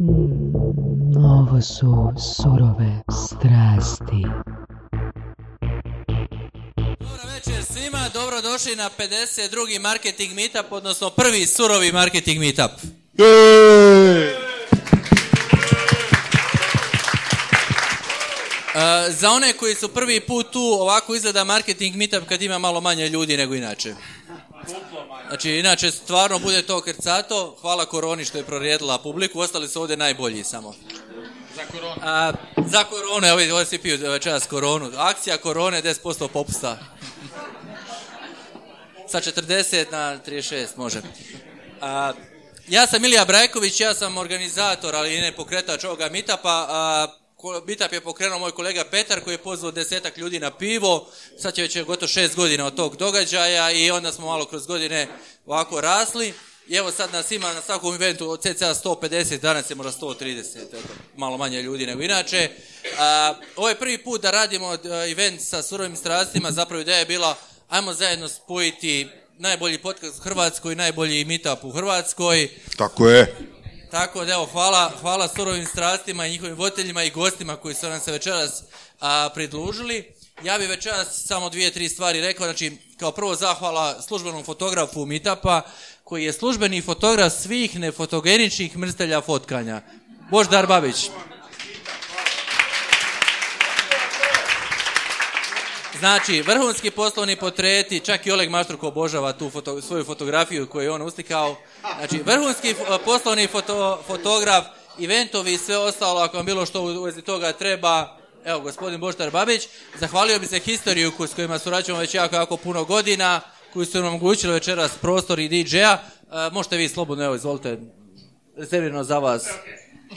Mm, ovo su surove strasti. Dobro večer svima, dobrodošli na 52. marketing meetup, odnosno prvi surovi marketing meetup. E, za one koji su prvi put tu, ovako izgleda marketing meetup kad ima malo manje ljudi nego inače. Znači, inače stvarno bude to krcato, hvala koroni što je prorijedila publiku, ostali su ovdje najbolji samo. Za koronu. A, za koronu, evo ovdje svi piju večeras koronu. Akcija korone, 10% popusta. Sa 40 na 36 može. A, ja sam Ilija Brajković, ja sam organizator, ali i ne pokretač ovoga meetupa. Meetup je pokrenuo moj kolega Petar koji je pozvao desetak ljudi na pivo. Sad će već gotovo šest godina od tog događaja i onda smo malo kroz godine ovako rasli. I evo sad nas ima na svakom eventu od cca 150, danas je možda 130, eto, malo manje ljudi nego inače. A, ovo je prvi put da radimo e, event sa surovim strastima, zapravo ideja je bila ajmo zajedno spojiti najbolji podcast u Hrvatskoj, najbolji meetup u Hrvatskoj. Tako je. Tako da evo, hvala, hvala surovim strastima i njihovim voditeljima i gostima koji su nam se večeras a, pridružili. Ja bi večeras samo dvije, tri stvari rekao. Znači, kao prvo zahvala službenom fotografu Meetupa, koji je službeni fotograf svih nefotogeničnih mrstelja fotkanja. Boždar Babić. Znači, vrhunski poslovni potreti, čak i Oleg Maštruk obožava tu foto, svoju fotografiju koju je on uslikao. Znači, vrhunski poslovni foto, fotograf, eventovi i sve ostalo, ako vam bilo što u vezi toga treba, evo, gospodin Boštar Babić, zahvalio bi se historiju s kojima surađujemo već jako, jako puno godina, koji su nam omogućili večeras prostor i DJ-a. E, možete vi slobodno, evo, izvolite, rezervirano za vas.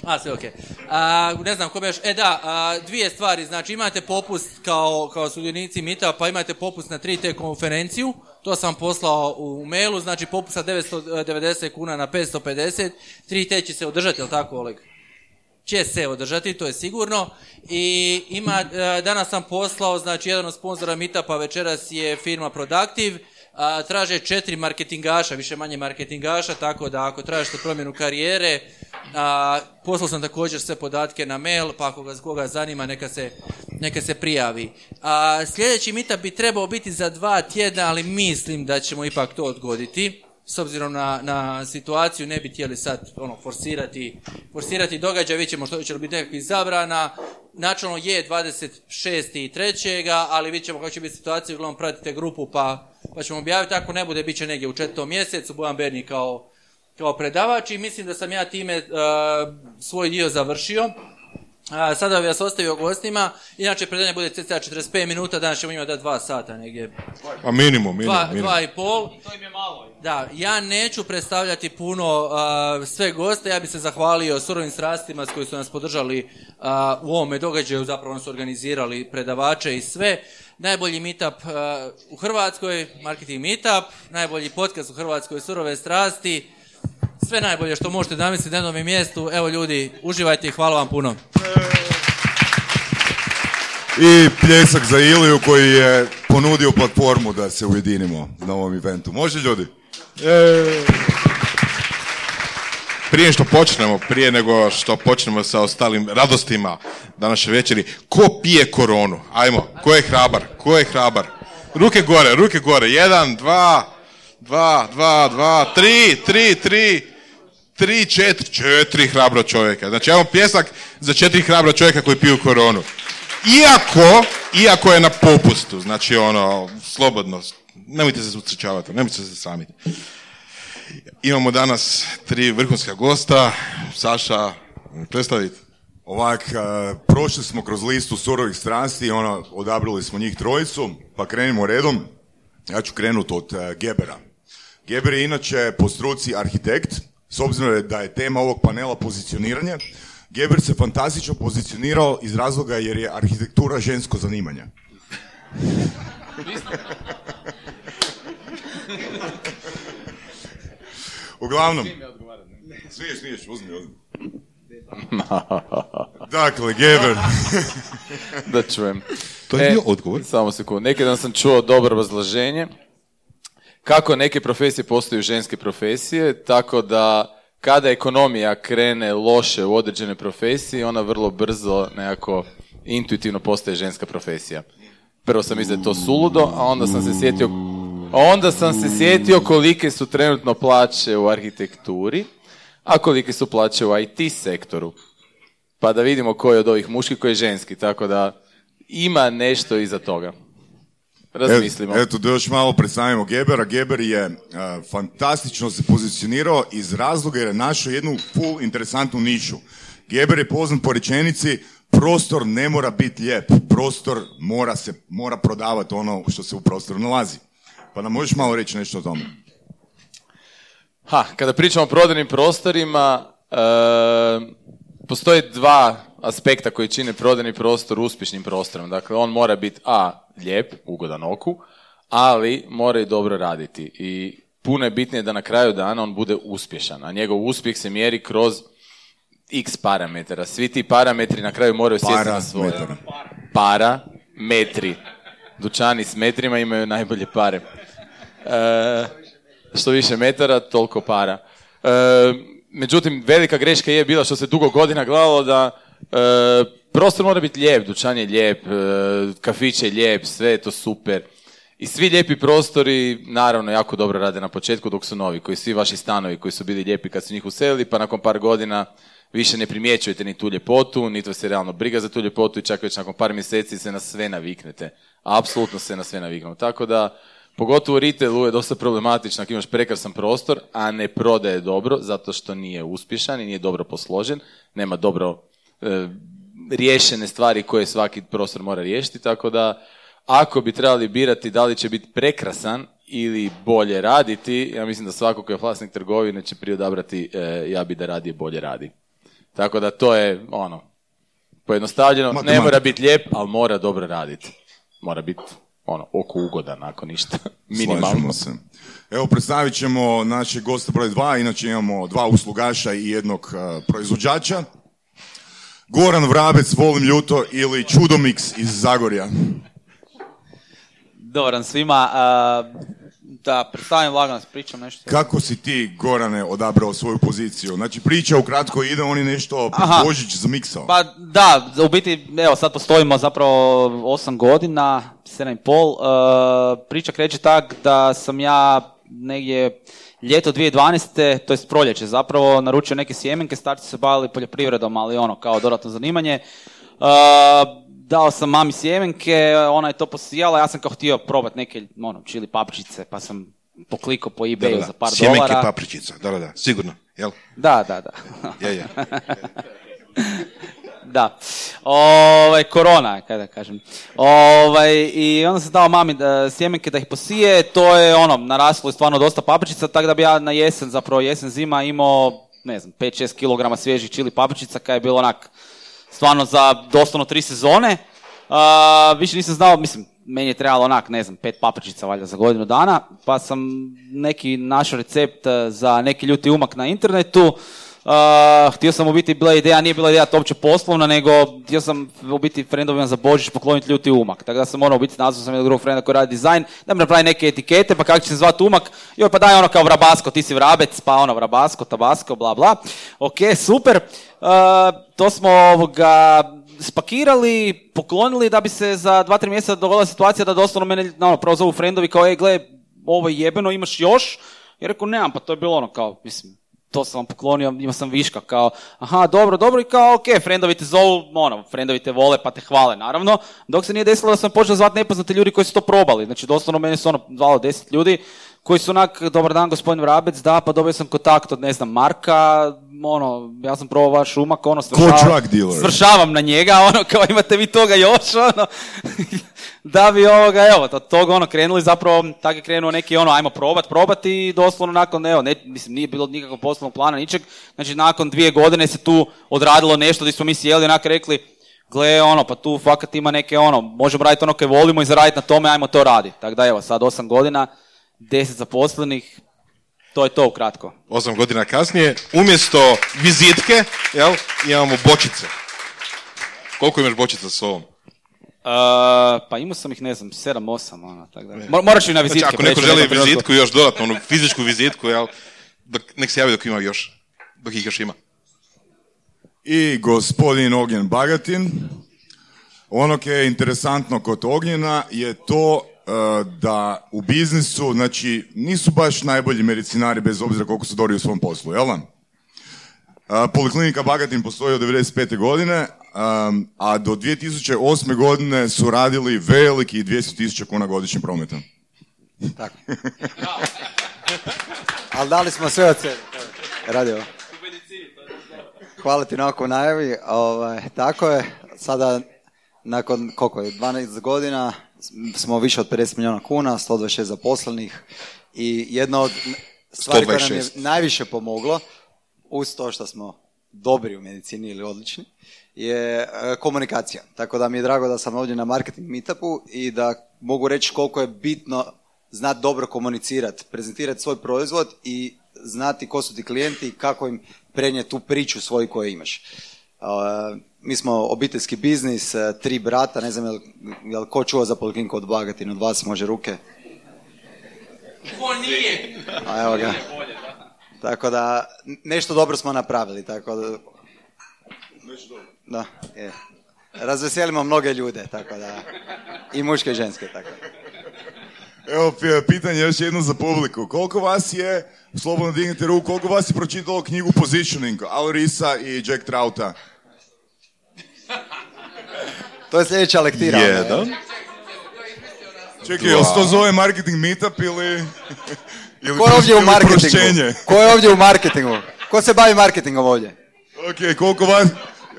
A, sve okej. A, Ne znam kome još. E da, a, dvije stvari. Znači imate popust kao, kao sudionici Mita, pa imate popust na 3T konferenciju. To sam poslao u mailu. Znači popust sa 990 kuna na 550. 3T će se održati, jel tako Oleg? će se održati, to je sigurno. I ima, e, danas sam poslao, znači jedan od sponzora Meetupa večeras je firma Productive, traže četiri marketingaša, više manje marketingaša, tako da ako tražite promjenu karijere, a, poslao sam također sve podatke na mail, pa ako ga koga zanima neka se, neka se prijavi. A, sljedeći Meetup bi trebao biti za dva tjedna, ali mislim da ćemo ipak to odgoditi s obzirom na, na situaciju ne bi htjeli sad ono, forsirati, forsirati događaj, vidjet ćemo što će biti nekakvih zabrana. Načelno je 26. i 3. ali vidjet ćemo kako će biti situacija, uglavnom pratite grupu pa, pa ćemo objaviti, ako ne bude, bit će negdje u četvrtom mjesecu, Bojan Berni kao, kao predavač i mislim da sam ja time uh, svoj dio završio. A, sada bih vas ostavio gostima, inače predanje bude cca 45 minuta, danas ćemo imati da dva sata negdje, A minimum, minimum, dva, minimum. dva i pol. Da, ja neću predstavljati puno a, sve goste, ja bih se zahvalio surovim strastima s koji su nas podržali u ovome događaju, zapravo su organizirali predavače i sve. Najbolji meetup a, u Hrvatskoj, marketing meetup, najbolji podcast u Hrvatskoj, surove strasti, sve najbolje što možete zamisliti na jednom mjestu. Evo ljudi, uživajte i hvala vam puno. I pljesak za Iliju koji je ponudio platformu da se ujedinimo na ovom eventu. Može ljudi? Prije što počnemo, prije nego što počnemo sa ostalim radostima današnje večeri, ko pije koronu? Ajmo, ko je hrabar? Ko je hrabar? Ruke gore, ruke gore. Jedan, dva, dva, dva, dva, tri, tri, tri, tri, četiri, četiri hrabro čovjeka. Znači, evo pljesak za četiri hrabro čovjeka koji piju koronu. Iako, iako je na popustu, znači ono, slobodno, nemojte se usrećavati, nemojte se sramiti. Imamo danas tri vrhunska gosta. Saša, predstavite. Ovak, a, prošli smo kroz listu surovih strasti, ono, odabrali smo njih trojicu, pa krenimo redom. Ja ću krenuti od a, Gebera. Geber je inače po struci arhitekt, s obzirom da je tema ovog panela pozicioniranje. Geber se fantastično pozicionirao iz razloga jer je arhitektura žensko zanimanje. Uglavnom, smiješ, smiješ, uzmi, uzmi. Dakle, Geber, Da čujem. To je E, bio odgovor. Samo sekund. Neki dan sam čuo dobro obrazloženje kako neke profesije postaju ženske profesije, tako da kada ekonomija krene loše u određene profesije, ona vrlo brzo nekako intuitivno postaje ženska profesija. Prvo sam mislio to suludo, a onda sam se sjetio onda sam se sjetio kolike su trenutno plaće u arhitekturi, a kolike su plaće u IT sektoru. Pa da vidimo koji od ovih muških, koji je ženski, tako da ima nešto iza toga. Razmislimo. E- Eto, da još malo predstavimo Gebera. Geber je fantastično se pozicionirao iz razloga jer je našao jednu full interesantnu nišu. Geber je poznat po rečenici prostor ne mora biti lijep, prostor mora se mora prodavati ono što se u prostoru nalazi. Pa nam možeš malo reći nešto o tome? Ha, kada pričamo o prodajnim prostorima, e, postoje dva aspekta koji čine prodajni prostor uspješnim prostorom. Dakle, on mora biti a, lijep, ugodan oku, ali mora i dobro raditi. I puno je bitnije da na kraju dana on bude uspješan, a njegov uspjeh se mjeri kroz x parametara. Svi ti parametri na kraju moraju sjesti na svoje. Parametri. Dućani s metrima imaju najbolje pare. E, što više metara, toliko para. E, međutim, velika greška je bila što se dugo godina gledalo da e, prostor mora biti lijep, dućan je lijep, e, kafić je lijep, sve je to super. I svi lijepi prostori, naravno, jako dobro rade na početku dok su novi, koji svi vaši stanovi koji su bili lijepi kad su njih uselili, pa nakon par godina više ne primjećujete ni tu ljepotu, niti vas je realno briga za tu ljepotu i čak već nakon par mjeseci se na sve naviknete. Apsolutno se na sve naviknu. Tako da, pogotovo u retailu je dosta problematično ako imaš prekrasan prostor, a ne prodaje dobro, zato što nije uspješan i nije dobro posložen, nema dobro e, riješene stvari koje svaki prostor mora riješiti, tako da ako bi trebali birati da li će biti prekrasan ili bolje raditi, ja mislim da svako ko je vlasnik trgovine će prije odabrati e, ja bi da radi bolje radi. Tako da to je ono, pojednostavljeno, ne mora biti lijep, ali mora dobro raditi. Mora biti ono, oko ugodan, ako ništa. Minimalno. Slažemo se. Evo, predstavit ćemo naše goste broj dva, inače imamo dva uslugaša i jednog a, proizvođača. Goran Vrabec, Volim ljuto ili Čudomix iz Zagorja. Dobar svima. da predstavim lagano, pričam nešto. Kako si ti, Gorane, odabrao svoju poziciju? Znači, priča ukratko ide, on je nešto Aha. Božić zamiksao. Pa da, u biti, evo sad postojimo zapravo 8 godina, 7 i pol. E, priča kreće tak da sam ja negdje ljeto 2012. to jest proljeće zapravo naručio neke sjemenke, starci se bavili poljoprivredom, ali ono kao dodatno zanimanje. E, dao sam mami sjemenke, ona je to posijala, ja sam kao htio probati neke ono, čili papričice, pa sam poklikao po ebayu za par Sjemenke dolara. papričica, da, da, da, sigurno, jel? Da, da, da. Je, je. Da. Ovaj, korona, kada kažem. Ovaj, I onda sam dao mami da, sjemenke da ih posije, to je ono, naraslo je stvarno dosta papričica, tako da bi ja na jesen, zapravo jesen zima imao, ne znam, 5-6 kg svježih čili papričica, kaj je bilo onak, stvarno za doslovno tri sezone. A, više nisam znao, mislim, meni je trebalo onak, ne znam, pet papričica valjda za godinu dana, pa sam neki našao recept eh, za neki ljuti umak na internetu. Htio sam u biti, bila ideja, nije bila ideja to uopće poslovna, nego htio sam u biti frendovima za Božić pokloniti ljuti umak. Tako da sam morao u biti, nazvao sam jednog drugog frenda koji radi dizajn, da mi napravi neke etikete, pa kako će se zvati umak, joj pa daj ono kao vrabasko, ti si vrabec, pa ono vrabasko, tabasko, bla bla. Ok, super. A, to smo ovoga, spakirali, poklonili da bi se za dva, tri mjeseca dogodila situacija da doslovno mene ono, prvo zovu frendovi kao, ej, gle, ovo je jebeno, imaš još? I rekao, nemam, pa to je bilo ono kao, mislim, to sam vam poklonio, imao sam viška, kao, aha, dobro, dobro, i kao, ok, frendovi te zovu, ono, frendovi te vole, pa te hvale, naravno, dok se nije desilo da sam počeo zvati nepoznate ljudi koji su to probali, znači, doslovno mene su ono, zvalo deset ljudi, koji su onak, dobar dan, gospodin Vrabec, da, pa dobio sam kontakt od, ne znam, Marka, ono, ja sam probao vaš umak, ono, svršavam, na njega, ono, kao imate vi toga još, ono, da bi ovoga, evo, od toga ono krenuli zapravo, tako je krenuo neki ono, ajmo probat, probat i doslovno nakon, evo, ne, mislim, nije bilo nikakvog poslovnog plana, ničeg, znači nakon dvije godine se tu odradilo nešto gdje smo mi sjeli onako rekli, gle, ono, pa tu fakat ima neke, ono, možemo raditi ono koje volimo i zaraditi na tome, ajmo to raditi. Tako da, evo, sad osam godina, deset zaposlenih, to je to ukratko. Osam godina kasnije, umjesto vizitke, jel, imamo bočice. Koliko imaš bočica s ovom? Uh, pa imao sam ih, ne znam, sedam, osam, ono, tako da. Mor- moraš i na vizitke. Znači, ako neko želi vizitku još dodatno, onu fizičku vizitku, jel, dok, nek se javi dok ima još. Dok ih još ima. i gospodin Ognjen Bagatin. Ono koje je interesantno kod Ognjena je to da u biznisu, znači, nisu baš najbolji medicinari bez obzira koliko su dobri u svom poslu, jel da? E, Poliklinika Bagatin postoji od 95. godine, um, a do 2008. godine su radili veliki 200.000 kuna godišnje prometa. Tako. Ali dali smo sve od sebe. Radio. Hvala ti na ovakvoj najavi. Ovaj, tako je, sada nakon koliko je, 12 godina smo više od 50 milijuna kuna, 126 zaposlenih i jedna od stvari koja nam je 126. najviše pomoglo, uz to što smo dobri u medicini ili odlični, je e, komunikacija. Tako da mi je drago da sam ovdje na marketing meetupu i da mogu reći koliko je bitno znati dobro komunicirati, prezentirati svoj proizvod i znati ko su ti klijenti i kako im prenijeti tu priču svoju koju imaš. Mi smo obiteljski biznis, uh, tri brata, ne znam jel, jel ko čuo za polikliniku od Bagatin, od vas može ruke? Ko nije? A evo ga. Tako da, nešto dobro smo napravili, tako da... Da, je. Razveselimo mnoge ljude, tako da... I muške i ženske, tako da. Evo, pi- pitanje još jedno za publiku. Koliko vas je, slobodno dignite ruku, koliko vas je pročitalo knjigu Positioning, Al Risa i Jack Trouta? To je sljedeća lektira. Jedan. Čekaj, jel se to zove marketing meetup ili... ili Ko je ovdje u marketingu? Ko je ovdje u marketingu? Ko se bavi marketingom ovdje? Ok, koliko vas...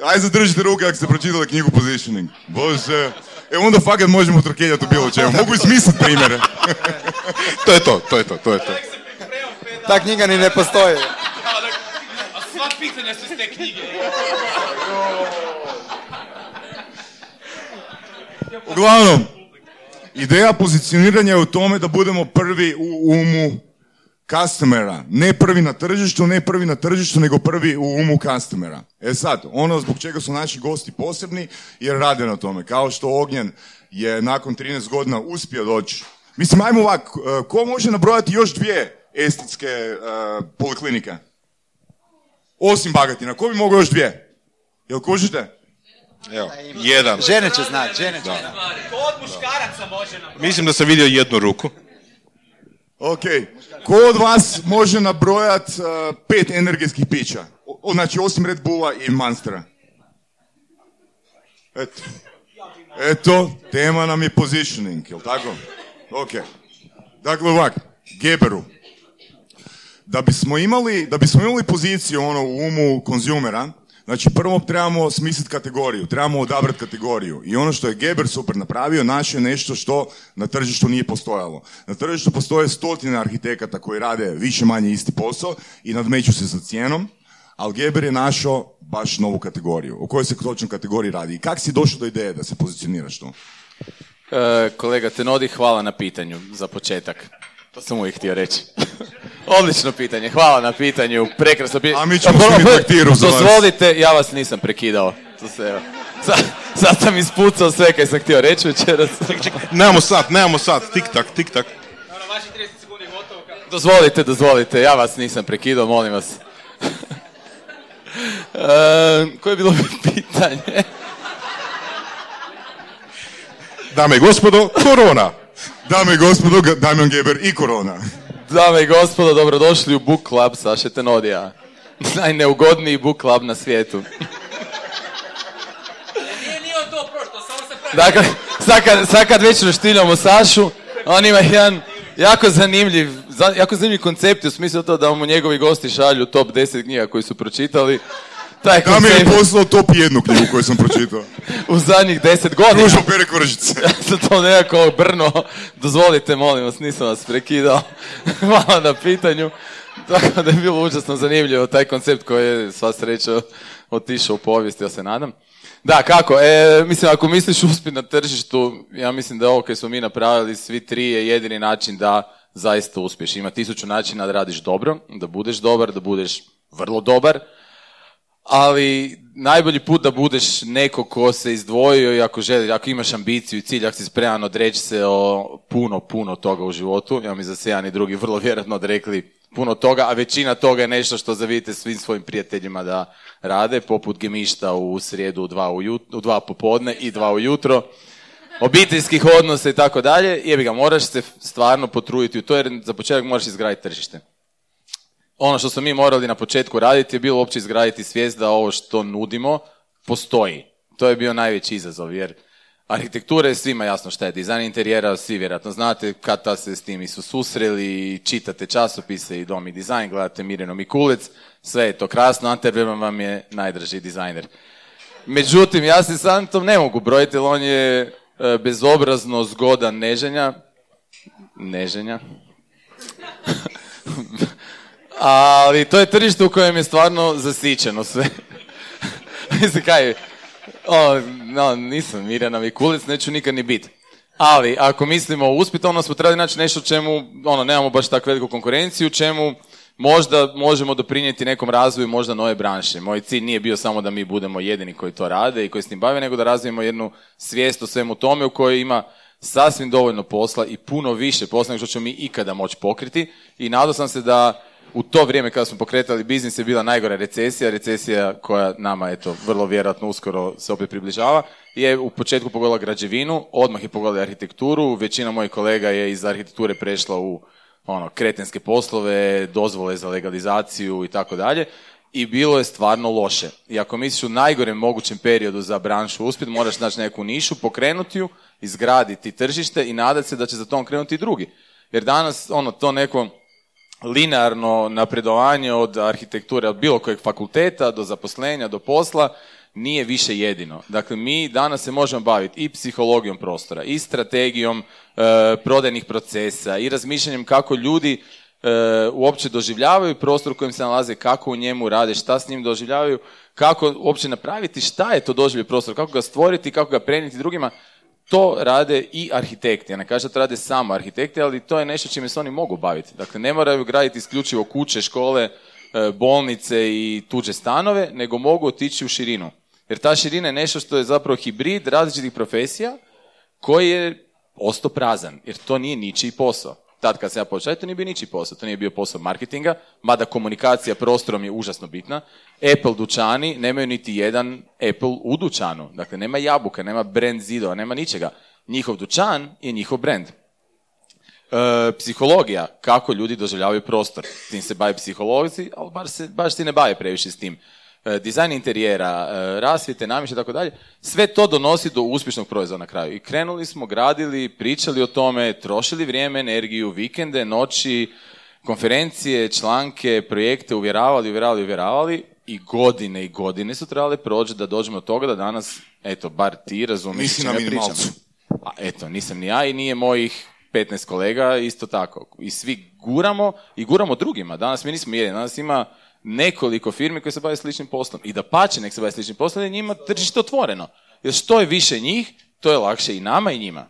Aj zadržite ruke ako ste pročitali knjigu Positioning. Bože. E onda fakat možemo trkeljati u bilo čemu. Mogu izmisliti primjere. To je to, to je to, to je to. Ta knjiga ni ne postoji. A sva pitanja su iz te knjige. Uglavnom, ideja pozicioniranja je u tome da budemo prvi u umu customera. Ne prvi na tržištu, ne prvi na tržištu, nego prvi u umu customera. E sad, ono zbog čega su naši gosti posebni, jer rade na tome. Kao što Ognjen je nakon 13 godina uspio doći. Mislim, ajmo ovako, e, ko može nabrojati još dvije estetske e, poliklinike? Osim Bagatina, ko bi mogao još dvije? Jel kužite? Evo, jedan. Žene će znati, žene će znati. Od muškaraca može nam. Mislim da sam vidio jednu ruku. Ok. Ko od vas može nabrojat uh, pet energetskih pića? O, o, znači, osim Red Bulla i Monstera. Eto. Eto, tema nam je positioning, jel tako? Ok. Dakle, ovak, Geberu. Da bismo imali, da bismo imali poziciju ono, u umu konzumera, znači prvo trebamo smisliti kategoriju, trebamo odabrati kategoriju. I ono što je Geber super napravio, naše je nešto što na tržištu nije postojalo. Na tržištu postoje stotine arhitekata koji rade više manje isti posao i nadmeću se sa cijenom, ali Geber je našao baš novu kategoriju. O kojoj se točno kategoriji radi? I kak si došao do ideje da se pozicioniraš tu? E, kolega Tenodi, hvala na pitanju za početak. To sam uvijek htio reći. Odlično pitanje, hvala na pitanju, prekrasno pitanje. A mi ćemo svi za vas. Dozvolite, ja vas nisam prekidao. To se, evo. Sad, sad sam ispucao sve kaj sam htio reći večeras. Nemamo sat, nemamo sat, tik tak, tik tak. Dozvolite, dozvolite, ja vas nisam prekidao, molim vas. E, koje je bilo pitanje? Dame i gospodo, korona. Dame i gospodo, Damjan Geber i korona. Dame i gospodo, dobrodošli u Book Club Saše Tenodija. Najneugodniji book club na svijetu. Nije, nije on to prošlo, samo se pravi. Dakle, sad kad, sad kad već roštiljamo Sašu, on ima jedan jako zanimljiv, za- jako zanimljiv koncept u smislu to da mu njegovi gosti šalju top 10 knjiga koji su pročitali. Taj Damjan je koncept poslao top jednu knjigu koju sam pročitao. u zadnjih 10 godina. Družba pere koražice. Ja sam to nekako brno. Dozvolite, molim vas, nisam vas prekidao. Hvala na pitanju. Tako da je bilo užasno zanimljivo taj koncept koji je sva sreća otišao u povijest, ja se nadam. Da, kako? E, mislim, ako misliš uspjeti na tržištu, ja mislim da ovo koje smo mi napravili, svi tri je jedini način da zaista uspješ. Ima tisuću načina da radiš dobro, da budeš dobar, da budeš vrlo dobar, ali najbolji put da budeš neko ko se izdvojio i ako želi, ako imaš ambiciju i cilj, ako si spreman odreći se o puno, puno toga u životu, ja mi za se jedan i drugi vrlo vjerojatno odrekli puno toga, a većina toga je nešto što zavidite svim svojim prijateljima da rade, poput gemišta u srijedu u dva, ujut- u dva popodne i dva ujutro, obiteljskih odnosa i tako dalje, jebi ga, moraš se stvarno potruditi u to, jer za početak moraš izgraditi tržište. Ono što smo mi morali na početku raditi je bilo uopće izgraditi svijest da ovo što nudimo postoji. To je bio najveći izazov, jer arhitektura je svima jasno šta je dizajn interijera, svi vjerojatno znate kad ta se s tim su susreli, čitate časopise i dom i dizajn, gledate Mirjano Mikulec, sve je to krasno, Ante vam je najdraži dizajner. Međutim, ja se sam tom ne mogu brojiti, jer on je e, bezobrazno zgodan neženja, neženja, ali to je tržište u kojem je stvarno zasićeno sve. Mislim, kaj, o, no, nisam Mirjana Mikulic, neću nikad ni biti. Ali, ako mislimo uspjeti, onda smo trebali naći nešto čemu, ono, nemamo baš tako veliku konkurenciju, čemu možda možemo doprinijeti nekom razvoju možda nove branše. Moj cilj nije bio samo da mi budemo jedini koji to rade i koji s tim bave, nego da razvijemo jednu svijest o svemu tome u kojoj ima sasvim dovoljno posla i puno više posla nego što ćemo mi ikada moći pokriti i nadao sam se da u to vrijeme kada smo pokretali biznis je bila najgora recesija, recesija koja nama eto vrlo vjerojatno uskoro se opet približava, je u početku pogodila građevinu, odmah je pogodila arhitekturu, većina mojih kolega je iz arhitekture prešla u ono kretenske poslove, dozvole za legalizaciju i tako dalje i bilo je stvarno loše. I ako misliš u najgorem mogućem periodu za branšu uspjet, moraš naći neku nišu, pokrenuti ju, izgraditi tržište i nadati se da će za tom krenuti drugi. Jer danas ono to neko linearno napredovanje od arhitekture, od bilo kojeg fakulteta do zaposlenja, do posla, nije više jedino. Dakle, mi danas se možemo baviti i psihologijom prostora, i strategijom e, prodajnih procesa, i razmišljanjem kako ljudi e, uopće doživljavaju prostor u kojem se nalaze, kako u njemu rade, šta s njim doživljavaju, kako uopće napraviti, šta je to doživlje prostor, kako ga stvoriti, kako ga prenijeti drugima, to rade i arhitekti. Ja ne kažem da to rade samo arhitekti, ali to je nešto čime se oni mogu baviti. Dakle, ne moraju graditi isključivo kuće, škole, e, bolnice i tuđe stanove, nego mogu otići u širinu. Jer ta širina je nešto što je zapravo hibrid različitih profesija koji je ostao prazan, jer to nije ničiji posao. Tad kad sam ja počeo, to nije bio ničiji posao, to nije bio posao marketinga, mada komunikacija prostorom je užasno bitna. Apple dućani nemaju niti jedan Apple u dućanu. Dakle, nema jabuka, nema brand zidova, nema ničega. Njihov dućan je njihov brand. E, psihologija, kako ljudi doživljavaju prostor. Tim se bave psiholozi, ali baš se, baš se ne bave previše s tim. E, dizajn interijera, e, rasvjete, namještaj i tako dalje, sve to donosi do uspješnog proizvoda na kraju. I krenuli smo, gradili, pričali o tome, trošili vrijeme, energiju, vikende, noći, konferencije, članke, projekte, uvjeravali, uvjeravali, uvjeravali i godine i godine su trebale proći da dođemo do toga da danas, eto, bar ti razumiješ Nisi na minimalcu. A eto, nisam ni ja i nije mojih 15 kolega isto tako. I svi guramo i guramo drugima. Danas mi nismo jedini. Danas ima nekoliko firmi koje se bave sličnim poslom. I da pače nek se bave sličnim poslom, jer je njima tržište otvoreno. Jer što je više njih, to je lakše i nama i njima.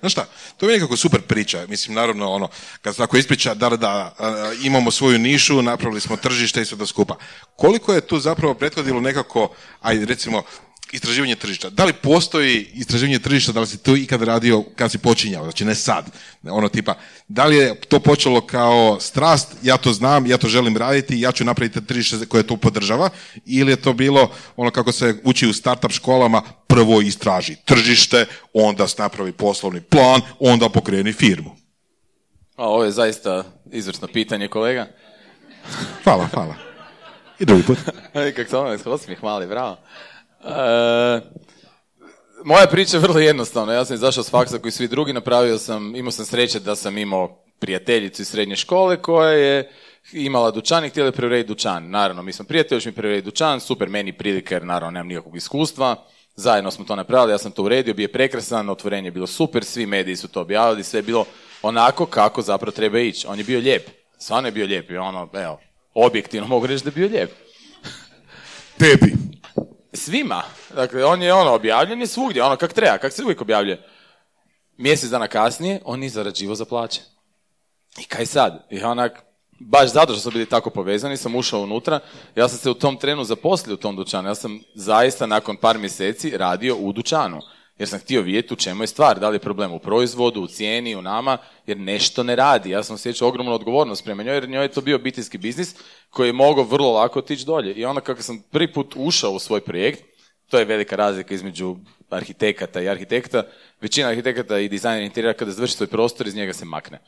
Znaš šta, to je nekako super priča. Mislim, naravno, ono, kad se tako ispriča, da, da, imamo svoju nišu, napravili smo tržište i sve to skupa. Koliko je tu zapravo prethodilo nekako, ajde, recimo, istraživanje tržišta. Da li postoji istraživanje tržišta, da li si to ikad radio kad si počinjao, znači ne sad, ono tipa, da li je to počelo kao strast, ja to znam, ja to želim raditi, ja ću napraviti tržište koje to podržava, ili je to bilo ono kako se uči u startup školama, prvo istraži tržište, onda napravi poslovni plan, onda pokreni firmu. A, ovo je zaista izvrsno pitanje, kolega. Hvala, hvala. I drugi put. Kako se ono osmijeh mali, bravo. E, moja priča je vrlo jednostavna. Ja sam izašao s faksa koji svi drugi, napravio sam, imao sam sreće da sam imao prijateljicu iz srednje škole koja je imala dućan i htjela je preurediti dućan. Naravno, mi smo prijatelji, još mi preurediti dućan, super, meni prilike jer naravno nemam nikakvog iskustva. Zajedno smo to napravili, ja sam to uredio, bio je prekrasan, otvorenje je bilo super, svi mediji su to objavili, sve je bilo onako kako zapravo treba ići. On je bio lijep, stvarno je bio lijep i ono, evo, objektivno mogu reći da je bio lijep. Tebi. Svima. Dakle, on je ono objavljen je svugdje, ono kak treba, kak se uvijek objavljuje. Mjesec dana kasnije, on nije zarađivao za plaće. I kaj sad? I onak, baš zato što smo bili tako povezani, sam ušao unutra, ja sam se u tom trenu zaposlio u tom dućanu. Ja sam zaista nakon par mjeseci radio u dućanu. Jer sam htio vidjeti u čemu je stvar, da li je problem u proizvodu, u cijeni, u nama, jer nešto ne radi. Ja sam osjećao ogromnu odgovornost prema njoj, jer njoj je to bio obiteljski biznis koji je mogao vrlo lako otići dolje. I onda kako sam prvi put ušao u svoj projekt, to je velika razlika između arhitekata i arhitekta. Većina arhitekata i dizajnera interiera kada završi svoj prostor, iz njega se makne.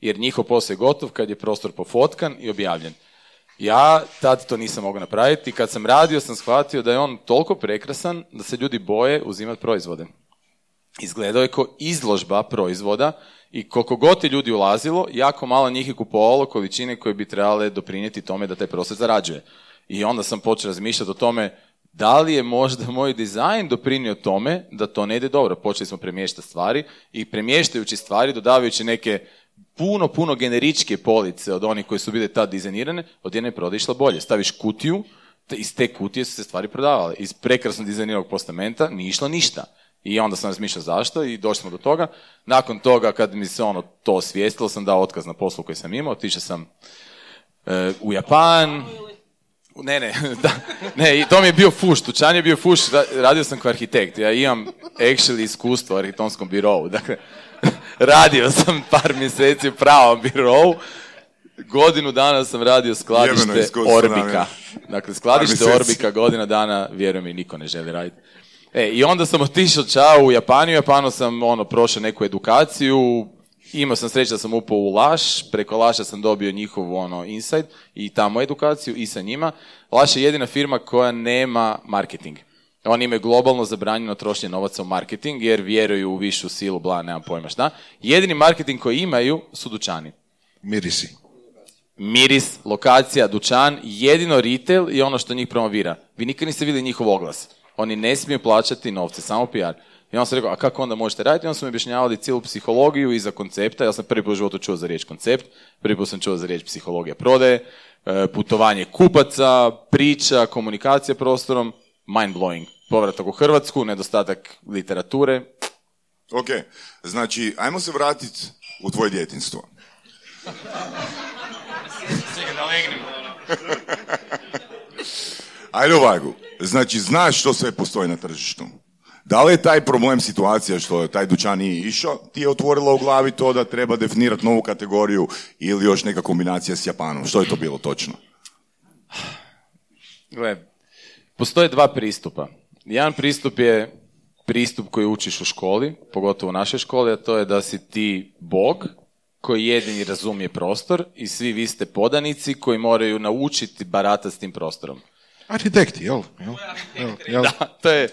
Jer njihov posao je gotov kad je prostor pofotkan i objavljen. Ja tad to nisam mogao napraviti. Kad sam radio sam shvatio da je on toliko prekrasan da se ljudi boje uzimati proizvode. Izgledao je kao izložba proizvoda i koliko god je ljudi ulazilo, jako malo njih je kupovalo količine koje bi trebale doprinijeti tome da taj prostor zarađuje. I onda sam počeo razmišljati o tome da li je možda moj dizajn doprinio tome da to ne ide dobro. Počeli smo premještati stvari i premještajući stvari, dodavajući neke puno, puno generičke police od onih koji su bile tad dizajnirane, od jedne je išla bolje. Staviš kutiju, iz te kutije su se stvari prodavale. Iz prekrasno dizajniranog postamenta nije išlo ništa. I onda sam razmišljao zašto i došli smo do toga. Nakon toga, kad mi se ono to osvijestilo, sam dao otkaz na poslu koji sam imao, otišao sam e, u Japan, ne, ne, da, ne, i to mi je bio fuš, tučan je bio fuš, radio sam kao arhitekt, ja imam actually iskustvo u arhitektonskom birovu, dakle, radio sam par mjeseci u pravom birovu, godinu dana sam radio skladište Orbika. Dakle, skladište Orbika godina dana, vjerujem mi, niko ne želi raditi. E, i onda sam otišao čao u Japanu, u Japanu sam ono, prošao neku edukaciju, imao sam sreće da sam upao u Laš, preko Laša sam dobio njihovu ono, insight i tamo edukaciju i sa njima. Laš je jedina firma koja nema marketing. Oni imaju globalno zabranjeno trošenje novaca u marketing jer vjeruju u višu silu, bla, nemam pojma šta. Jedini marketing koji imaju su dućani. Mirisi. Miris, lokacija, dućan, jedino retail i ono što njih promovira. Vi nikad niste vidjeli njihov oglas. Oni ne smiju plaćati novce, samo PR. I on sam rekao, a kako onda možete raditi? I onda su mi objašnjavali cijelu psihologiju iza koncepta. Ja sam prvi put u životu čuo za riječ koncept, prvi put sam čuo za riječ psihologija prodaje, e, putovanje kupaca, priča, komunikacija prostorom, mind blowing. Povratak u Hrvatsku, nedostatak literature. Ok, znači, ajmo se vratiti u tvoje djetinstvo. Ajde ovako, znači znaš što sve postoji na tržištu. Da li je taj problem situacija što taj dućan nije išao, ti je otvorila u glavi to da treba definirati novu kategoriju ili još neka kombinacija s Japanom? Što je to bilo točno? Gle, postoje dva pristupa. Jedan pristup je pristup koji učiš u školi, pogotovo u našoj školi, a to je da si ti bog koji jedini razumije prostor i svi vi ste podanici koji moraju naučiti barata s tim prostorom. Arhitekti, jel? jel? Da, to je,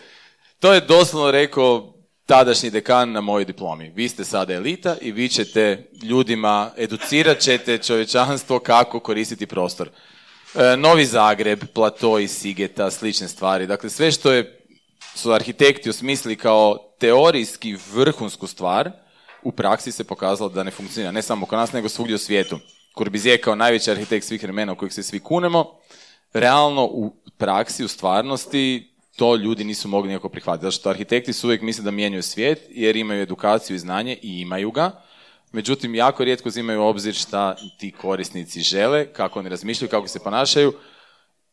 to je doslovno rekao tadašnji dekan na mojoj diplomi. Vi ste sada elita i vi ćete ljudima, educirat ćete čovječanstvo kako koristiti prostor. E, Novi Zagreb, plato i Sigeta, slične stvari. Dakle, sve što je, su arhitekti osmislili kao teorijski vrhunsku stvar, u praksi se pokazalo da ne funkcionira. Ne samo kod nas, nego svugdje u svijetu. Kurbizije kao najveći arhitekt svih vremena u kojih se svi kunemo, realno u praksi, u stvarnosti, to ljudi nisu mogli nikako prihvatiti. Zato što arhitekti su uvijek misle da mijenjaju svijet jer imaju edukaciju i znanje i imaju ga. Međutim, jako rijetko uzimaju u obzir šta ti korisnici žele, kako oni razmišljaju, kako se ponašaju,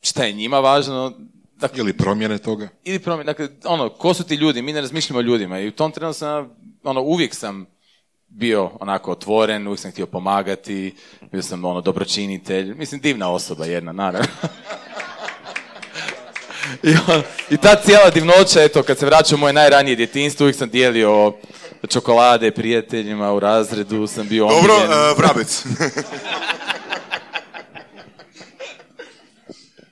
šta je njima važno. Dakle, ili promjene toga. Ili promjene, dakle, ono, ko su ti ljudi, mi ne razmišljamo o ljudima i u tom trenutku sam, ono, uvijek sam bio onako otvoren, uvijek sam htio pomagati, bio sam ono dobročinitelj, mislim divna osoba jedna, naravno. I, I ta cijela divnoća, eto, kad se vraćam u moje najranije djetinstvo, uvijek sam dijelio čokolade prijateljima u razredu, sam bio Dobro, uh, vrabec.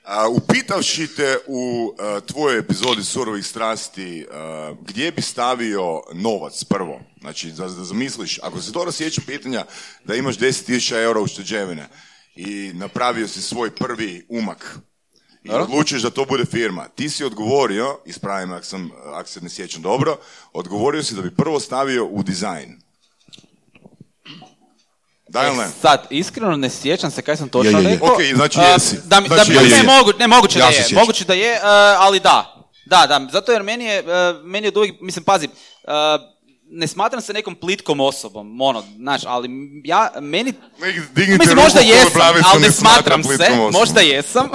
Uh, upitavši te u uh, tvojoj epizodi Surovih strasti, uh, gdje bi stavio novac prvo? Znači, da, da zamisliš, ako se dobro sjeća pitanja da imaš 10.000 eura ušteđevine i napravio si svoj prvi umak, i odlučiš da to bude firma. Ti si odgovorio, ispravim ako, sam, ako se ne sjećam dobro, odgovorio si da bi prvo stavio u dizajn. Da ili ne? Sad, iskreno ne sjećam se kaj sam točno Je, je, je. rekao. Ok, znači jesi. Da, mi- Znači da, mi- ne, mogu, ne, moguće Ja da je, moguće da je, uh, ali da. Da, da, zato jer meni je, uh, meni je od uvijek, mislim, pazi, uh, ne smatram se nekom plitkom osobom, ono, znaš, ali ja, meni, mislim, možda jesam, ali ne ne smatra smatram se, možda jesam,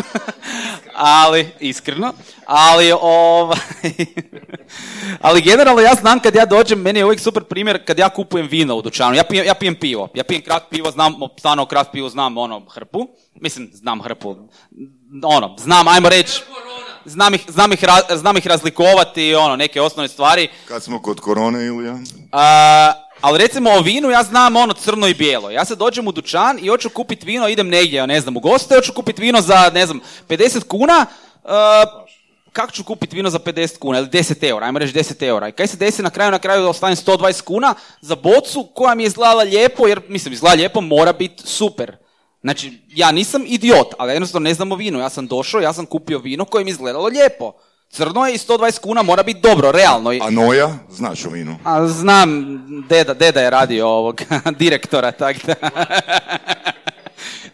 ali, iskreno, ali, ovaj, Ali generalno ja znam kad ja dođem, meni je uvijek super primjer kad ja kupujem vino u dućanu. Ja pijem, ja pijem pivo. Ja pijem kraft pivo, znam, stvarno o kraft pivu znam ono hrpu. Mislim, znam hrpu. Ono, znam, ajmo reći, znam ih, znam ih, ra- znam ih razlikovati, ono, neke osnovne stvari. Kad smo kod korone, Ilija? A, ali recimo o vinu ja znam ono crno i bijelo. Ja se dođem u dućan i hoću kupiti vino, idem negdje, ne znam, u goste, hoću kupiti vino za, ne znam, 50 kuna, a, kako ću kupiti vino za 50 kuna ili 10 eura, ajmo reći 10 eura. I kaj se desi na kraju, na kraju da ostanem 120 kuna za bocu koja mi je izgledala lijepo, jer mislim, izgleda lijepo, mora biti super. Znači, ja nisam idiot, ali jednostavno ne znam o vinu. Ja sam došao, ja sam kupio vino koje mi izgledalo lijepo. Crno je i 120 kuna mora biti dobro, realno. A Noja, znaš o vinu. a znam, deda, deda je radio ovog direktora, tak da.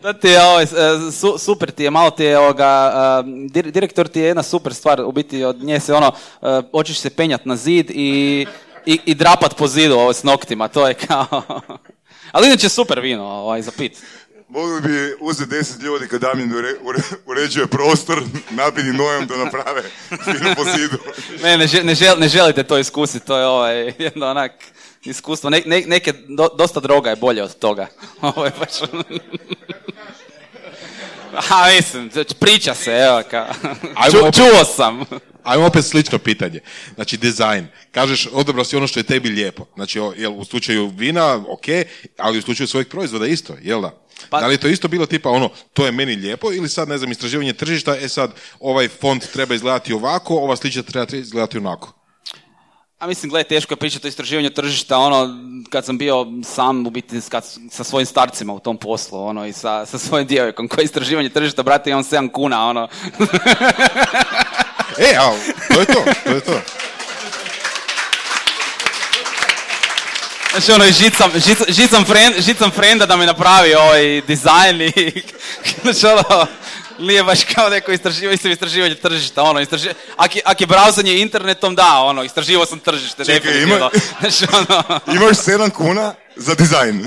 To ti je, ovaj, su- super ti je, malo ti je ovoga, e, dir- direktor ti je jedna super stvar, u biti od nje se ono, e, hoćeš se penjat na zid i, i, i drapat po zidu ovo, s noktima, to je kao... Ali inače super vino, ovaj, za pit. Mogli bi uzeti deset ljudi kad Damjan ure, ure- uređuje prostor, napiti Nojom da naprave vino po zidu. Ne, ne, žel- ne, žel- ne želite to iskusiti, to je ovaj, jedno onak iskustvo. Ne, ne- neke, do- dosta droga je bolje od toga. Ovo je baš... A, mislim, priča se, evo kao. Ajmo Ču- čuo sam. Ajmo opet slično pitanje. Znači, dizajn. Kažeš, odabrao si ono što je tebi lijepo. Znači, jel u slučaju vina, ok, ali u slučaju svojih proizvoda isto, jel da? Pa- Da li je to isto bilo tipa ono, to je meni lijepo ili sad, ne znam, istraživanje tržišta, e sad, ovaj font treba izgledati ovako, ova sliča treba izgledati onako. A mislim, gledaj, teško je pričati o istraživanju tržišta, ono, kad sam bio sam, u biti, kad, sa svojim starcima u tom poslu, ono, i sa, sa svojim djevojkom, koje istraživanje tržišta, brate, imam 7 kuna, ono. E, a, to je to, to je to. Znači ono, žicam, žicam, žicam, friend, žicam frenda da mi napravi ovaj dizajn i... Nije baš kao neko istraživanje, isto istraživanje tržišta, ono, istraži... Ak je, ak je brauzanje internetom, da, ono, istraživao sam tržište, Čekaj, ima- ono, Imaš sedam kuna za dizajn.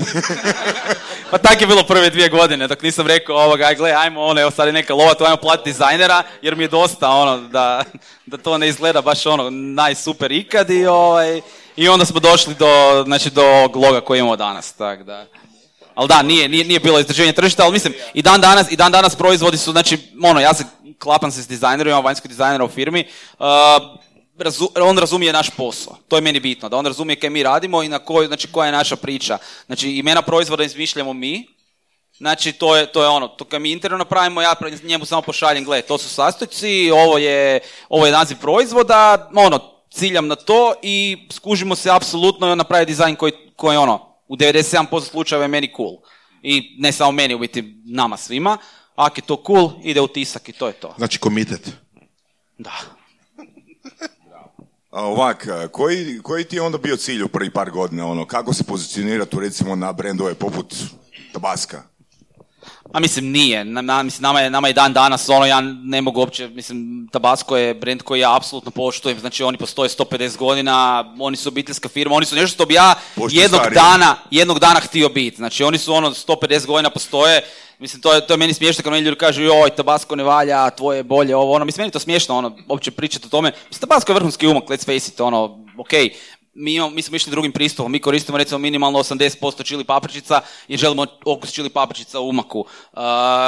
pa tak je bilo prve dvije godine, dok nisam rekao ovoga, aj gle, ajmo, ono, evo sad je neka lova, tu ajmo platiti dizajnera, jer mi je dosta, ono, da, da to ne izgleda baš ono, najsuper ikad i ovaj, i onda smo došli do, znači, do loga koji imamo danas, tak da. Ali da, nije, nije, nije bilo istraživanje tržišta, ali mislim, i dan danas, i dan danas proizvodi su, znači, ono, ja se klapam se s dizajnerom, imam vanjskog dizajnera u firmi, uh, razu- on razumije naš posao. To je meni bitno, da on razumije kaj mi radimo i na koj, znači, koja je naša priča. Znači, imena proizvoda izmišljamo mi, Znači, to je, to je ono, to kad mi interno napravimo, ja njemu samo pošaljem, gle, to su sastojci, ovo je, ovo je naziv proizvoda, ono, ciljam na to i skužimo se apsolutno i napravi dizajn koji, koji ono, u 97% slučajeva je meni cool. I ne samo meni, u biti nama svima. Ako je to cool, ide u tisak i to je to. Znači, komitet. Da. A ovak, a, koji, koji ti je onda bio cilj u prvi par godina? Ono, kako se pozicionirati recimo na brendove poput Tabaska? A mislim nije, na, mislim, nama je, nama je dan danas ono, ja ne mogu uopće, mislim, Tabasco je brand koji ja apsolutno poštujem, znači oni postoje 150 godina, oni su obiteljska firma, oni su nešto što bi ja jednog dana, jednog dana htio biti, znači oni su ono 150 godina postoje, mislim to je, to je meni smiješno kad meni ljudi kažu joj Tabasco ne valja, tvoje je bolje, ovo ono, mislim meni je to smiješno ono, uopće pričati o tome, mislim Tabasco je vrhunski umak, let's face it, ono, okej, mi, imamo, mi smo išli drugim pristupom, mi koristimo recimo minimalno 80% čili papričica i želimo okus čili papričica u umaku. Uh,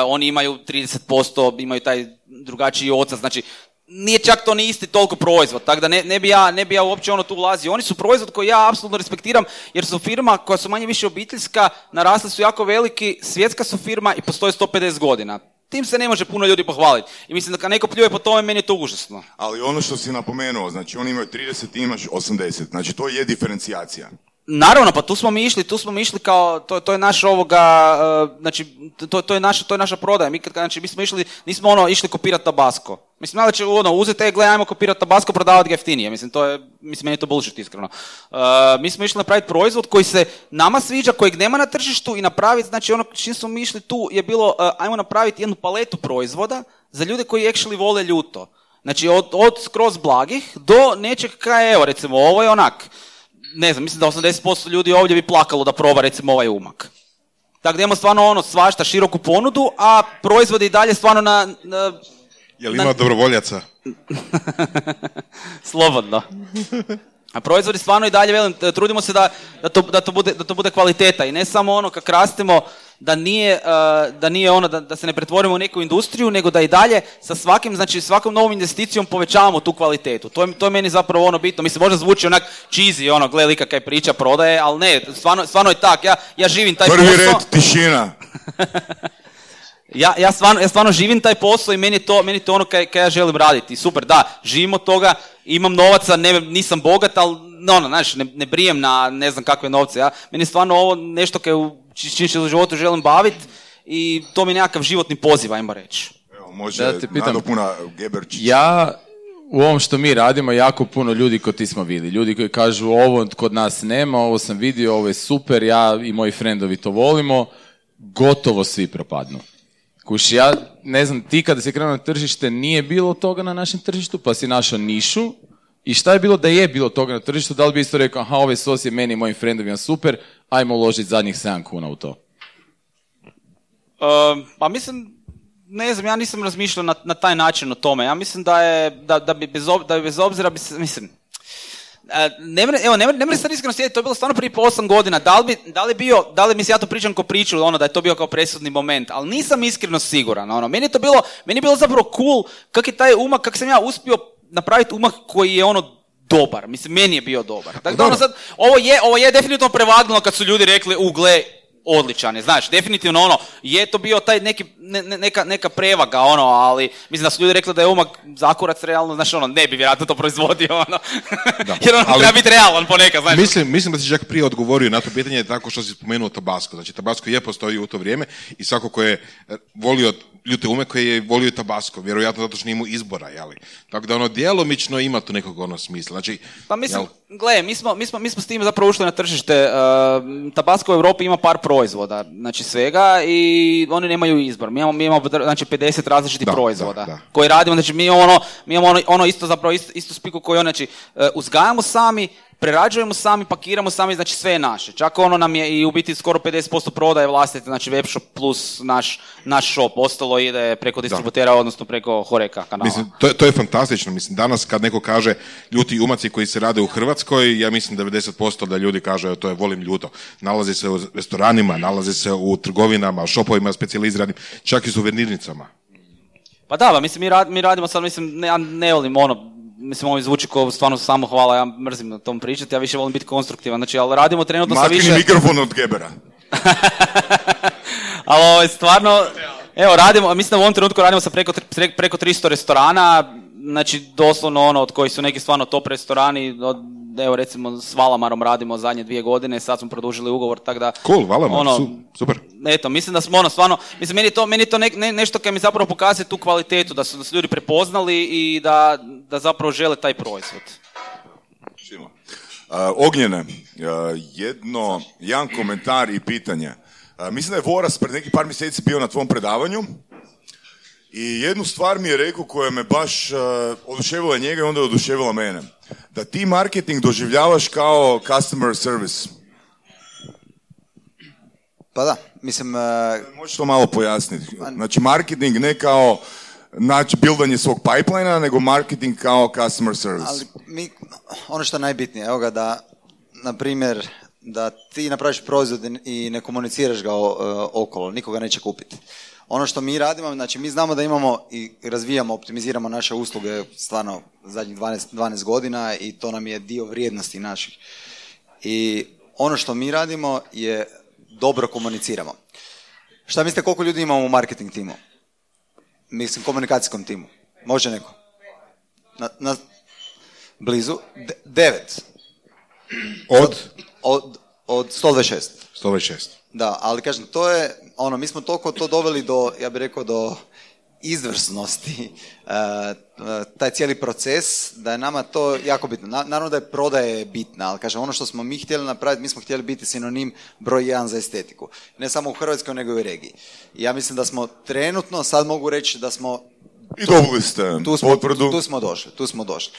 oni imaju 30%, imaju taj drugačiji ocac, znači nije čak to ni isti toliko proizvod, tako da ne, ne, bi ja, ne bi ja uopće ono tu ulazio. Oni su proizvod koji ja apsolutno respektiram jer su firma koja su manje više obiteljska, narasli su jako veliki, svjetska su firma i postoje 150 godina. Tim se ne može puno ljudi pohvaliti. I mislim da kad neko pljuje po tome, meni je to užasno. Ali ono što si napomenuo, znači oni imaju 30, ti imaš 80, znači to je diferencijacija. Naravno, pa tu smo mi išli, tu smo mi išli kao, to, to je naš ovoga, uh, znači, to, to, je naša, to je naša prodaja. Mi, kad, znači, mi smo išli, nismo ono išli kopirati Tabasco. Mislim, da će ono, uzeti, e, gle, ajmo kopirati Tabasco, prodavati jeftinije. Mislim, to je, mislim, meni je to bullshit, iskreno. Uh, mi smo išli napraviti proizvod koji se nama sviđa, kojeg nema na tržištu i napraviti, znači ono čim smo mi išli tu je bilo, uh, ajmo napraviti jednu paletu proizvoda za ljude koji actually vole ljuto. Znači, od, od skroz blagih do nečeg kaj, evo, recimo, ovo je onak, ne znam, mislim da 80% ljudi ovdje bi plakalo da proba recimo ovaj umak. Tako da imamo stvarno ono svašta široku ponudu, a proizvodi i dalje stvarno na, na Jel Na- ima dobrovoljaca? Slobodno. A proizvodi stvarno i dalje, velim, trudimo se da, da, to, da, to bude, da to bude kvaliteta i ne samo ono kak rastemo da nije, uh, da nije ono da, da se ne pretvorimo u neku industriju, nego da i dalje sa svakim, znači svakom novom investicijom povećavamo tu kvalitetu. To je, to je meni zapravo ono bitno. Mislim, možda zvuči onak cheesy, ono, gle lika kaj priča, prodaje, ali ne, stvarno, stvarno je tak. Ja, ja živim taj Prvi posao. red, tišina. Ja, ja, stvarno, ja stvarno živim taj posao i meni je to, meni je to ono kaj, kaj ja želim raditi. Super, da, živim od toga, imam novaca, ne, nisam bogat, ali ono, znaš, ne, ne brijem na ne znam kakve novce. Ja. Meni je stvarno ovo nešto kaj u či- čim se u životu želim baviti i to mi je nekakav životni poziv, ajmo reći. Evo, može Da te pitam. nadopuna Geberčić. Ja, u ovom što mi radimo, jako puno ljudi kod ti smo vidjeli. Ljudi koji kažu ovo kod nas nema, ovo sam vidio, ovo je super, ja i moji frendovi to volimo, gotovo svi propadnu. Kuš, ja ne znam, ti kada si krenuo na tržište nije bilo toga na našem tržištu, pa si našao nišu. I šta je bilo da je bilo toga na tržištu? Da li bi isto rekao, aha, ovaj sos je meni i mojim frendovima super, ajmo uložiti zadnjih 7 kuna u to. Um, pa mislim, ne znam, ja nisam razmišljao na, taj način o tome. Ja mislim da je, da, da bi bez, da bez obzira, bi se, mislim, e, evo, ne mre, ne sad iskreno sjediti, to je bilo stvarno prije po osam godina, da li, bi, da li bio, da li, mislim, ja to pričam ko priču, ono, da je to bio kao presudni moment, ali nisam iskreno siguran, ono, meni je to bilo, meni je bilo zapravo cool, kak je taj umak, kak sam ja uspio napraviti umak koji je ono dobar, mislim, meni je bio dobar. Tako da ono sad, ovo je, ovo je definitivno prevagnulo kad su ljudi rekli, u gle, odličan je, znaš, definitivno ono, je to bio taj neki, ne- ne- neka, neka prevaga, ono, ali mislim da su ljudi rekli da je umak zakurac realno, znaš, ono, ne bi vjerojatno to proizvodio, ono, jer ono ali- treba biti realan ponekad, znaš. Mislim, mislim da si čak prije odgovorio na to pitanje tako što si spomenuo Tabasco. Znači, Tabasco je postojio u to vrijeme i svako ko je e, volio ljute ume koji je volio Tabasco, vjerojatno zato što nije imao izbora, jeli? Tako da ono djelomično ima tu nekog ono smisla. Znači, Pa mislim, jel? gle, mi smo, mi, smo, mi smo s tim zapravo ušli na tržište. Uh, Tabasco u Europi ima par proizvoda, znači svega i oni nemaju izbor. Mi imamo, mi imamo znači 50 različitih Da, proizvoda da, da. koji radimo, znači mi imamo ono, mi imamo ono, ono isto zapravo isto, isto spiku koji on, znači uh, uzgajamo sami, prerađujemo sami, pakiramo sami, znači sve je naše. Čak ono nam je i u biti skoro 50% prodaje vlastite, znači web shop plus naš, naš shop. Ostalo ide preko distributera, odnosno preko Horeka kanala. Mislim, to, je- to je fantastično. Mislim, danas kad neko kaže ljuti umaci koji se rade u Hrvatskoj, ja mislim 90% da ljudi kaže to je volim ljuto. Nalazi se u restoranima, nalazi se u trgovinama, šopovima specijaliziranim, čak i suvenirnicama. Pa da, pa mislim mi, rad, mi radimo sad, mislim, ne, ne volim ono, mislim ovo zvuči kao stvarno samo hvala, ja mrzim na tom pričati, ja više volim biti konstruktivan, znači, ali radimo trenutno sa Makni više... mikrofon od Gebera. ali ovo je stvarno, evo radimo, mislim da u ovom trenutku radimo sa preko, preko 300 restorana, znači doslovno ono od kojih su neki stvarno top restorani, od, evo recimo s Valamarom radimo zadnje dvije godine, sad smo produžili ugovor, tako da... Cool, hvala vam, ono, su- super. Eto, mislim da smo ono stvarno, mislim meni je to, meni je to ne- ne- nešto kaj mi zapravo pokazuje tu kvalitetu, da su, da su ljudi prepoznali i da, da zapravo žele taj proizvod. Šimo. Uh, Ognjene, uh, jedno, jedan komentar i pitanje. Uh, mislim da je Voras pred nekih par mjeseci bio na tvom predavanju i jednu stvar mi je rekao koja me baš oduševila njega i onda je oduševila mene. Da ti marketing doživljavaš kao customer service. Pa da, mislim, e, Možeš to malo pojasniti? Znači marketing ne kao znači bildanje svog pipelina, nego marketing kao customer service. ali mi, ono što je najbitnije, evo ga da, na primjer, da ti napraviš proizvod i ne komuniciraš ga o- okolo, nikoga neće kupiti. Ono što mi radimo, znači mi znamo da imamo i razvijamo, optimiziramo naše usluge stvarno zadnjih 12, 12 godina i to nam je dio vrijednosti naših. I ono što mi radimo je dobro komuniciramo. Šta mislite koliko ljudi imamo u marketing timu? Mislim, komunikacijskom timu. Može neko? Na, na, blizu. De- devet. Od Od, od 126. 126. Da, ali kažem, to je, ono, mi smo toliko to doveli do, ja bih rekao, do izvrsnosti, e, e, taj cijeli proces, da je nama to jako bitno. Na- naravno da je prodaje bitna, ali kažem, ono što smo mi htjeli napraviti, mi smo htjeli biti sinonim broj jedan za estetiku. Ne samo u Hrvatskoj, nego i u regiji. Ja mislim da smo trenutno, sad mogu reći da smo I dobili ste tu smo, potvrdu. tu smo došli, tu smo došli.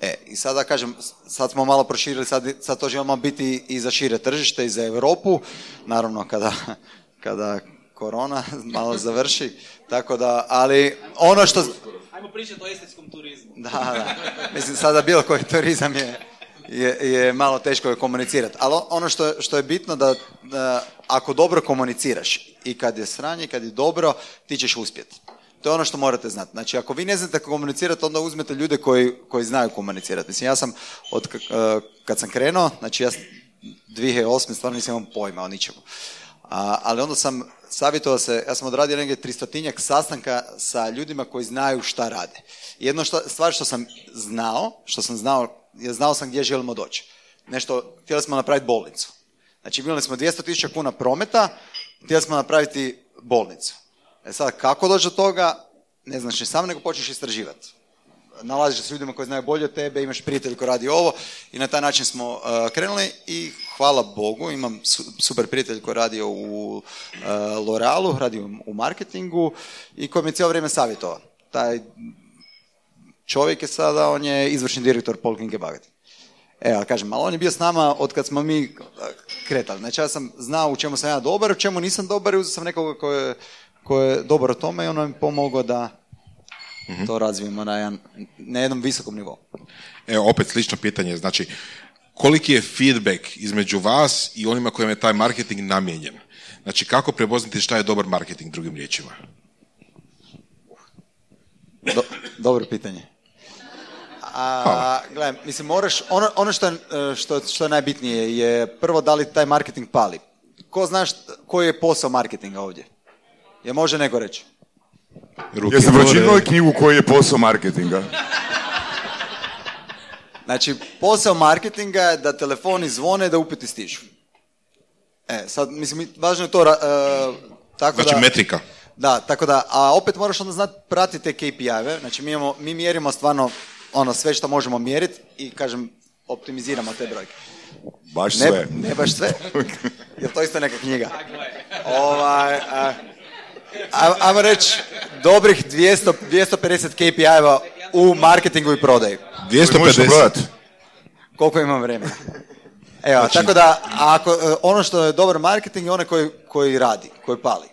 E, i sada kažem, sad smo malo proširili, sad, sad to želimo biti i za šire tržište i za Europu, naravno kada, kada korona malo završi, Tako da, ali ono što... Ajmo pričati o estetskom turizmu. Da, da. Mislim, sada bilo koji turizam je, je, je malo teško je komunicirati. Ali ono što, što je bitno da, da ako dobro komuniciraš i kad je sranje i kad je dobro, ti ćeš uspjeti. To je ono što morate znati. Znači, ako vi ne znate komunicirati, onda uzmete ljude koji, koji znaju komunicirati. Mislim, ja sam, od, eh, kad sam krenuo, znači ja sam 2008. stvarno nisam imao pojma o ničemu. A, ali onda sam savjetovao se, ja sam odradio negdje tristotinjak sastanka sa ljudima koji znaju šta rade. Jedno što, stvar što sam znao, što sam znao, je znao sam gdje želimo doći. Nešto, htjeli smo napraviti bolnicu. Znači imali smo 200 tisuća kuna prometa, htjeli smo napraviti bolnicu. E sad, kako doći do toga, ne znaš ni sam, nego počneš istraživati. Nalaziš se ljudima koji znaju bolje od tebe, imaš prijatelj koji radi ovo i na taj način smo uh, krenuli i hvala Bogu, imam su- super prijatelj koji radi u uh, L'Orealu, radi u, marketingu i koji mi cijelo vrijeme savjetovao. Taj čovjek je sada, on je izvršni direktor Polkinge Baget. Evo, kažem, ali on je bio s nama od kad smo mi kretali. Znači, ja sam znao u čemu sam ja dobar, u čemu nisam dobar i uzeo sam nekoga ko je, ko je dobar u tome i on nam je pomogao da to razvijemo na, jedan, na jednom visokom nivou. Evo, opet slično pitanje, znači, koliki je feedback između vas i onima kojima je taj marketing namijenjen? Znači, kako prepoznati šta je dobar marketing, drugim riječima? Do, dobro pitanje. A, gledaj, mislim, moraš, ono, ono što, je, što, što je najbitnije je prvo da li taj marketing pali. Ko znaš koji je posao marketinga ovdje? Je može neko reći? Ruke Jeste gore. pročitali knjigu koji je posao marketinga? Znači, posao marketinga je da telefoni zvone da upiti stižu. E, sad, mislim, važno je to... e, tako Znači, da, metrika. Da, tako da, a opet moraš onda znati pratiti te KPI-eve, znači mi, imamo, mi mjerimo stvarno ono sve što možemo mjeriti i kažem, optimiziramo te brojke. Baš Ne, sve. ne baš sve. Je to isto neka knjiga? Ovaj, ajmo reći, dobrih 200, 250 KPI-eva u marketingu i prodaji. Možeš 250. prodat? Koliko imam vremena? Evo, Znači- tako da, ako, e, ono što je dobar marketing je onaj koji, koji radi, koji pali.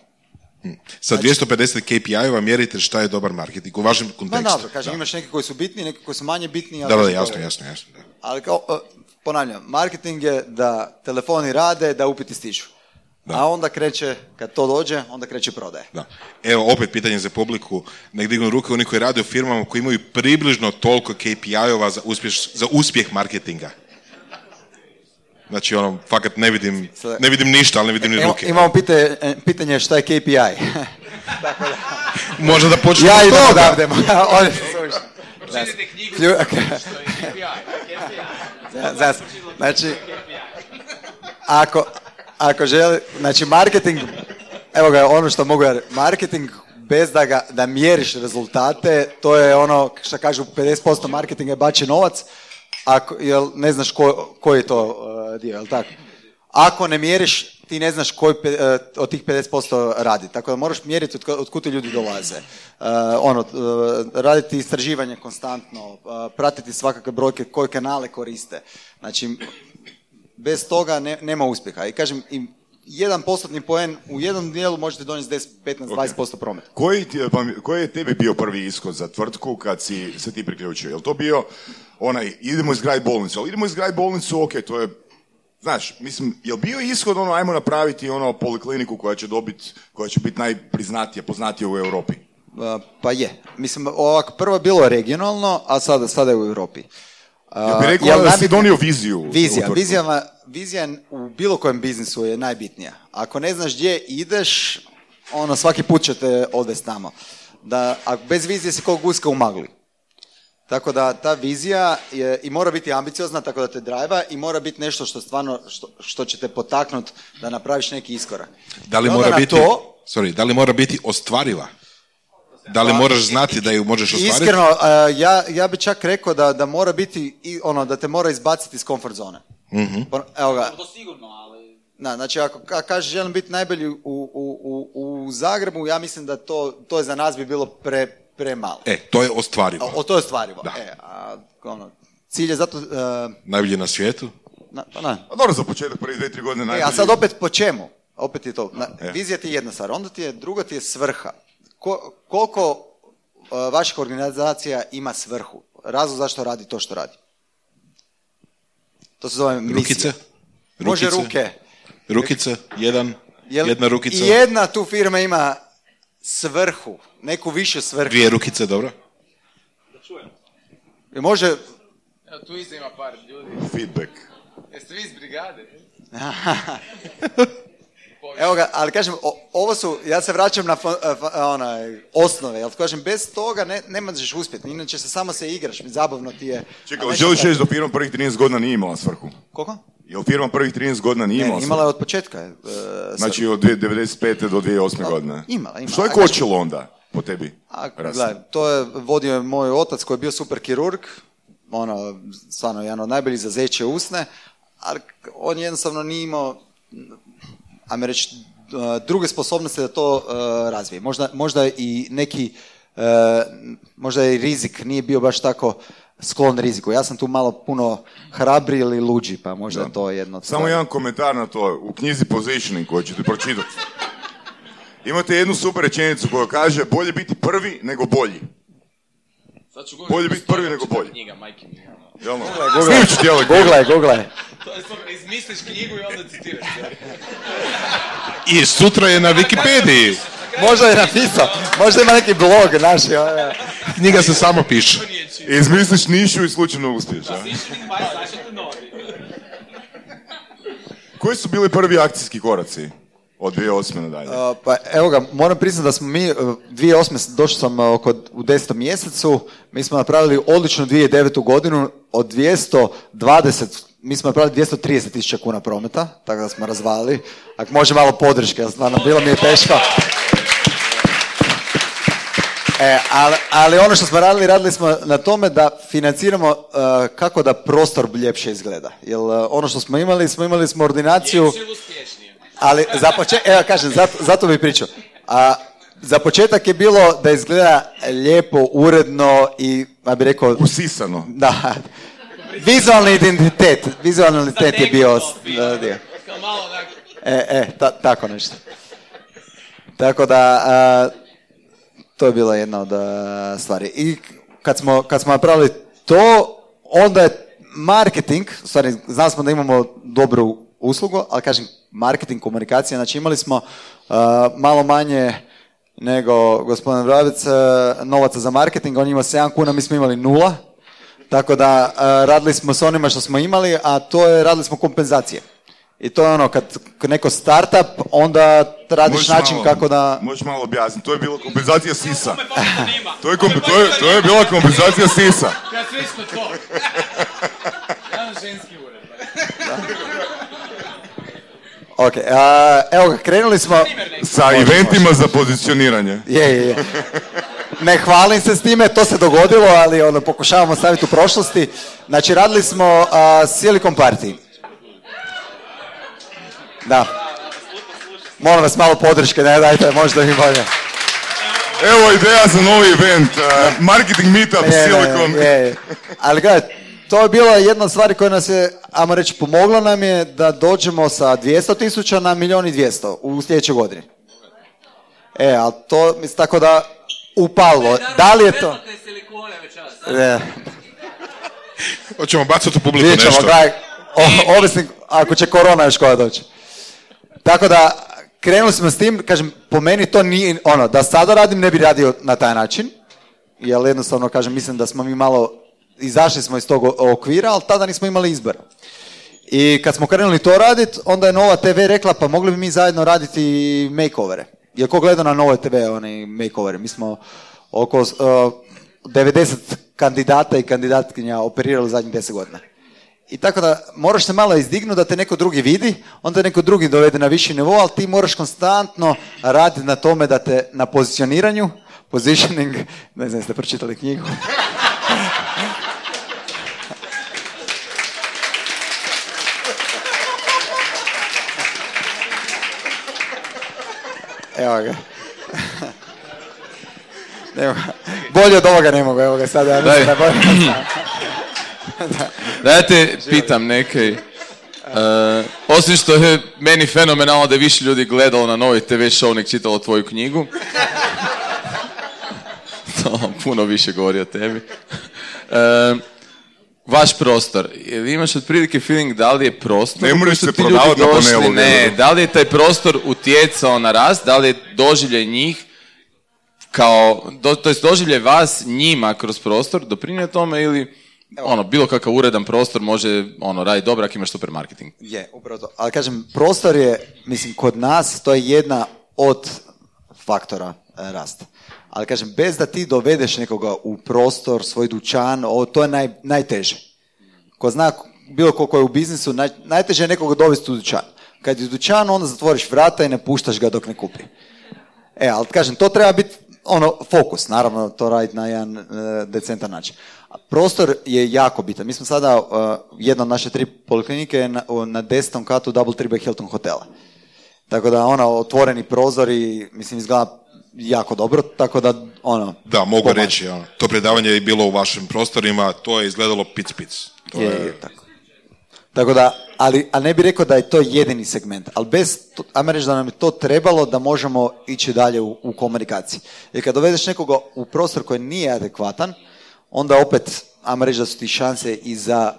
Sa Znači- 250 KPI-eva mjerite šta je dobar marketing u vašem Ma kontekstu. dobro, kažem, imaš neki koji su bitni, neki koji su manje bitni. ali Da, da, jasno, jasno, jasno. Da. Ali kao, e, ponavljam, marketing je da telefoni rade, da upiti stižu. A onda kreće, kad to dođe, onda kreće prodaje. Da. Evo, opet pitanje za publiku. Nek dignu ruke oni koji rade u firmama koji imaju približno toliko KPI-ova za, uspješ, za uspjeh marketinga. Znači, ono, fakat ne vidim, ne vidim ništa, ali ne vidim ni Ima- ruke. Imamo pite, e, pitanje šta je KPI. Možda da počnemo ja od idem toga. odavde. Se suviše. Klju- Za- za- Znači, ako, ako želi, znači marketing, evo ga, ono što mogu ja, marketing bez da ga, da mjeriš rezultate, to je ono što kažu 50% marketinga je bačen novac, ako, jel ne znaš ko, koji je to uh, dio, jel tako? Ako ne mjeriš, ti ne znaš koji eh, od tih 50% radi. Tako da moraš mjeriti od, ko- od kud ti ljudi dolaze. Eh, ono, raditi istraživanje konstantno, pratiti svakakve brojke, koje kanale koriste. Znači, bez toga ne- nema uspjeha. I kažem, i jedan postotni poen u jednom dijelu možete donijeti 10, 15, 20% prometa. Koji, ti, je- pa koji je tebi bio prvi ishod za tvrtku kad si se ti priključio? Jel to bio onaj, idemo izgraditi bolnicu, ali idemo izgraditi bolnicu, ok, to je, znaš, mislim, jel bio ishod ono, ajmo napraviti ono polikliniku koja će dobiti, koja će biti najpriznatija, poznatija u Europi? Pa je. Mislim, ovako, prvo je bilo regionalno, a sada, sada je u Europi. Uh, Ja bih rekao da si donio viziju. Vizija, vizija, vizija u bilo kojem biznisu je najbitnija. Ako ne znaš gdje ideš, ono svaki put će te odvesti tamo. Da, a bez vizije si kao guska u magli. Tako da ta vizija je, i mora biti ambiciozna, tako da te drajva i mora biti nešto što stvarno, što, što će te potaknuti da napraviš neki iskorak. Da li mora biti, to, sorry, da li mora biti ostvariva? Da li moraš znati da ju možeš ostvariti? Iskreno, uh, ja, ja bi čak rekao da, da mora biti, i, ono, da te mora izbaciti iz comfort zone. Mhm. Pa, Evo ga, To sigurno, ali... na, znači ako ka, kažeš želim biti najbolji u, u, u, u Zagrebu, ja mislim da to, to je za nas bi bilo pre, premalo. E, to je ostvarivo. O, to je stvarivo. Da. E, a, ono, cilj je zato... Uh, Najbolje na svijetu. na, pa na, Pa dobro, za početak prvi dve, tri godine E, najbolji. a sad opet po čemu? Opet je to. Na, E. Vizija ti je jedna stvar, onda ti je, druga ti je svrha. Ko- koliko uh, vaših organizacija ima svrhu? Razlog zašto radi to što radi? To se zove misija. Rukice? Može ruke. Rukice, jedan, Jel- jedna rukica, I jedna tu firma ima svrhu, neku višu svrhu. dvije rukice, dobro? I može, Evo, tu iza ima par ljudi. Feedback. Jeste vi iz brigade? evo ga, ali kažem, o- ovo su, ja se vraćam na fo- a, fa- a, onaj, osnove, jel kažem, bez toga ne, ne možeš uspjeti, inače se samo se igraš, zabavno ti je. Čekaj, želiš reći da firma prvih 13 godina nije imala svrhu? Koliko? Jel firma prvih 13 godina nije Ne, imala imala je od početka. e, Znači od 95. do 2008. godine. imala, imala. Što je kočilo onda po tebi? A, gledaj, to je vodio je moj otac koji je bio super kirurg, ono, stvarno jedan od najboljih za zeće usne, ali on jednostavno nije imao, ajme reći, druge sposobnosti da to uh, razvije. Možda, možda i neki, uh, možda i rizik nije bio baš tako sklon riziku. Ja sam tu malo puno hrabri ili luđi, pa možda je to jedno od Samo jedan komentar na to. U knjizi Positioning koju ćete pročitati. Imate jednu super rečenicu koja kaže bolje biti prvi nego bolji. Sad ću Bolje biti prvi nego bolji. Knjiga, majke mi. Jel no? Googlaj, googlaj. To je super, izmisliš knjigu i onda citiraš. I sutra je na Wikipediji. Možda je napisao, možda ima neki blog naš. ono. Knjiga se samo piše. Izmisliš nišu i slučajno uspiješ. A? Koji su bili prvi akcijski koraci od 2008. nadalje? Uh, Pa evo ga, moram priznati da smo mi, uh, 2008. došao sam uh, oko, u 10. mjesecu, mi smo napravili odličnu 2009. godinu, od 220, mi smo napravili 230 tisuća kuna prometa, tako da smo razvalili. Ako može malo podrške, jer stvarno bilo mi je teško. E, ali, ali ono što smo radili, radili smo na tome da financiramo uh, kako da prostor ljepše izgleda. Jer uh, ono što smo imali, smo imali smo ordinaciju... Ali za početak, evo kažem, zato, zato bi pričao. A, za početak je bilo da izgleda lijepo, uredno i, ja bih rekao, Usisano. da, vizualni identitet, vizualni identitet je bio dio. E, e, ta- tako nešto. Tako da, a, to je bila jedna od a, stvari. I kad smo, kad smo napravili to, onda je marketing, stvari znali smo da imamo dobru uslugu, ali kažem, marketing, komunikacija, znači imali smo malo manje nego gospodin Vrabec novaca za marketing, on ima 7 kuna, mi smo imali nula, tako da a, radili smo s onima što smo imali, a to je, radili smo kompenzacije. I to je ono, kad neko startup, onda radiš Možeš način malo- kako da... Možeš malo objasniti. To je bila kompenzacija sisa. To je, komp- to je, to je bila kompenzacija sisa. Ja sve isto to. Ženski ured. Ok, a, evo ga, krenuli smo... Sa eventima za pozicioniranje. Je, je, je. Ne hvalim se s time, to se dogodilo, ali ono, pokušavamo staviti u prošlosti. Znači, radili smo a, Silicon Party. Da. Molim vas malo podrške, ne dajte, možda mi bolje. Evo ideja za novi event. uh, marketing meetup Je, Silicon. je, je. Ali gledaj, to je bila jedna od stvari koja nas je, ajmo reći, pomogla nam je da dođemo sa 200 tisuća na milijun i 200 u sljedećoj godini. E, ali to, mislim, tako da, upalo. Da li je to... E, Hoćemo bacati u publiku Vidjet ćemo, nešto. gledaj, o- ovisnik, ako će korona još koja doći. Tako da, krenuli smo s tim, kažem, po meni to nije, ono, da sada radim, ne bi radio na taj način, jer jednostavno, kažem, mislim da smo mi malo, izašli smo iz tog o- okvira, ali tada nismo imali izbora. I kad smo krenuli to raditi, onda je Nova TV rekla, pa mogli bi mi zajedno raditi makeovere. Jer ko gleda na Novoj TV, oni makeovere, mi smo oko uh, 90 kandidata i kandidatkinja operirali zadnjih 10 godina. I tako da moraš se malo izdignuti da te neko drugi vidi, onda neko drugi dovede na viši nivo, ali ti moraš konstantno raditi na tome da te na pozicioniranju, positioning, ne znam jeste pročitali knjigu. Evo ga. Evo. Bolje od ovoga ne mogu, evo ga sada. Ja mislim da bolje. Da ja te pitam nekaj. E, osim što je meni fenomenalno da je više ljudi gledalo na novoj TV show nek čitalo tvoju knjigu. puno više govori o tebi. E, vaš prostor, jel imaš otprilike feeling da li je prostor... Ne u koji moraš su se ti ljudi prodavati na došli, panelu, Ne, da li je taj prostor utjecao na rast, da li je doživljaj njih kao, do, to jest doživljaj vas njima kroz prostor doprinio tome ili ono, bilo kakav uredan prostor može ono, raditi dobro ako imaš supermarketing. Je, upravo to. Ali kažem, prostor je, mislim, kod nas to je jedna od faktora e, rasta. Ali kažem, bez da ti dovedeš nekoga u prostor, svoj dućan, ovo, to je naj, najteže. Ko zna, bilo ko ko je u biznisu, naj, najteže je nekoga dovesti u dućan. Kad je u dućanu, onda zatvoriš vrata i ne puštaš ga dok ne kupi. E, ali kažem, to treba biti ono, fokus, naravno to raditi na jedan e, decentan način. Prostor je jako bitan. Mi smo sada, e, jedna od naše tri poliklinike je na, na desetom katu Double Tribe Hilton hotela. Tako da, ono, otvoreni prozori, mislim, izgleda jako dobro, tako da, ono... Da, mogu pomaže. reći, ono, to predavanje je bilo u vašim prostorima, to je izgledalo pic pic. To Je, je, tako. Tako da, ali, a ne bih rekao da je to jedini segment, ali bez, ajmo reći da nam je to trebalo da možemo ići dalje u, u komunikaciji. Jer kad dovedeš nekoga u prostor koji nije adekvatan, onda opet, ajmo reći da su ti šanse i za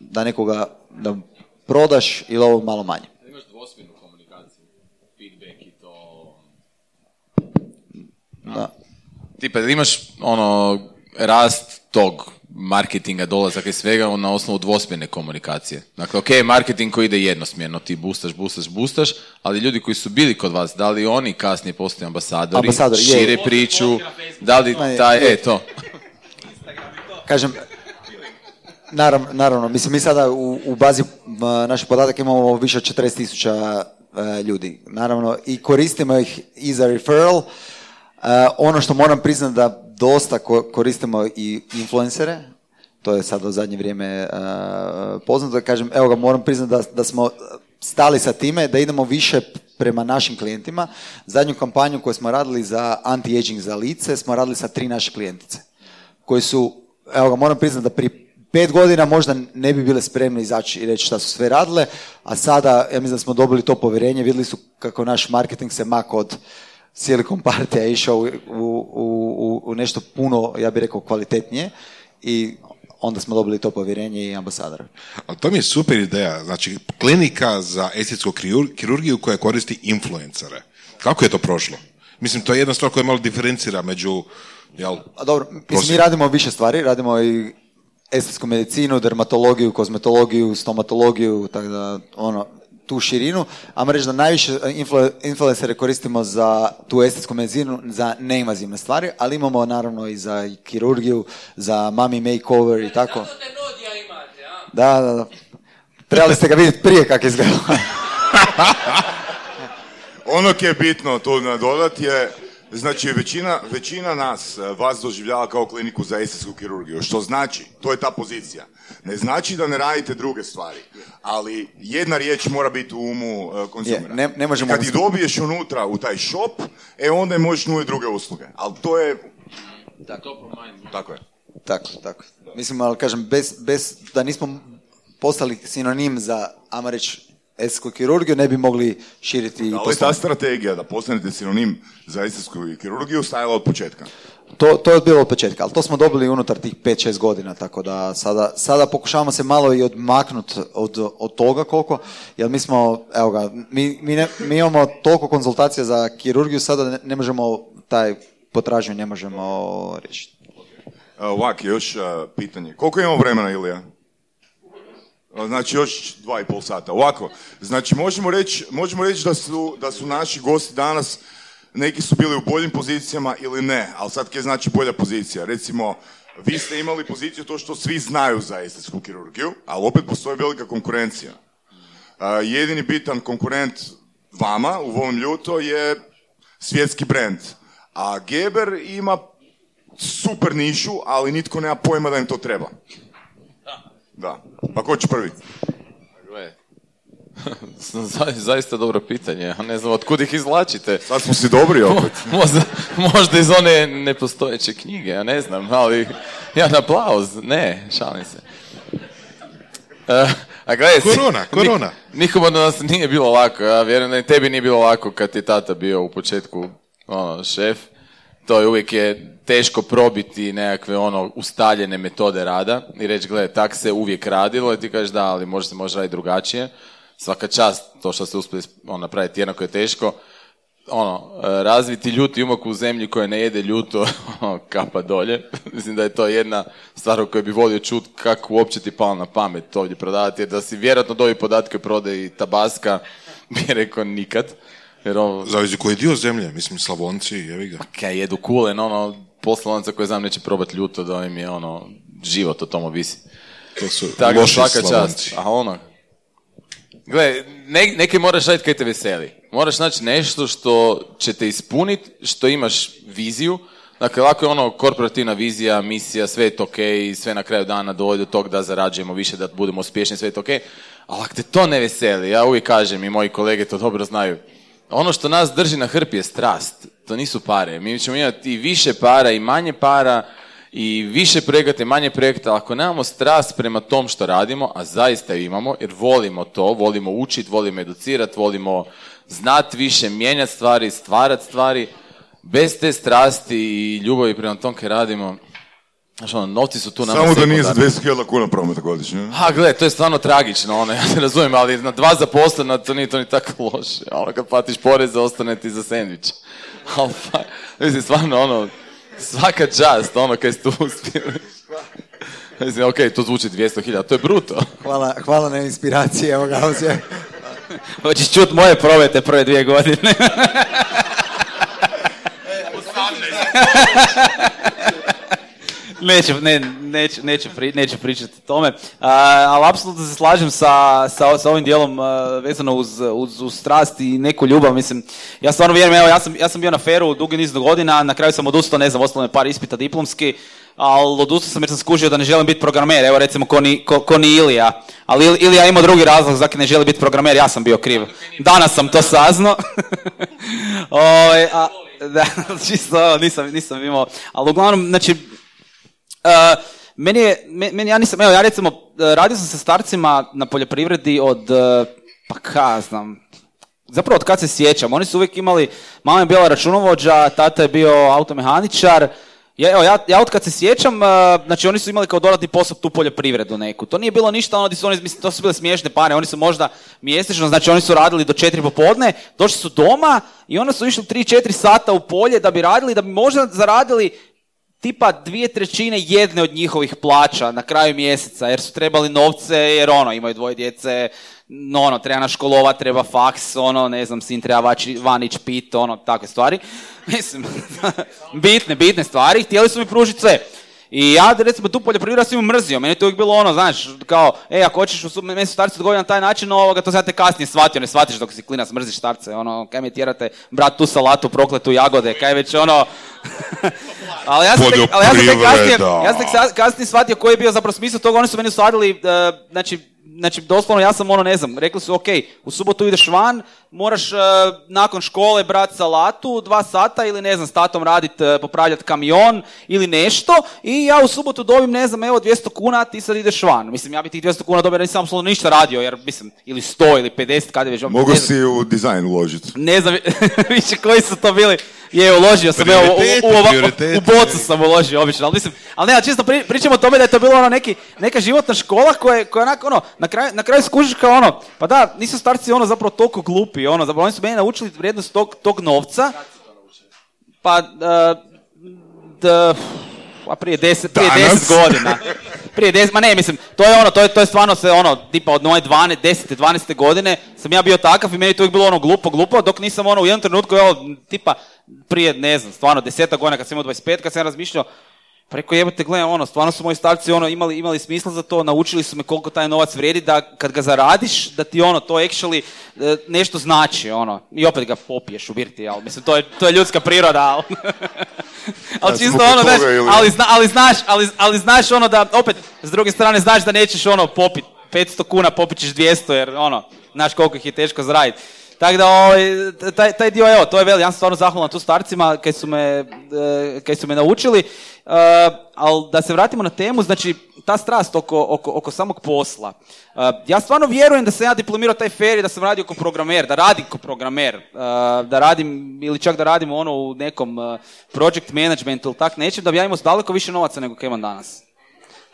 da nekoga da prodaš ili ovo malo manje. Imaš dvosmjernu komunikaciju, feedback i to... Da. Tipa, da imaš ono, rast tog marketinga, dolazaka i svega na osnovu dvosmjerne komunikacije. Dakle, ok, marketing koji ide jednosmjerno, ti bustaš, bustaš, bustaš, ali ljudi koji su bili kod vas, da li oni kasnije postaju ambasadori, je. šire priču, da li je, taj, je. e, to. Kažem, naravno, naravno, mislim mi sada u, u bazi naših podataka imamo više od 40 tisuća e, ljudi. Naravno, i koristimo ih i za referral. E, ono što moram priznati da dosta ko- koristimo i influencere, to je sad u zadnje vrijeme e, poznato, da kažem, evo ga, moram priznati da, da smo stali sa time, da idemo više prema našim klijentima. Zadnju kampanju koju smo radili za anti-aging za lice smo radili sa tri naše klijentice koji su, evo ga, moram priznati da prije pet godina možda ne bi bile spremne izaći i reći šta su sve radile, a sada, ja mislim da smo dobili to povjerenje, vidjeli su kako naš marketing se mak od Silicon partija išao u, u, u, u nešto puno, ja bih rekao, kvalitetnije i onda smo dobili to povjerenje i ambasadora. Ali to mi je super ideja. Znači, klinika za estetsku kirur- kirurgiju koja koristi influencere. Kako je to prošlo? Mislim, to je jedna stvar koja malo diferencira među... Jel, A dobro, mislim, mi radimo više stvari, radimo i estetsku medicinu, dermatologiju, kozmetologiju, stomatologiju, tako da, ono, tu širinu, a reći da najviše influ, influencere koristimo za tu estetsku medicinu, za neinvazivne stvari, ali imamo naravno i za kirurgiju, za mami makeover i tako. Da, da, da. Trebali ste ga vidjeti prije kako izgleda. Ono koje je bitno to nadodati je, znači većina, većina nas e, vas doživljava kao kliniku za estetsku kirurgiju, što znači, to je ta pozicija. Ne znači da ne radite druge stvari, ali jedna riječ mora biti u umu e, konzumera. Je, ne- ne možemo Kad ih dobiješ unutra u taj shop, e onda možeš nuditi druge usluge. Ali to je... Tako je. Tako, tako. Mislim, ali kažem, bez, bez da nismo postali sinonim za, ajmo reći, estetsku kirurgiju, ne bi mogli širiti Ali ta poslovanje. strategija da postanete sinonim za estetsku kirurgiju stajala od početka. To, to je bilo od početka, ali to smo dobili unutar tih 5-6 godina, tako da sada, sada pokušavamo se malo i odmaknuti od, od toga koliko, jer mi smo, evo ga, mi, mi, ne- mi imamo toliko konzultacija za kirurgiju, sada ne, ne možemo taj potražnju ne možemo riješiti. Ovak, još pitanje. Koliko imamo vremena, Ilija? Znači još dva i pol sata. Ovako, znači možemo reći, možemo reći da, su, da su naši gosti danas, neki su bili u boljim pozicijama ili ne, ali sad kje znači bolja pozicija? Recimo, vi ste imali poziciju to što svi znaju za estetsku kirurgiju, ali opet postoji velika konkurencija. Jedini bitan konkurent vama u ovom ljuto je svjetski brand. A Geber ima super nišu, ali nitko nema pojma da im to treba. Da. Pa ko će prvi? Gle. Za- Zaista dobro pitanje, ja ne znam od kud ih izvlačite. Sad smo si dobri opet. možda, možda iz one nepostojeće knjige, ja ne znam, ali jedan aplauz, ne, šalim se. E, a gledaj, si- Korona, korona. nik- nikom od nas nije bilo lako, ja vjerujem da i tebi nije bilo lako kad ti tata bio u početku ono, šef. To je uvijek je teško probiti nekakve ono ustaljene metode rada i reći, gle, tak se uvijek radilo i ti kažeš da, ali može se može raditi drugačije. Svaka čast to što ste uspjeli ono, napraviti jednako je teško. Ono, e, razviti ljuti umak u zemlji koja ne jede ljuto, ono, kapa dolje. Mislim da je to jedna stvar o kojoj bi volio čut kako uopće ti palo na pamet ovdje prodavati, jer da si vjerojatno dobi podatke o prodaji tabaska, bi rekao nikad. Jer ovo, Zavisi koji dio zemlje, mislim Slavonci, jevi ga. kaj jedu kulen, ono, poslovaca koje znam neće probati ljuto da im je ono, život o tom ovisi. To su Tako loši svaka Slavonci. čast. A ono, gle, ne, neke moraš raditi kaj te veseli. Moraš naći nešto što će te ispuniti, što imaš viziju. Dakle, lako je ono korporativna vizija, misija, sve je to ok, sve na kraju dana dođe do tog da zarađujemo više, da budemo uspješni, sve je to ok. Ali ako te to ne veseli, ja uvijek kažem i moji kolege to dobro znaju, ono što nas drži na hrpi je strast, to nisu pare. Mi ćemo imati i više para i manje para i više projekata i manje projekata, ako nemamo strast prema tom što radimo, a zaista imamo, jer volimo to, volimo učiti, volimo educirati, volimo znati više, mijenjati stvari, stvarati stvari, bez te strasti i ljubavi prema tom kaj radimo, Znaš, ono, novci su tu nama Samo da nije za sekundarni. 200.000 kuna prometa godišnje. Ha, gle, to je stvarno tragično, ono, ja se razumijem, ali na dva zaposlena to nije to ni tako loše. Ono, kad platiš poreze, ostane ti za sendvič. Ali, pa, mislim, stvarno, ono, svaka čast, ono, kaj ste uspjeli. Mislim, okej, to zvuči 200.000, to je bruto. Hvala, hvala na inspiraciji, evo ga, ovdje. Hoćeš čut moje provete prve dvije godine. Neću, ne, neću, neću, pri, neću pričati o tome, A, ali apsolutno se slažem sa, sa, sa ovim dijelom vezano uz, uz, uz strast i neku ljubav, mislim, ja stvarno vjerujem, evo, ja sam, ja sam bio na feru dugi niz godina, na kraju sam odustao, ne znam, ostalo par ispita diplomski, ali odustao sam jer sam skužio da ne želim biti programer, evo recimo ko ni, ko, ko ni Ilija, ali Il- Ilija ima drugi razlog zakaj ne želi biti programer, ja sam bio kriv. Danas sam to saznao. Ovaj, da, čisto, nisam, nisam imao, ali uglavnom, znači, Uh, meni je, me- meni ja nisam, evo ja recimo, uh, radio sam sa starcima na poljoprivredi od, uh, pa ka znam, zapravo od kad se sjećam, oni su uvijek imali, mama je bila računovođa, tata je bio automehaničar, ja, evo, ja, ja od kad se sjećam, znači oni su imali kao dodatni posao tu poljoprivredu neku. To nije bilo ništa, ono su oni, mislim, to su bile smiješne pare, oni su možda mjesečno, znači oni su radili do četiri popodne, došli su doma i onda su išli 3-4 sata u polje da bi radili, da bi možda zaradili tipa dvije trećine jedne od njihovih plaća na kraju mjeseca, jer su trebali novce, jer ono, imaju dvoje djece, no, ono, treba na školova, treba faks, ono, ne znam, sin treba vaći, van pit, ono, takve stvari. Mislim, bitne, bitne stvari, htjeli su mi pružiti sve. I ja, recimo, tu poljoprivredu sam mrzio, meni je to uvijek bilo ono, znaš, kao, e, ako hoćeš, meni su starci odgovorili na taj način, ovoga, to sad te kasnije shvatio, ne shvatiš dok si klinac, mrziš starce, ono, kaj mi tjerate, brat, tu salatu, prokletu jagode, kaj već, ono, ali ja sam tek, ali ja sam tek kasnije, ja sam tek kasnije shvatio koji je bio zapravo smisao toga, oni su meni usadili, e, znači, znači doslovno ja sam ono ne znam, rekli su ok, u subotu ideš van, moraš e, nakon škole brat salatu dva sata ili ne znam s tatom radit, e, popravljat kamion ili nešto i ja u subotu dobim ne znam evo 200 kuna, ti sad ideš van. Mislim ja bi tih 200 kuna dobio jer nisam apsolutno ništa radio jer mislim ili 100 ili 50 kad je već. Mogu ne si u dizajn uložiti. ne znam više koji su to bili. Je, uložio sam, evo, u, u, u bocu sam uložio obično, ali mislim, ali ne, čisto pri, pričamo o tome da je to bilo ono neki, neka životna škola koja, je- koja je onako ono, na kraju, na kraju skužiš kao ono, pa da, nisu starci ono zapravo toliko glupi, ono, zapravo oni su meni naučili vrijednost tog, tog novca, pa, uh, da, a prije deset, prije deset godina. Prije deset, ma ne, mislim, to je ono, to je, to je stvarno se ono, tipa od moje 12, 10, 12 godine sam ja bio takav i meni to uvijek bilo ono glupo, glupo, dok nisam ono u jednom trenutku, evo, tipa, prije, ne znam, stvarno deseta godina kad sam imao 25, kad sam razmišljao, pa rekao jebote, gledaj, ono, stvarno su moji starci ono, imali, imali smisla za to, naučili su me koliko taj novac vrijedi, da kad ga zaradiš, da ti ono, to actually e, nešto znači, ono, i opet ga popiješ u birti, ali mislim, to je, to je ljudska priroda, ali, ali čisto ono, znaš, ali, zna, ali, znaš, ali, ali znaš ono da, opet, s druge strane, znaš da nećeš ono popit 500 kuna, popit ćeš 200, jer ono, znaš koliko ih je teško zaraditi. Tako da, ovaj, taj, taj dio, evo, to je veli, ja sam stvarno zahvalan tu starcima kaj su me, e, kaj su me naučili. E, ali da se vratimo na temu, znači, ta strast oko, oko, oko samog posla. Uh, ja stvarno vjerujem da sam ja diplomirao taj fair i da sam radio kao programer, da radim kao programer, uh, da radim, ili čak da radim ono u nekom uh, project managementu ili tak nečem, da bi ja imao daleko više novaca nego kaj imam danas.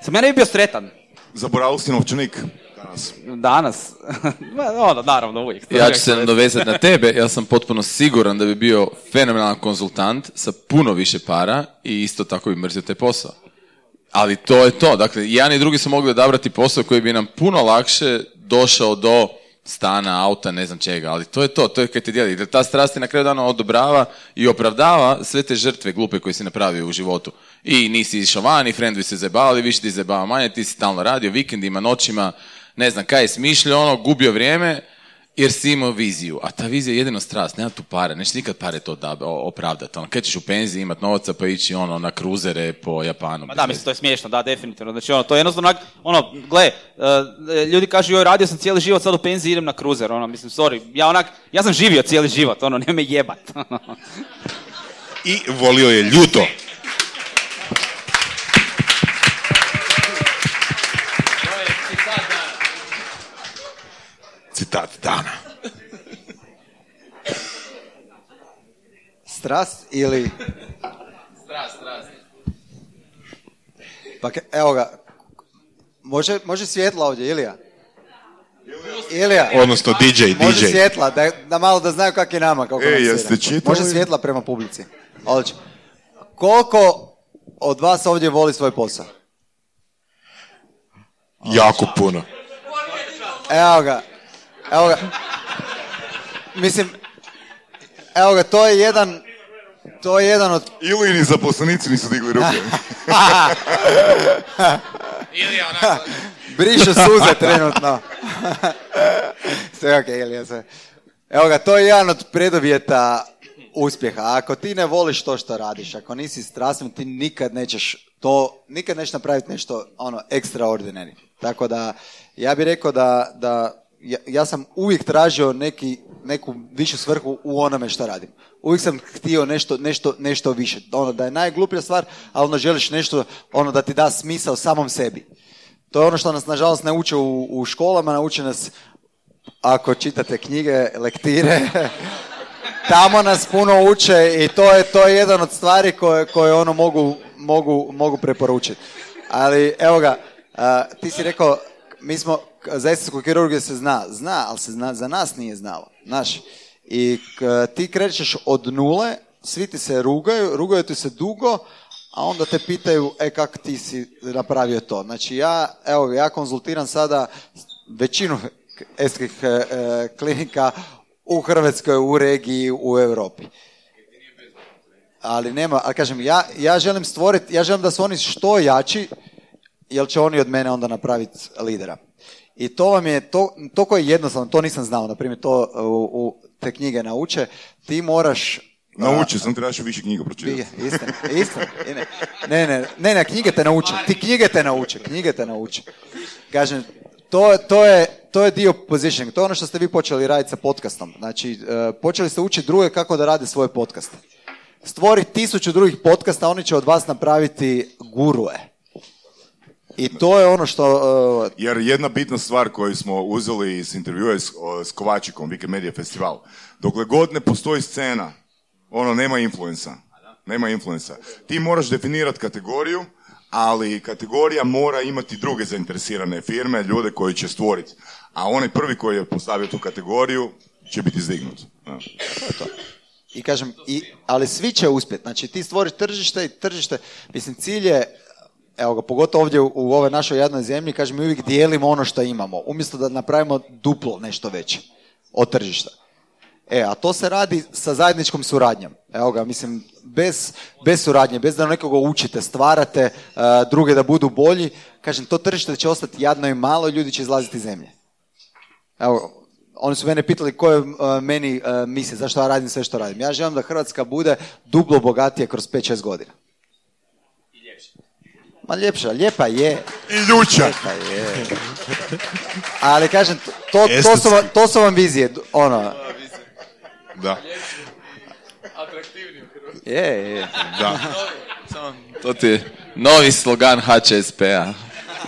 Sam ja ne bi bio sretan. Zaboravili si novčanik danas. Danas. Ma, ono, naravno, uvijek. Ja ću se nadovezati na tebe, ja sam potpuno siguran da bi bio fenomenalan konzultant sa puno više para i isto tako bi mrzio taj posao. Ali to je to, dakle, jedan i drugi su mogli odabrati posao koji bi nam puno lakše došao do stana, auta, ne znam čega, ali to je to, to je kad te dijeli. Jer ta strast na kraju dana odobrava i opravdava sve te žrtve glupe koje si napravio u životu. I nisi išao van, i friendovi se zajebavali, više ti zajebava manje, ti si stalno radio, vikendima, noćima, ne znam kaj je smišljao, ono, gubio vrijeme, jer si imao viziju. A ta vizija je jedino strast, nema tu pare, neće nikad pare to da, opravdati. Ono, kad ćeš u penziji imat novaca pa ići ono, na kruzere po Japanu. Ma da, mislim, to je smiješno, da, definitivno. Znači, ono, to je jednostavno, ono, gle, eh, ljudi kažu, joj, radio sam cijeli život, sad u penziji idem na kruzer, ono, mislim, sorry, ja onak, ja sam živio cijeli život, ono, ne me jebat. I volio je ljuto. Citat dana. Strast ili... Strast, strast. Pa ke- evo ga. Može, može svjetla ovdje, Ilija? Ilija. Odnosno DJ, Može DJ. svjetla, da, da malo da znaju kak je nama. Kako E, jeste čitali? Može svjetla prema publici. Odlično. Koliko od vas ovdje voli svoj posao? Jako puno. Evo ga. Evo ga. Mislim, evo ga, to je jedan, to je jedan od... Ili ni zaposlenici nisu digli ruke. Brišu suze trenutno. sve ok, Ilija, sve. Evo ga, to je jedan od preduvjeta uspjeha. Ako ti ne voliš to što radiš, ako nisi strastven, ti nikad nećeš to, nikad nećeš napraviti nešto ono extraordinary. Tako da, ja bih rekao da, da ja, ja sam uvijek tražio neki, neku višu svrhu u onome što radim. Uvijek sam htio nešto, nešto, nešto više. Ono da je najgluplja stvar, ali onda želiš nešto ono da ti da smisao samom sebi. To je ono što nas nažalost ne uče u, u školama, nauče nas ako čitate knjige, lektire, tamo nas puno uče i to je, to je jedan od stvari koje, koje ono mogu, mogu, mogu preporučiti. Ali evo ga, a, ti si rekao, mi smo, za estetsku kirurgiju se zna, zna, ali se za nas nije znalo, znaš. I ti krećeš od nule, svi ti se rugaju, rugaju ti se dugo, a onda te pitaju, e kak ti si napravio to. Znači ja, evo, ja konzultiram sada većinu estetskih e, e, klinika u Hrvatskoj, u regiji, u Europi. Ali nema, ali kažem, ja, ja želim stvoriti, ja želim da su oni što jači, jer će oni od mene onda napraviti lidera. I to vam je, to, to koje je jednostavno, to nisam znao, na primjer, to u, u te knjige nauče, ti moraš Naučio sam, trebaš više knjiga pročitati. Istina, istina. Ne, ne, ne, ne, knjige te nauče. Ti knjige te nauče, knjige te nauče. Kažem, to, to, je, to je dio positioning. To je ono što ste vi počeli raditi sa podcastom. Znači, eh, počeli ste učiti druge kako da rade svoje podcaste. Stvori tisuću drugih podcasta, oni će od vas napraviti gurue. I to je ono što... eh, Jer jedna bitna stvar koju smo uzeli iz intervjua s, s Kovačikom, Weekend Media Festival, dokle god ne postoji scena, ono, nema influensa. Nema influensa. Ti moraš definirati kategoriju, ali kategorija mora imati druge zainteresirane firme, ljude koji će stvoriti. A onaj prvi koji je postavio tu kategoriju će biti izdignut. Da. I kažem, i, ali svi će uspjeti. Znači ti stvoriš tržište i tržište, mislim cilj je, evo ga, pogotovo ovdje u, ovoj našoj jadnoj zemlji, kažem, mi uvijek dijelimo ono što imamo, umjesto da napravimo duplo nešto veće od tržišta. E, a to se radi sa zajedničkom suradnjom. Evo ga, mislim, bez, bez suradnje, bez da nekoga učite, stvarate, e, druge da budu bolji, kažem, to tržište će ostati jadno i malo ljudi će izlaziti iz zemlje. Evo, oni su mene pitali ko je uh, meni uh, misija, zašto ja radim sve što radim. Ja želim da Hrvatska bude dublo bogatija kroz 5-6 godina. Ma ljepša, lijepa je. I ljuča! Lijepa je. Ali kažem, to, to, su, vam, to su vam vizije. Ono, Da, je, je. da. Samo, to ti je novi slogan HČSP-a.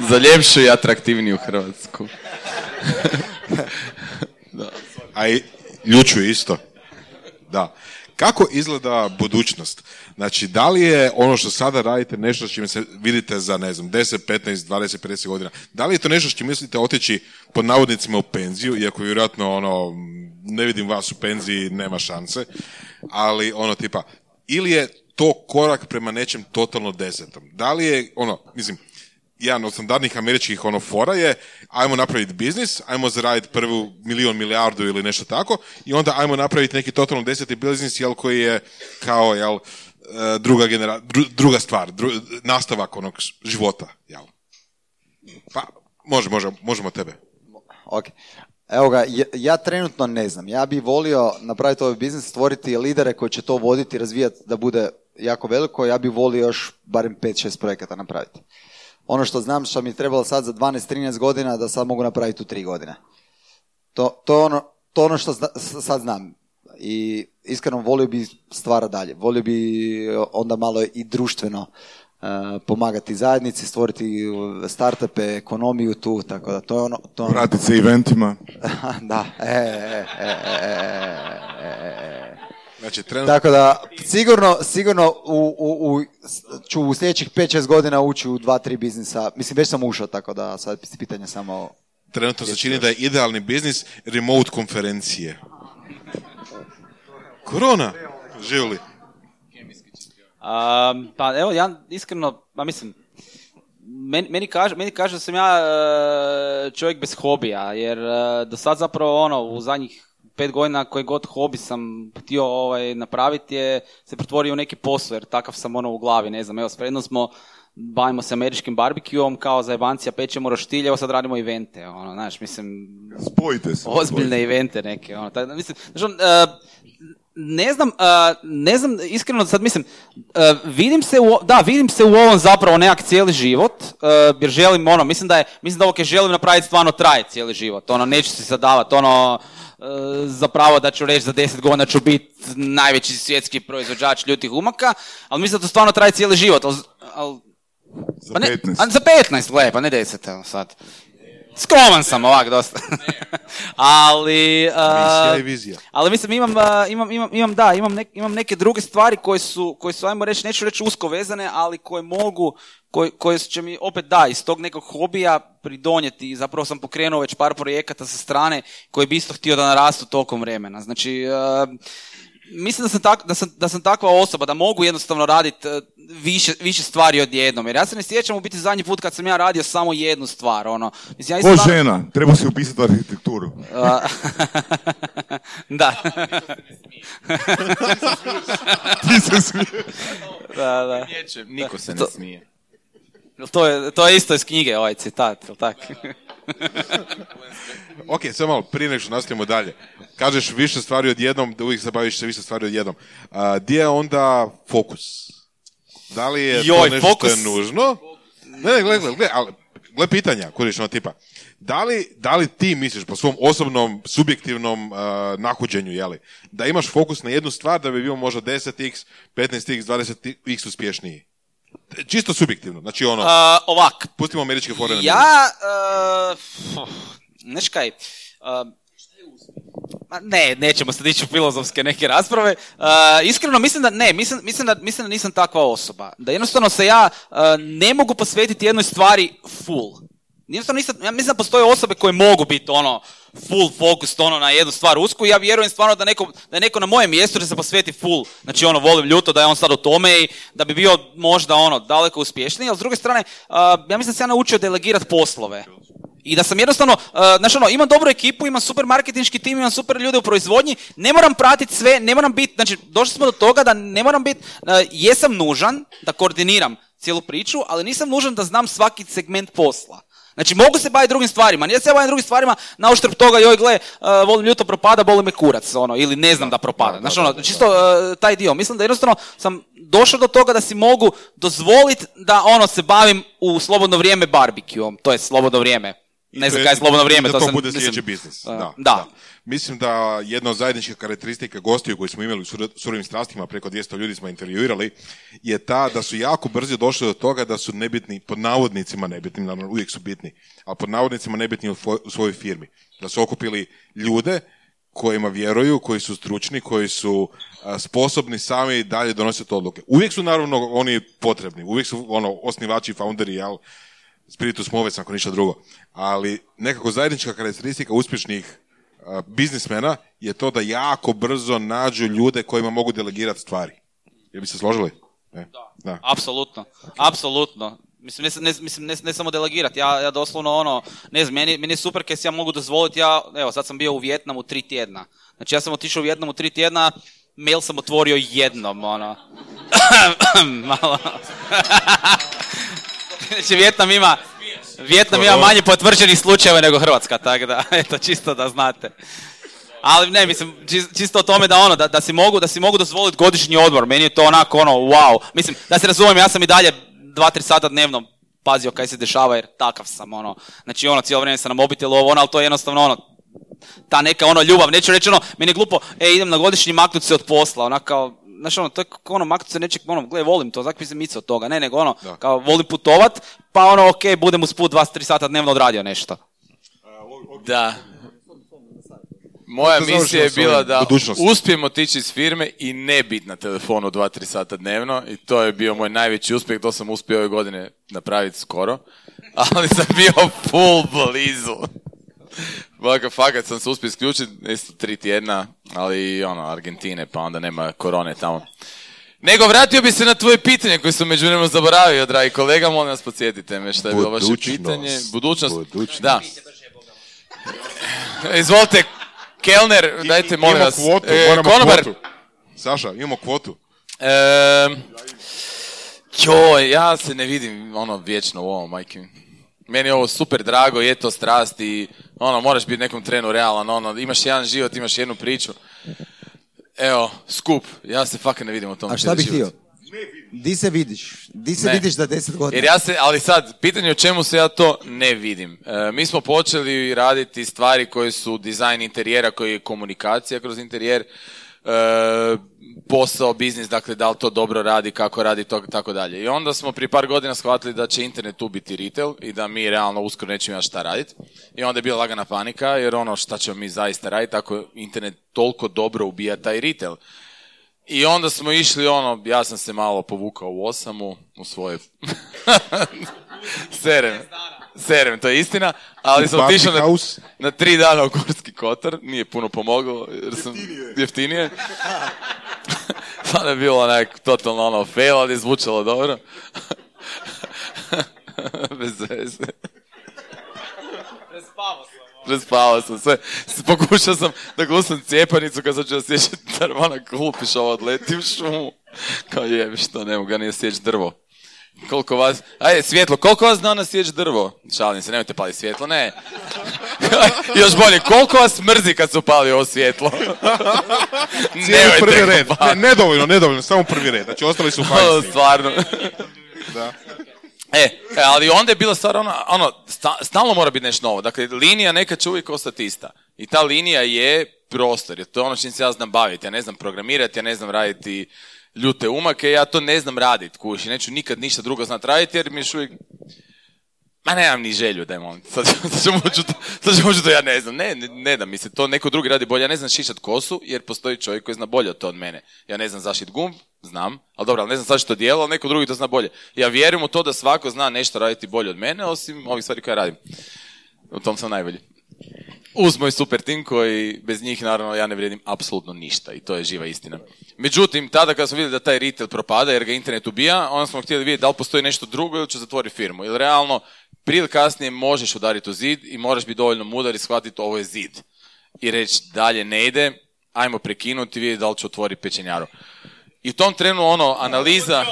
Za ljepšu i atraktivniju Hrvatsku. A i ljuču isto. Da. Kako izgleda budućnost? Znači, da li je ono što sada radite nešto s čime se vidite za, ne znam, 10, 15, 20, 50 godina? Da li je to nešto što mislite otići pod navodnicima u penziju, iako vjerojatno ono, ne vidim vas u penziji, nema šanse, ali ono tipa, ili je to korak prema nečem totalno desetom? Da li je, ono, mislim, jedan od standardnih američkih ono fora je ajmo napraviti biznis, ajmo zaraditi prvu milion milijardu ili nešto tako i onda ajmo napraviti neki totalno deseti biznis jel, koji je kao jel, e, druga, genera, dru- druga stvar, dru- nastavak onog života. Jel. Pa, može, može, možemo tebe. Ok. Evo ga, ja, ja trenutno ne znam. Ja bi volio napraviti ovaj biznis, stvoriti lidere koji će to voditi, razvijati da bude jako veliko. Ja bi volio još barem 5-6 projekata napraviti. Ono što znam što mi je trebalo sad za 12-13 godina, da sad mogu napraviti u 3 godine. To, to, je ono, to ono što zna- sad znam. I iskreno volio bi stvara dalje. Volio bi onda malo i društveno uh, pomagati zajednici, stvoriti uh, startupe, ekonomiju tu, tako da to je ono... To je ono Vratiti se eventima. da, e, e, e, e, e, e. Znači, trenutno, Tako da, sigurno, sigurno u, u, u, ću u sljedećih 5-6 godina ući u dva, tri biznisa. Mislim, već sam ušao, tako da sad je pitanje samo... trenutno se čini da je idealni biznis remote konferencije. Korona, živjeli. Um, pa evo, ja iskreno, pa mislim, meni, meni, kaže, meni kaže da sam ja e, čovjek bez hobija, jer e, do sad zapravo ono, u zadnjih pet godina koji god hobi sam htio ovaj, napraviti je se pretvorio u neki posao, jer takav sam ono u glavi, ne znam, evo, spredno smo bavimo se američkim barbecueom, kao za jebancija pečemo roštilje, evo sad radimo evente, ono, znaš, mislim, Spojite se. ozbiljne evente neke. Ono, da, mislim, znaš, on, e, ne znam, e, ne znam, iskreno sad mislim, e, vidim se, u, da, vidim se u ovom zapravo nekak cijeli život, jer želim, ono, mislim da je, mislim da ovo kaj želim napraviti stvarno traje cijeli život, ono, neću se zadavati, ono, zapravo da ću reći za 10 godina ću biti najveći svjetski proizvođač ljutih umaka, ali mislim da to stvarno traje cijeli život, ali, ali Za pa ne, 15. a za 15, gle, pa ne 10, evo sad. Skroman sam ovak dosta. ali... vizija. ali mislim imam, a, imam, imam, imam da, imam, nek- imam neke druge stvari koje su, koje su, ajmo reći, neću reći usko vezane, ali koje mogu, koje, koje će mi opet da, iz tog nekog hobija pridonijeti. Zapravo sam pokrenuo već par projekata sa strane koje bi isto htio da narastu tokom vremena. Znači, a, mislim da sam, tak, da, sam, da sam takva osoba, da mogu jednostavno raditi više, više stvari odjednom. Jer ja se ne sjećam u biti zadnji put kad sam ja radio samo jednu stvar. Ono. Mislim, ja Ko žena, treba se upisati u arhitekturu. Da. Ti se smije. da, da. Niko se ne smije. To je, to je isto iz knjige ovaj citat, jel tak? Ok, samo malo, prije nego što nastavimo dalje. Kažeš više stvari odjednom, da uvijek se baviš se više stvari odjednom. A, Gdje je onda fokus? Da li je to Joj, nešto fokus- što je nužno? Ne, ne, gle, gle, gle, ali, gle pitanja, kuriš ono tipa. Da li, da li ti misliš po svom osobnom, subjektivnom a, nahođenju, jeli, da imaš fokus na jednu stvar da bi bio možda 10x, 15x, 20x uspješniji? Čisto subjektivno, znači ono, A, ovak, pustimo američke fore na ja, uh, znaš kaj, uh, ma ne, nećemo sad ići u filozofske neke rasprave. Uh, iskreno mislim da ne, mislim, mislim, da, mislim da nisam takva osoba. Da jednostavno se ja uh, ne mogu posvetiti jednoj stvari full. Jednostavno nisam, ja mislim da postoje osobe koje mogu biti ono full focus ono na jednu stvar usku ja vjerujem stvarno da neko, da neko na mojem mjestu će se posveti full, znači ono volim ljuto da je on sad u tome i da bi bio možda ono daleko uspješniji, ali s druge strane uh, ja mislim da sam ja naučio delegirati poslove. I da sam jednostavno, uh, znaš ono, imam dobru ekipu, imam super marketinški tim, imam super ljude u proizvodnji, ne moram pratiti sve, ne moram biti, znači došli smo do toga da ne moram biti, uh, jesam nužan da koordiniram cijelu priču, ali nisam nužan da znam svaki segment posla. Znači mogu se baviti drugim stvarima, nije se bavim drugim stvarima na uštrb toga, joj gle, uh, volim ljuto propada, boli me kurac, ono, ili ne znam da propada. Znači ono, čisto uh, taj dio. Mislim da jednostavno sam došao do toga da si mogu dozvoliti da ono se bavim u slobodno vrijeme barbikuom, to je slobodno vrijeme ne znam kaj je slobodno vrijeme. Da to, sam, bude sljedeći biznis. a, Da, da. Mislim da jedna od zajedničkih karakteristika gostiju koji smo imali u sur- surovim strastima, preko 200 ljudi smo intervjuirali, je ta da su jako brzo došli do toga da su nebitni, pod navodnicima nebitni, naravno uvijek su bitni, ali pod navodnicima nebitni u, svojoj firmi. Da su okupili ljude kojima vjeruju, koji su stručni, koji su sposobni sami dalje donositi odluke. Uvijek su naravno oni potrebni, uvijek su ono osnivači, founderi, jel, spiritus movec ako ništa drugo. Ali nekako zajednička karakteristika uspješnih biznismena je to da jako brzo nađu ljude kojima mogu delegirati stvari. Jel bi se složili? Ne? Da. Apsolutno, apsolutno. Mislim, ne, ne, mislim, ne, ne samo delegirati, ja, ja doslovno ono, ne znam, meni, meni je super kaj si ja mogu dozvoliti, ja, evo, sad sam bio u Vjetnamu tri tjedna. Znači, ja sam otišao u Vjetnamu tri tjedna, mail sam otvorio jednom, ono. Malo. znači, Vjetnam ima, Vjetnam ima manje potvrđenih slučajeva nego Hrvatska, tako da, eto, čisto da znate. Ali ne, mislim, čis- čisto o tome da ono, da, da si mogu, da si mogu dozvoliti godišnji odmor, meni je to onako ono, wow. Mislim, da se razumijem, ja sam i dalje dva, tri sata dnevno pazio kaj se dešava jer takav sam, ono, znači ono, cijelo vrijeme sam na mobitelu, ovo, ono, ali to je jednostavno ono, ta neka ono ljubav, neću reći ono, meni je glupo, e, idem na godišnji maknut se od posla, kao, znaš ono, to je kao ono, maknut se nečeg, ono, gle, volim to, zakaj bi se micao od toga, ne, nego ono, kao, volim putovat, pa ono, okej, budem usput dva, tri sata dnevno odradio nešto. Da. Moja misija je bila da uspijemo otići iz firme i ne biti na telefonu 2-3 sata dnevno i to je bio moj najveći uspjeh, to sam uspio ove godine napraviti skoro, ali sam bio full blizu. Baka, fakat sam se uspio isključiti, isto tri tjedna, ali ono, Argentine, pa onda nema korone tamo. Nego vratio bi se na tvoje pitanje koje sam međuvremenu zaboravio, dragi kolega, molim vas podsjetite me šta je bilo vaše pitanje. Budućnost. Budućnost. Da. Izvolite, Kelner, dajte, molim imamo vas. kvotu, E, moramo konobar, kvotu. Saša, imamo kvotu. Ehm, joj, ja se ne vidim ono vječno u ovom, majke mi. Meni je ovo super drago, je to strast i ono, moraš biti nekom trenu realan, ono, imaš jedan život, imaš jednu priču. Evo, skup, ja se fakat ne vidim u tom A šta bi htio? Di se vidiš? Di se Ne. vidiš za deset godina? Jer ja se, ali sad, pitanje je o čemu se ja to ne vidim. E, mi smo počeli raditi stvari koje su dizajn interijera, koji je komunikacija kroz interijer, posao, biznis, dakle da li to dobro radi, kako radi, to, tako dalje. I onda smo prije par godina shvatili da će internet tu biti retail i da mi realno uskoro nećemo imati šta raditi. I onda je bila lagana panika, jer ono šta ćemo mi zaista raditi ako internet toliko dobro ubija taj retail. I onda smo išli ono, ja sam se malo povukao u osamu, u svoje... serem. Serem, to je istina, ali sam otišao na, na tri dana u Gorski Kotar, nije puno pomoglo, jer sam jeftinije. Pa je bilo onak totalno ono fail, ali je zvučalo dobro. Bez veze. Prespavao sam sve. S- Pokušao sam da glusam cijepanicu kad sam ću osjećati drva na klupi ovo odleti u šumu. Kao jebi što, ne mogu ga nije sjeći drvo. Koliko vas, ajde svjetlo, koliko vas zna sjeći drvo? Šalim se, nemojte paliti svjetlo, ne. Još bolje, koliko vas mrzi kad su pali ovo svjetlo? Cijeli prvi red. Ne, nedovoljno, nedovoljno, samo prvi red. Znači, ostali su Ono, fajni. stvarno. Da. E, e, ali onda je bila stvar ono, ono sta- stalno mora biti nešto novo. Dakle, linija neka će uvijek ostati ista. I ta linija je prostor, jer to je ono čim se ja znam baviti. Ja ne znam programirati, ja ne znam raditi ljute umake, ja to ne znam raditi, kuš, i neću nikad ništa drugo znat raditi, jer mi još uvijek Ma nemam ni želju, daj molim. Sad, sad ćemo to, ja ne znam. Ne, ne, ne da mi se to neko drugi radi bolje. Ja ne znam šišat kosu, jer postoji čovjek koji zna bolje od to od mene. Ja ne znam zašit gumb, znam, ali dobro, ali ne znam zašit to dijelo, ali neko drugi to zna bolje. Ja vjerujem u to da svako zna nešto raditi bolje od mene, osim ovih stvari koje ja radim. U tom sam najbolji. Uz moj super tim koji bez njih naravno ja ne vrijedim apsolutno ništa i to je živa istina. Međutim, tada kada smo vidjeli da taj retail propada jer ga internet ubija, onda smo htjeli vidjeti da li postoji nešto drugo ili će zatvori firmu. Jer realno, prije ili kasnije možeš udariti u zid i moraš biti dovoljno mudar i shvatiti ovo je zid. I reći dalje ne ide, ajmo prekinuti i vidjeti da li će otvoriti pečenjaru. I u tom trenu ono, analiza,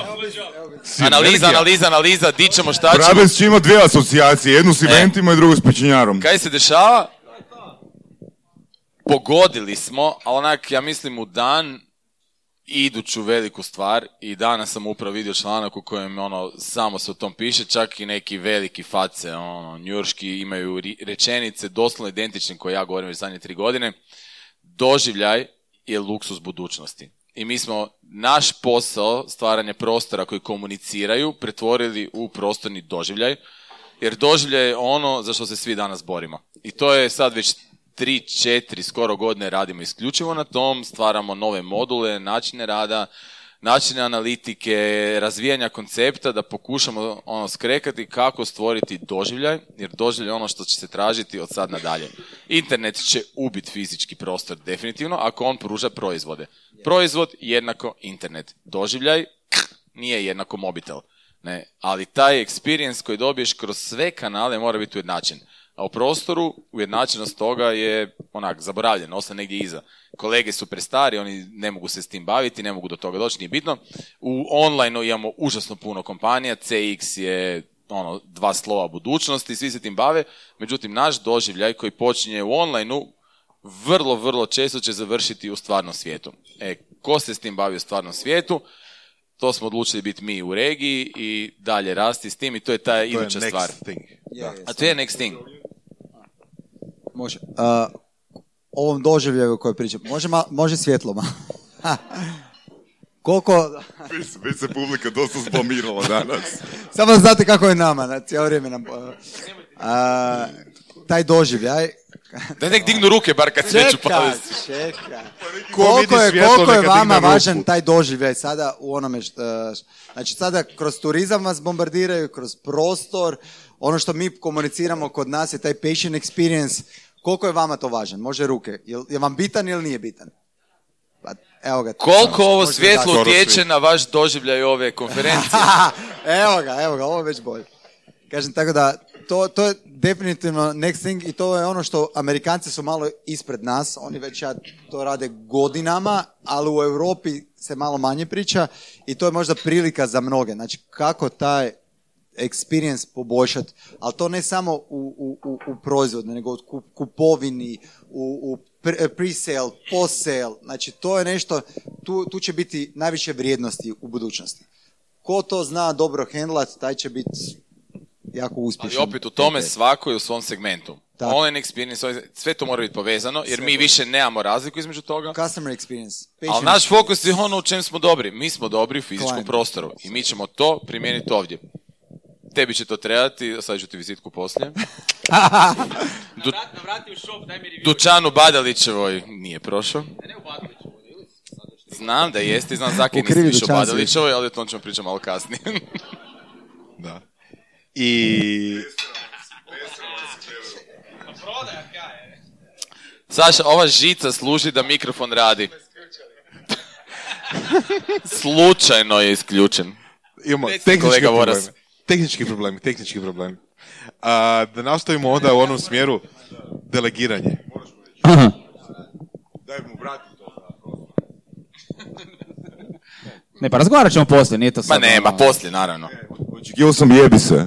analiza, analiza, analiza, di ćemo, šta ćemo. Brabec će imati dvije asocijacije, jednu s eventima i drugu s pečenjarom. Kaj se dešava? Pogodili smo, ali onak, ja mislim u dan iduću veliku stvar i danas sam upravo vidio članak u kojem ono samo se o tom piše, čak i neki veliki face, ono, njurški imaju rečenice doslovno identične koje ja govorim već zadnje tri godine. Doživljaj je luksus budućnosti. I mi smo naš posao stvaranje prostora koji komuniciraju pretvorili u prostorni doživljaj, jer doživljaj je ono za što se svi danas borimo. I to je sad već tri, četiri skoro godine radimo isključivo na tom, stvaramo nove module, načine rada, načine analitike, razvijanja koncepta, da pokušamo ono skrekati kako stvoriti doživljaj, jer doživljaj je ono što će se tražiti od sad nadalje. Internet će ubiti fizički prostor definitivno ako on pruža proizvode. Proizvod jednako internet. Doživljaj nije jednako mobitel. Ne, ali taj experience koji dobiješ kroz sve kanale mora biti ujednačen. A u prostoru ujednačenost toga je onak zaboravljeno, ostaje negdje iza. Kolege su prestari, oni ne mogu se s tim baviti, ne mogu do toga doći, nije bitno. U online imamo užasno puno kompanija, CX je ono, dva slova budućnosti, svi se tim bave, međutim naš doživljaj koji počinje u onlineu vrlo, vrlo često će završiti u stvarnom svijetu. E, ko se s tim bavi u stvarnom svijetu, to smo odlučili biti mi u regiji i dalje rasti s tim i to je ta To je iduća next stvar. thing. Da. A to je next thing. Može. Uh, ovom doživljaju koji pričam, može, ma, može svjetlo. Koliko, Već, se publika dosta zblamirala danas. samo da znate kako je nama, na cijelo vrijeme nam... uh, a, taj doživljaj... Da nek dignu ruke, bar kad Čekaj, pali. čekaj. Ko Koliko je, koliko je vama važan taj doživljaj sada u onome što... Znači sada kroz turizam vas bombardiraju, kroz prostor, ono što mi komuniciramo kod nas je taj patient experience. Koliko je vama to važan? Može ruke. Je, je vam bitan ili nije bitan? Pa, evo ga. Koliko ovo Možete svjetlo utječe na vaš doživljaj ove konferencije? evo ga, evo ga, ovo je već bolje. Kažem, tako da, to, to je definitivno next thing i to je ono što Amerikanci su malo ispred nas, oni već ja to rade godinama, ali u Europi se malo manje priča i to je možda prilika za mnoge. Znači, kako taj experience poboljšati, ali to ne samo u, u, u, u proizvodu, nego u kup- kupovini, u, u pre- pre-sale, post-sale, znači to je nešto, tu, tu će biti najviše vrijednosti u budućnosti. Ko to zna dobro hendlat, taj će biti jako Ali uspješan. opet u tome svako je u svom segmentu. Tako. Online experience, sve to mora biti povezano, jer mi više nemamo razliku između toga. Customer experience. Ali naš fokus je ono u čem smo dobri. Mi smo dobri u fizičkom prostoru i mi ćemo to primijeniti ovdje. Tebi će to trebati, sad ću ti vizitku poslije. Du, Vrati u shop, daj mi review. Dučanu Badalićevoj nije prošao. Ne u. Znam da jeste, znam Zaki U nisi više o. Badalićevoj, ali o tom ćemo pričati malo kasnije. Da. I Saša, ova žica služi da mikrofon radi. Slučajno je isključen. imamo tehnički kolega. Voras. Tehnički problemi, tehnički problemi. A, da nastavimo onda u onom smjeru delegiranje. Daj mu vrati to. Ne, pa razgovarat ćemo poslije, nije to Ma sad... ne, ma ono- poslije, naravno. Očekivao sam jebi se.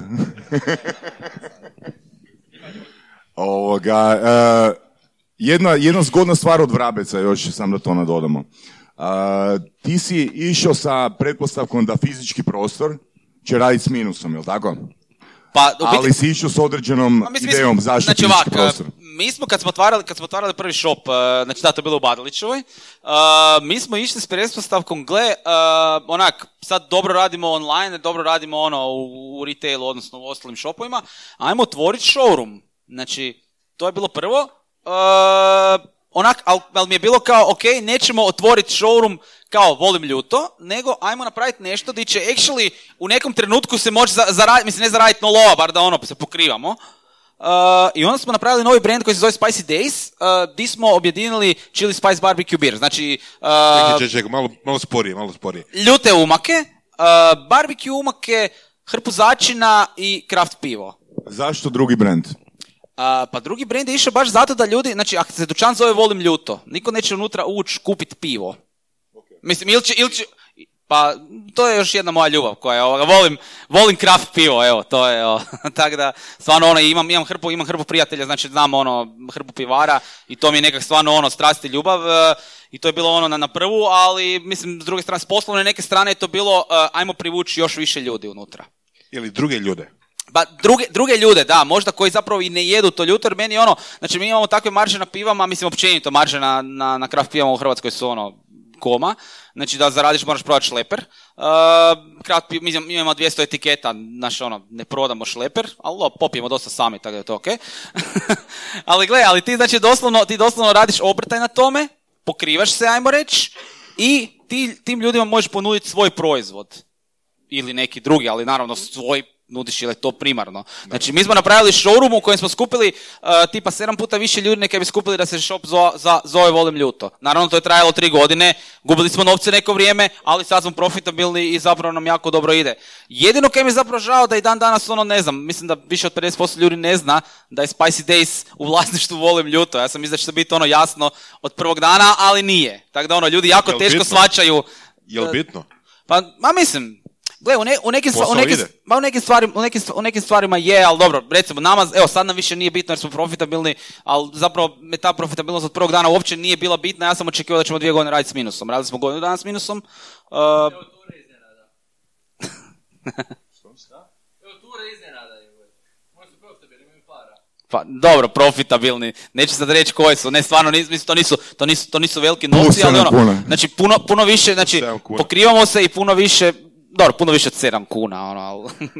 Ovoga, e, jedna, jedna zgodna stvar od Vrabeca, još sam da to nadodamo. E, ti si išao sa pretpostavkom da fizički prostor će raditi s minusom, jel tako? Pa, u biti- Ali si išao s određenom Pa mislim, idejom zašto znači ovak, prostor. mi smo kad smo otvarali, kad smo otvarali prvi shop, uh, znači da, to je bilo u Badalićevoj, uh, mi smo išli s pretpostavkom, gle, uh, onak, sad dobro radimo online, dobro radimo ono u, u retailu, odnosno u ostalim shopovima, ajmo otvoriti showroom. Znači, to je bilo prvo. Uh, onak, ali al mi je bilo kao, ok, nećemo otvoriti showroom kao volim ljuto, nego ajmo napraviti nešto gdje će actually u nekom trenutku se moći za, zaraditi, mislim ne zaraditi no lova, bar da ono se pokrivamo. Uh, I onda smo napravili novi brand koji se zove Spicy Days, uh, di smo objedinili Chili Spice Barbecue Beer. Znači, uh, Čekaj, čekaj, čekaj, malo, malo sporije, malo sporije. ljute umake, uh, barbecue umake, hrpu začina i kraft pivo. Zašto drugi brand? A, pa drugi brend je išao baš zato da ljudi, znači ako se dućan zove volim ljuto, niko neće unutra ući kupiti pivo. Mislim, ili će, ili će, Pa, to je još jedna moja ljubav koja je, ovoga, volim, volim kraft pivo, evo, to je, evo. tako da, stvarno, ono, imam, imam hrpu, imam hrpu prijatelja, znači znam, ono, hrpu pivara i to mi je nekak stvarno, ono, strast i ljubav e, i to je bilo ono na, na prvu, ali, mislim, s druge strane, s poslovne neke strane je to bilo, e, ajmo privući još više ljudi unutra. Ili druge ljude. Ba, druge, druge ljude, da, možda koji zapravo i ne jedu to ljuto, jer meni ono, znači mi imamo takve marže na pivama, mislim općenito marže na, na, na kraft pivama u Hrvatskoj su ono koma, znači da zaradiš moraš prodati šleper. Uh, kraft pi- mi imamo- mi imamo 200 etiketa, znaš ono, ne prodamo šleper, ali lo, popijemo dosta sami, tako da je to ok. ali gle, ali ti znači doslovno, ti doslovno radiš obrtaj na tome, pokrivaš se, ajmo reći, i ti, tim ljudima možeš ponuditi svoj proizvod ili neki drugi, ali naravno svoj nudiš jer je to primarno. Znači, mi smo napravili showroom u kojem smo skupili uh, tipa sedam puta više ljudi neka bi skupili da se shop zo, za, zove Volim ljuto. Naravno, to je trajalo tri godine, gubili smo novce neko vrijeme, ali sad smo profitabilni i zapravo nam jako dobro ide. Jedino kaj mi je zapravo žao da i dan danas ono ne znam, mislim da više od 50% ljudi ne zna da je Spicy Days u vlasništvu Volim ljuto. Ja sam mislio da će to biti ono jasno od prvog dana, ali nije. Tako da ono, ljudi jako Jel teško bitno? shvaćaju Jel bitno? pa, ma mislim, gle, u, ne, u, nekim, stva- u, nekim, ma u, nekim stvari, u, nekim, u nekim stvarima je, ali dobro, recimo nama, evo sad nam više nije bitno jer smo profitabilni, ali zapravo me ta profitabilnost od prvog dana uopće nije bila bitna, ja sam očekivao da ćemo dvije godine raditi s minusom. Radili smo godinu dana s minusom. Uh, pa dobro, profitabilni, neću sad reći koji su, ne stvarno, nis- mislim, to nisu, to nisu, to nisu veliki novci, ali ono, znači puno, puno više, znači pokrivamo se i puno više, dobro, puno više od 7 kuna, ono, ali...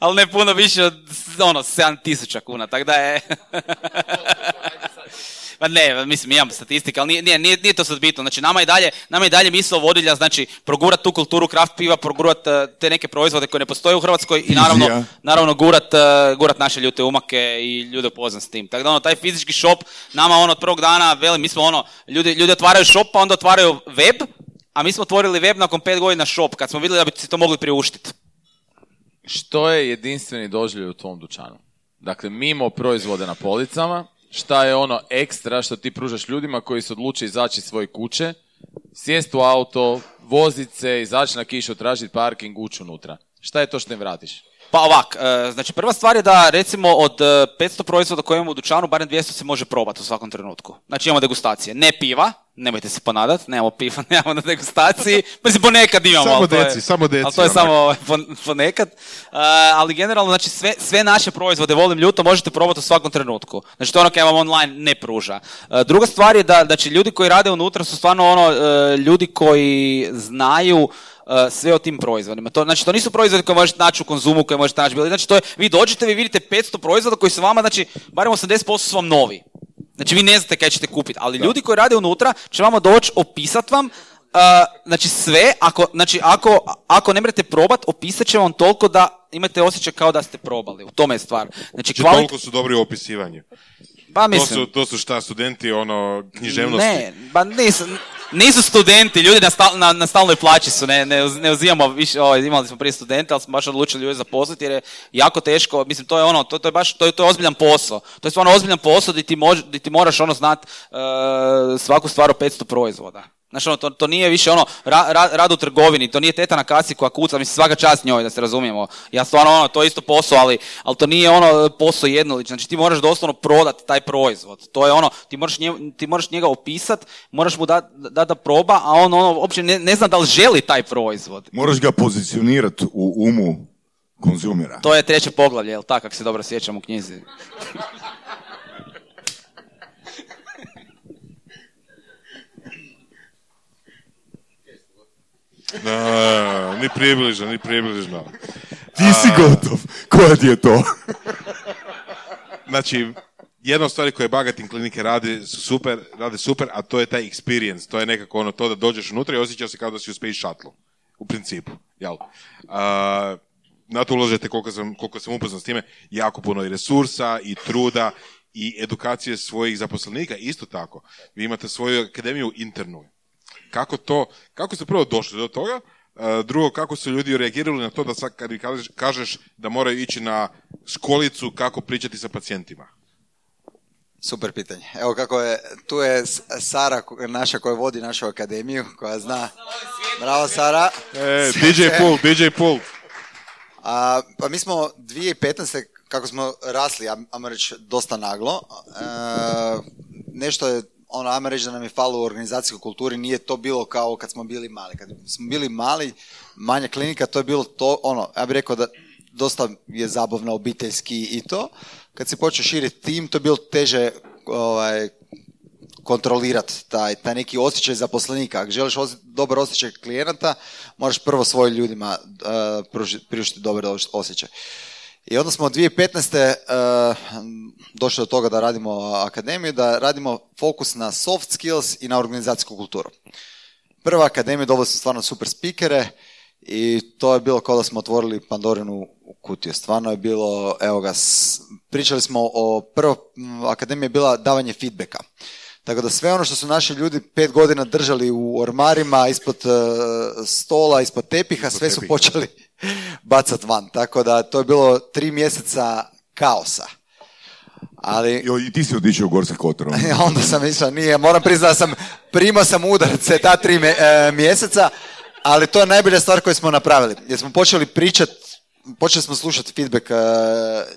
ali ne puno više od, ono, 7000 kuna, tako da je... Pa ne, mislim, imam statistike, ali nije, nije, nije, to sad bitno. Znači, nama je dalje, nama je dalje misao vodilja, znači, progurat tu kulturu kraft piva, progurat eh, te neke proizvode koje ne postoje u Hrvatskoj i naravno, naravno gurat, eh, gurat naše ljute umake i ljude upoznat s tim. Tako da ono, taj fizički shop, nama ono od prvog dana, velim, mi smo ono, ljudi, ljudi otvaraju shop, pa onda otvaraju web, a mi smo otvorili web nakon pet godina shop, kad smo vidjeli da bi si to mogli priuštiti. Što je jedinstveni doživljaj u tvom dućanu? Dakle, mimo proizvode na policama, šta je ono ekstra što ti pružaš ljudima koji se odluče izaći iz svoje kuće, sjest u auto, vozit se, izaći na kišu, tražiti parking, ući unutra. Šta je to što im vratiš? Pa ovak, e, znači prva stvar je da recimo od e, 500 proizvoda koje imamo u dućanu, barem 200 se može probati u svakom trenutku. Znači imamo degustacije, ne piva, nemojte se ponadat, nemamo piva, nemamo na degustaciji, mislim ponekad imamo, Samo ali to je- deci, samo deci, ali to je onak. samo ovaj, pon- ponekad. E, ali generalno, znači sve, sve naše proizvode, volim ljuto, možete probati u svakom trenutku. Znači to je ono kaj vam online ne pruža. E, druga stvar je da, da će ljudi koji rade unutra su stvarno ono, e, ljudi koji znaju e, sve o tim proizvodima. To, znači, to nisu proizvodi koje možete naći u konzumu, koje možete naći bilo. Znači, to je, vi dođete, vi vidite 500 proizvoda koji su vama, znači, barem 80% su vam novi. Znači, vi ne znate kaj ćete kupiti, ali ljudi koji rade unutra će vama doći opisat vam Uh, znači sve, ako, znači ako, ako ne mrete probat, opisat će vam toliko da imate osjećaj kao da ste probali. U tome je stvar. Znači, Znači, kvalit- toliko su dobri u opisivanju. Pa To mislim, su, to su šta, studenti, ono, književnosti? Ne, ba nisu, nisu studenti, ljudi na, stal, na, na stalnoj plaći su, ne, ne, ne uzimamo više, ovaj, imali smo prije studente, ali smo baš odlučili ljude zaposliti jer je jako teško, mislim to je ono, to, to je baš, to je, to je ozbiljan posao, to je stvarno ozbiljan posao gdje ti, mož, gdje ti moraš ono znat e, svaku stvar o 500 proizvoda. Znači ono, to, to nije više ono, ra, ra- rad u trgovini, to nije teta na kasi koja kuca, mislim svaka čast njoj da se razumijemo. Ja stvarno ono, to je isto posao, ali, ali to nije ono posao jednolično. Znači ti moraš doslovno prodat taj proizvod. To je ono, ti moraš, nje, ti moraš njega opisat, moraš mu dati da, da proba, a on ono uopće ne, ne zna da li želi taj proizvod. Moraš ga pozicionirati u umu konzumera. To je treće poglavlje, jel tako, ako se dobro sjećam u knjizi. Ne, ni približno, ni približno. Ti si gotov. Koja ti je to? Znači, jedna od stvari koje Bagatin klinike radi su super, rade super, a to je taj experience. To je nekako ono to da dođeš unutra i osjećaš se kao da si u Space Shuttle. U principu. Jel? A, na to ulažete, koliko sam, koliko sam upoznat s time, jako puno i resursa, i truda, i edukacije svojih zaposlenika. Isto tako, vi imate svoju akademiju internu. Kako to, kako ste prvo došli do toga? E, Drugo, kako su ljudi reagirali na to da sad kad kažeš, da moraju ići na školicu kako pričati sa pacijentima? Super pitanje. Evo kako je, tu je Sara naša koja vodi našu akademiju, koja zna. Bravo Sara. E, DJ Pool, DJ Pool. A, pa mi smo 2015. kako smo rasli, ja- ajmo reći, dosta naglo, e, nešto je, ono, ajmo reći da nam je falo u organizacijskoj kulturi, nije to bilo kao kad smo bili mali. Kad smo bili mali, manja klinika, to je bilo to, ono, ja bih rekao da dosta je zabavno, obiteljski i to. Kad se počeo širiti tim, to je bilo teže ovaj, kontrolirati taj, taj neki osjećaj zaposlenika. Ako želiš osje- dobar osjećaj klijenata, moraš prvo svojim ljudima uh, priuštiti dobar os- osjećaj. I onda smo od 2015. Uh, došli do toga da radimo akademiju, da radimo fokus na soft skills i na organizacijsku kulturu. Prva akademija dobili smo stvarno super spikere i to je bilo kao da smo otvorili Pandorinu kutiju. Stvarno je bilo, evo ga, pričali smo o, prva m, akademija je bila davanje feedbacka. Tako da sve ono što su naši ljudi pet godina držali u ormarima, ispod e, stola, ispod tepiha, sve su počeli bacat van. Tako da to je bilo tri mjeseca kaosa. Ali Jo, I ti si otišao u Gorski kotar. ono. onda sam išao, nije, moram priznati da sam, primao sam udarce ta tri e, mjeseca, ali to je najbolja stvar koju smo napravili. Jer smo počeli pričat, počeli smo slušati feedback e,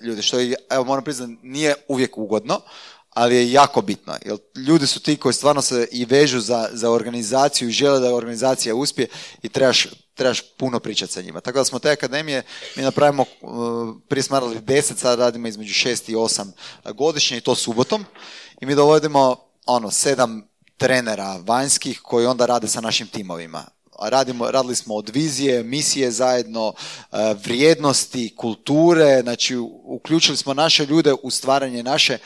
ljudi, što je, evo moram priznati, nije uvijek ugodno, ali je jako bitno. Jer ljudi su ti koji stvarno se i vežu za, za organizaciju i žele da organizacija uspije i trebaš, trebaš puno pričati sa njima. Tako da smo te akademije, mi napravimo, uh, prije smo radili 10, sad radimo između 6 i 8 godišnje i to subotom. I mi dovodimo ono, sedam trenera vanjskih koji onda rade sa našim timovima. Radimo, radili smo od vizije, misije zajedno, uh, vrijednosti, kulture, znači uključili smo naše ljude u stvaranje naše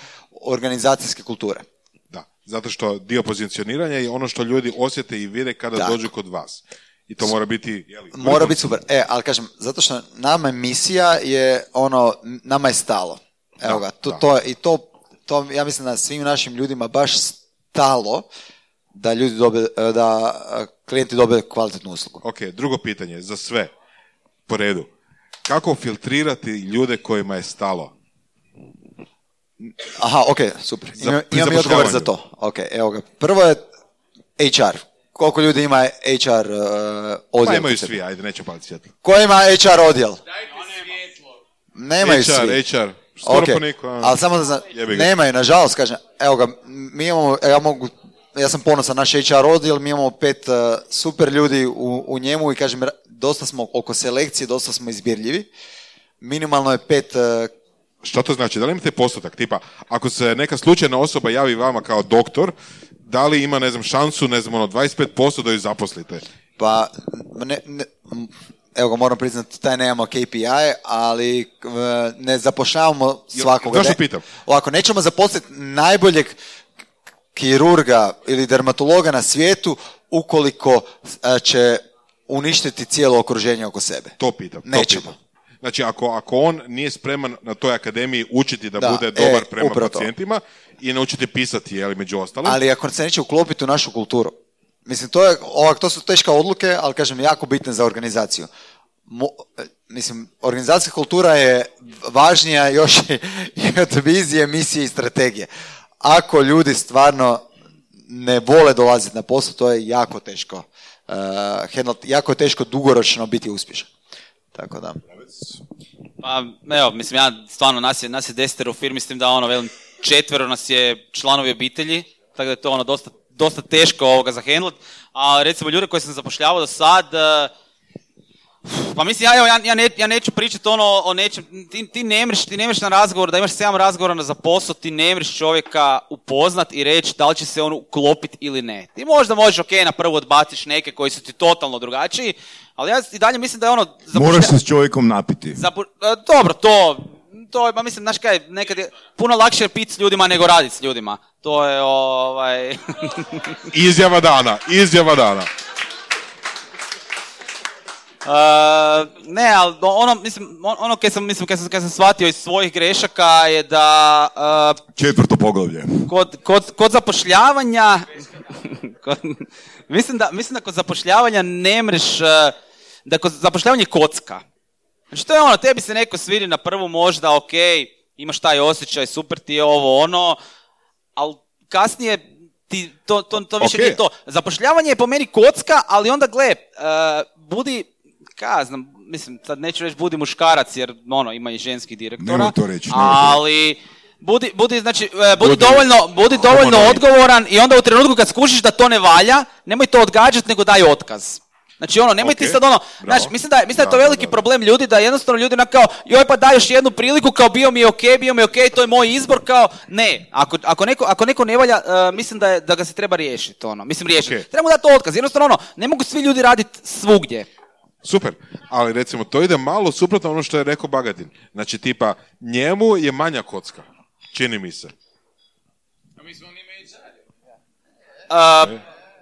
organizacijske kulture. Da, zato što dio pozicioniranja je ono što ljudi osjete i vide kada Tako. dođu kod vas. I to mora biti... Jeli, Mora biti super. E, ali kažem, zato što nama je misija je ono, nama je stalo. Evo Da, ga, to, da. to, i to, to, ja mislim da svim našim ljudima baš stalo da ljudi dobe, da a, klijenti dobe kvalitetnu uslugu. Ok, drugo pitanje, za sve, po redu. Kako filtrirati ljude kojima je stalo? Aha, ok, super. Za- Imam, i odgovor za to. Ok, evo ga. Prvo je HR. Koliko ljudi ima HR uh, odjel? Pa imaju svi, ajde, neću paliti svjetlo. Ko ima HR odjel? Nemaju HR, svi. HR, skoro po niko, a. ali samo da znam, nemaju, nažalost, kažem, evo ga, mi imamo, ja mogu, ja sam ponosan na naš HR odjel, mi imamo pet uh, super ljudi u, u njemu i kažem, dosta smo oko selekcije, dosta smo izbirljivi. Minimalno je pet, uh, Što to znači? Da li imate postotak? Tipa, ako se neka slučajna osoba javi vama kao doktor, da li ima, ne znam, šansu, ne znam, ono, 25% da ju zaposlite? pa, ne, ne- evo ga, moram priznati, taj nemamo KPI, ali uh, ne zapošljavamo svakoga. zašto pitam? Ovako, nećemo zaposliti najboljeg kirurga ili dermatologa na svijetu ukoliko uh, će uništiti cijelo okruženje oko sebe. To pitam. to Nećemo. pitam. Znači, ako, ako on nije spreman na toj akademiji učiti da, Da, bude e, dobar prema upravo to. pacijentima i naučiti pisati, jeli, među ostalim, Ali ako se neće uklopiti u našu kulturu, mislim, to, je, ovak, to su teške odluke, ali kažem, jako bitne za organizaciju. Mo, mislim, organizacijska kultura je važnija još i, od vizije, misije i strategije. Ako ljudi stvarno ne vole dolaziti na posao, to je jako teško. Uh, jako je teško dugoročno biti uspješan. Tako da. Pa, evo, mislim, ja stvarno, nas je, nas je desetero u firmi, s tim da ono, velim, četvero nas je članovi obitelji, tako da je to ono dosta, dosta teško ovoga zahendlat. A recimo, ljude koje sam zapošljavao do sad, eh, pa mislim, ja, evo, ja, ja, ne, ja neću pričati ono o nečem, ti, ti ne mreš, ti ne mreš na razgovor, da imaš sedam razgovora za posao, ti ne mreš čovjeka upoznat i reći da li će se on uklopiti ili ne. Ti možda možeš, ok, na prvu odbaciš neke koji su ti totalno drugačiji, ali ja i dalje mislim da je ono... Moraš e- se s čovjekom napiti. Zapo- e, dobro, to, to je, pa mislim, znaš kaj, nekad je puno lakše piti s ljudima nego raditi s ljudima. To je, ovaj... izjava dana, izjava dana. E, ne, ali ono, mislim, on- ono kaj sam, mislim, kaj sam, kaj sam shvatio iz svojih grešaka je da e, Četvrto poglavlje. kod, kod, kod zapošljavanja, kod, mislim, da, mislim da kod zapošljavanja ne mreš, da kod zapošljavanja je kocka. Znači to je ono, tebi se neko svidi na prvu možda, ok, imaš taj osjećaj, super ti je ovo ono, ali kasnije ti, to, to, to više Ok. nije to. Zapošljavanje je po meni kocka, ali onda gle, e, budi, ja znam, mislim, sad neću reći budi muškarac, jer ono, ima i ženskih direktora. To reći, ali budi, budi, znači, e, budi, Budi dovoljno, budi dovoljno odgovoran i onda u trenutku kad skužiš da to ne valja, nemoj to odgađati, nego daj otkaz. Znači ono, nemoj ti Ok, sad ono, bravo. znaš, mislim da, je- mislim da je to veliki da. problem ljudi, da jednostavno ljudi onak kao, joj pa daj još jednu priliku, kao bio mi je ok, bio mi je ok, to je moj izbor, kao, ne, ako, ako, neko, ako neko ne valja, e, mislim da, je, da ga se treba riješiti, ono, mislim riješiti. Ok. Treba mu dati otkaz, jednostavno ono, ne mogu svi ljudi raditi svugdje. Super, ali recimo to ide malo suprotno ono što je rekao Bagadin. Znači tipa, njemu je manja kocka, čini mi se. Uh,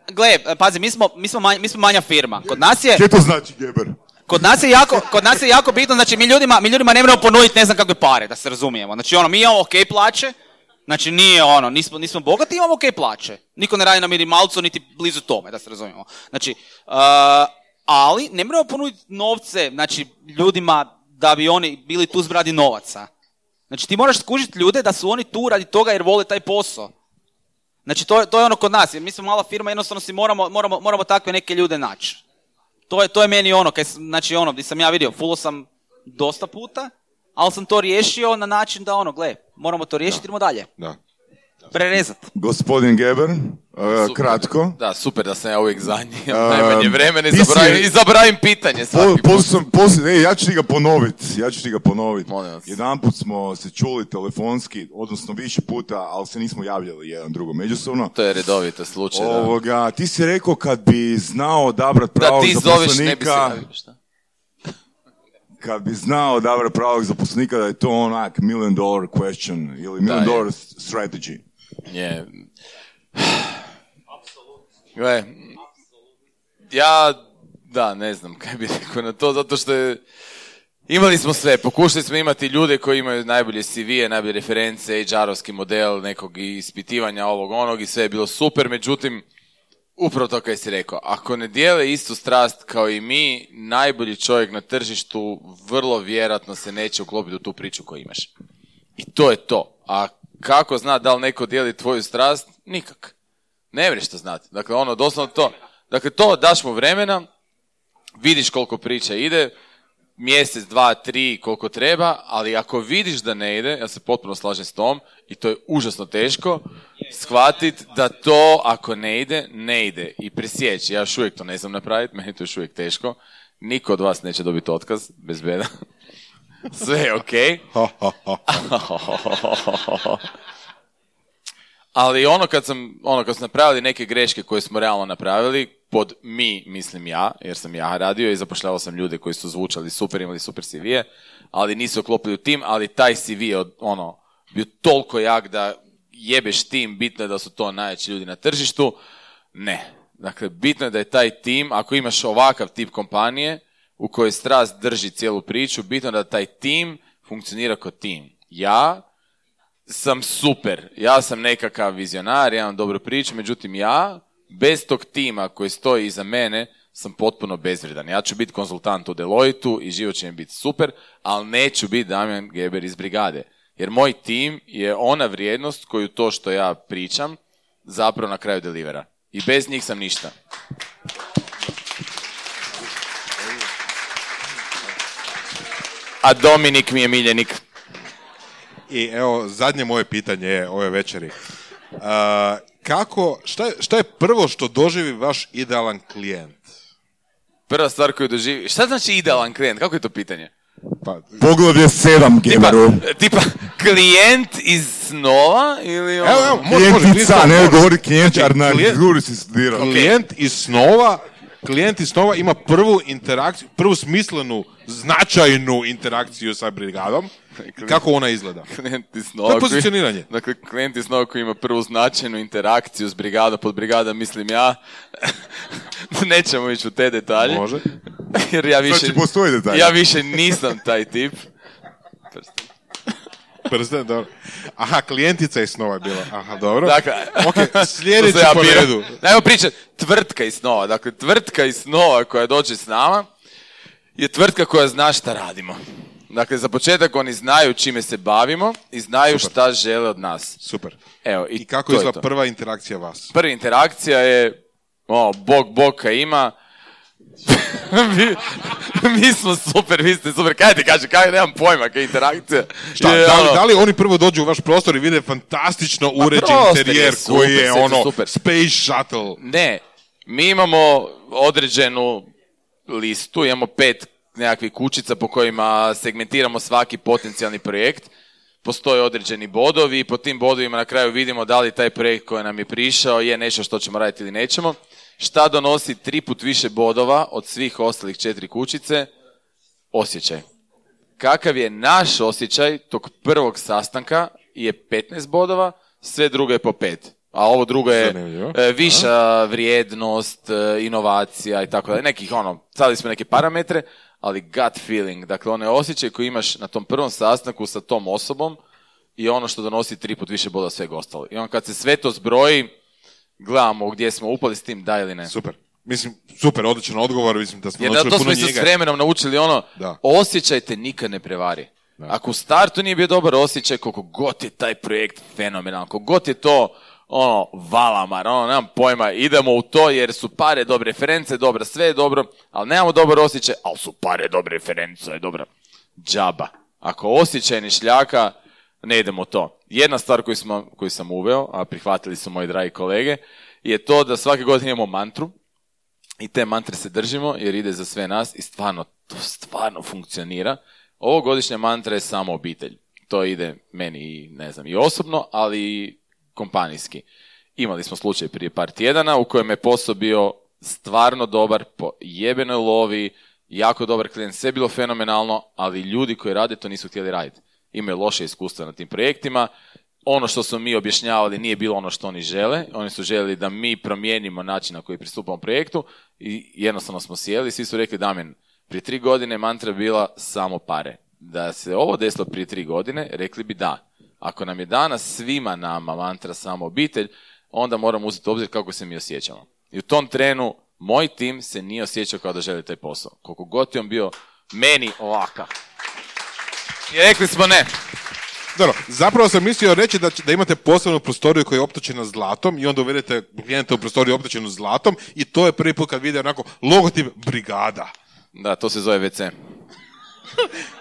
gle, pazi, mi smo, mi, smo manja, mi smo manja firma. Kod nas je, Kje to znači Geber? kod nas je jako, kod nas je jako bitno, znači mi ljudima, mi ljudima ne moramo ponuditi ne znam kakve pare, da se razumijemo. Znači ono, mi imamo ok plaće, znači nije ono, nismo, nismo bogati, imamo ok plaće. Niko ne radi na minimalcu, niti blizu tome, da se razumijemo. Znači, uh, ali ne moramo ponuditi novce, znači ljudima da bi oni bili tu zbradi novaca. Znači ti moraš skužiti ljude da su oni tu radi toga jer vole taj posao. Znači to, to je ono kod nas, jer mi smo mala firma, jednostavno si moramo, moramo, moramo takve neke ljude naći. To je, to je meni ono, kaj, znači ono, gdje sam ja vidio, fulo sam dosta puta, ali sam to riješio na način da ono, gle, moramo to riješiti, idemo dalje. Da. Prerezat. Gospodin Geber, uh, Super. kratko. Da, super da sam ja uvijek zadnji. Najmanje vremena i zaboravim, i zaboravim pitanje Po, svaki po, put. sam, poslije- ne, ja ću ti ga ponovit, ja ću ti ga ponovit. Molim vas. Jedanput smo se čuli telefonski, odnosno više puta, ali se nismo javljali jedan drugom međusobno. To je redovito slučaj. da. Ovoga, ti si rekao kad bi znao odabrat Da pravog ti zoveš, ne bi se zaposlenika, kad bi znao odabrat pravog zaposlenika da je to onak million dollar question ili million je. dollar strategy. Je. Gle, ja, da, ne znam kaj bi rekao na to, zato što je, imali smo sve, pokušali smo imati ljude koji imaju najbolje CV-e, najbolje reference, HR-ovski model nekog ispitivanja ovog onog i sve je bilo super, međutim, upravo to kaj si rekao, ako ne dijele istu strast kao i mi, najbolji čovjek na tržištu vrlo vjerojatno se neće uklopiti u tu priču koju imaš. I to je to. A kako zna da li neko dijeli tvoju strast? Nikak. Ne vreš to znati. Dakle, ono, doslovno to. Dakle, to daš mu vremena, vidiš koliko priča ide, mjesec, dva, tri, koliko treba, ali ako vidiš da ne ide, ja se potpuno slažem s tom, i to je užasno teško, shvatit da to, ako ne ide, ne ide. I presjeći. Ja još uvijek to ne znam napraviti, meni to još uvijek teško. Niko od vas neće dobiti otkaz, bez beda. Sve je okej. Ali ono kad sam, ono kad smo napravili neke greške koje smo realno napravili, pod mi, mislim ja, jer sam ja radio i zapošljavao sam ljude koji su zvučali super, imali super CV-e, ali nisu uklopili u tim, ali taj CV je od- ono, bio toliko jak da jebeš tim, bitno je da su to najjači ljudi na tržištu. Ne. Dakle, bitno je da je taj tim, ako imaš ovakav tip kompanije, u kojoj strast drži cijelu priču, bitno da taj tim funkcionira kao tim. Ja sam super, ja sam nekakav vizionar, ja imam dobru priču, međutim ja, bez tog tima koji stoji iza mene, sam potpuno bezvrijedan. Ja ću biti konzultant u Deloitu i život će mi biti super, ali neću biti Damjan Geber iz brigade. Jer moj tim je ona vrijednost koju to što ja pričam zapravo na kraju delivera. I bez njih sam ništa. A Dominik mi je miljenik. I evo, zadnje moje pitanje je ove večeri. A, kako, šta je, šta je prvo što doživi vaš idealan klijent? Prva stvar koju doživi... Šta znači idealan klijent? Kako je to pitanje? Pa, Poglavlje sedam, Tipa, Geberu. tipa klijent iz snova ili ono... evo, evo, može, može, Klijentica, ne može. govori klijent, Znači, jer na klijent- studirao. Klijent iz snova, klijent iz snova ima prvu interakciju, prvu smislenu, značajnu interakciju sa brigadom. Kako ona izgleda? To je pozicioniranje. Dakle, klijent iz koji ima prvu značajnu interakciju s brigadom, pod brigada mislim ja. Nećemo ići u te detalje. Može. Jer ja više... Znači, postoji detalj. Ja više nisam taj tip. Prsten, dobro. Aha, klijentica iz snova je bila. Aha, dobro. Dakle, Ok, sljedeći ja po redu. Ajmo pričat, tvrtka iz snova. Dakle, tvrtka iz snova koja dođe s nama je tvrtka koja zna šta radimo. Dakle, za početak oni znaju čime se bavimo i znaju Super. šta žele od nas. Super. Evo, i, I kako je to. prva interakcija vas? Prva interakcija je, o, bog boka ima, mi, mi smo super, vi ste super, kaj ti kaže, kaj nemam pojma, kaj interakcija. Šta, Je, da, li, ono, da li oni prvo dođu u vaš prostor i vide fantastično uređen prostor je interijer koji je ono super. space shuttle? Ne, mi imamo određenu listu, imamo pet nekakvih kućica po kojima segmentiramo svaki potencijalni projekt. Postoje određeni bodovi i po tim bodovima na kraju vidimo da li taj projekt koji nam je prišao je nešto što ćemo raditi ili nećemo. Šta donosi tri put više bodova od svih ostalih četiri kućice? Osjećaj. Kakav je naš osjećaj tog prvog sastanka je 15 bodova, sve drugo je po pet. A ovo drugo je Zanimljivo. e, viša vrijednost, e, inovacija i tako dalje. Nekih ono, stavili smo neke parametre, ali gut feeling, dakle onaj osjećaj koji imaš na tom prvom sastanku sa tom osobom i ono što donosi tri put više boda od svega ostalo. I on kad se sve to zbroji, gledamo gdje smo upali s tim, da ili ne. Super. Mislim, super, odličan odgovor, mislim da smo Jer da, naučili to puno smo isto s vremenom naučili ono, Da. osjećaj te nikad ne prevari. Ako u startu nije bio dobar osjećaj, koliko god je taj projekt fenomenalan, koliko god je to ono, valamar, ono, nemam pojma, idemo u to jer su pare dobre reference, dobro, sve je dobro, ali nemamo dobar osjećaj, ali su pare dobre reference, je dobro. Džaba. Ako osjećaj ne šljaka, ne idemo to. Jedna stvar koju, smo, koju sam uveo, a prihvatili su moji dragi kolege, je to da svake godine imamo mantru, i te mantre se držimo jer ide za sve nas i stvarno, to stvarno funkcionira. Ovogodišnja mantra je samo obitelj. To ide meni i, ne znam, i osobno, ali kompanijski. Imali smo slučaj prije par tjedana u kojem je posao bio stvarno dobar po jebenoj lovi, jako dobar klijent, sve bilo fenomenalno, ali ljudi koji rade to nisu htjeli raditi. Imaju loše iskustva na tim projektima, ono što smo mi objašnjavali nije bilo ono što oni žele, oni su željeli da mi promijenimo način na koji pristupamo projektu i jednostavno smo sjeli, svi su rekli Damjan, prije tri godine mantra bila samo pare. Da se ovo desilo prije tri godine, rekli bi da. Ako nam je danas svima nama mantra samo obitelj, onda moramo uzeti u obzir kako se mi osjećamo. I u tom trenu moj tim se nije osjećao kao da želi taj posao. Koliko god je on bio meni ovakav. I rekli smo ne. Dobro, zapravo sam mislio reći da, da imate posebnu prostoriju koja je optočena zlatom i onda uvedete klijenta u prostoriju optočenu zlatom i to je prvi put kad vide onako logotip brigada. Da, to se zove WC.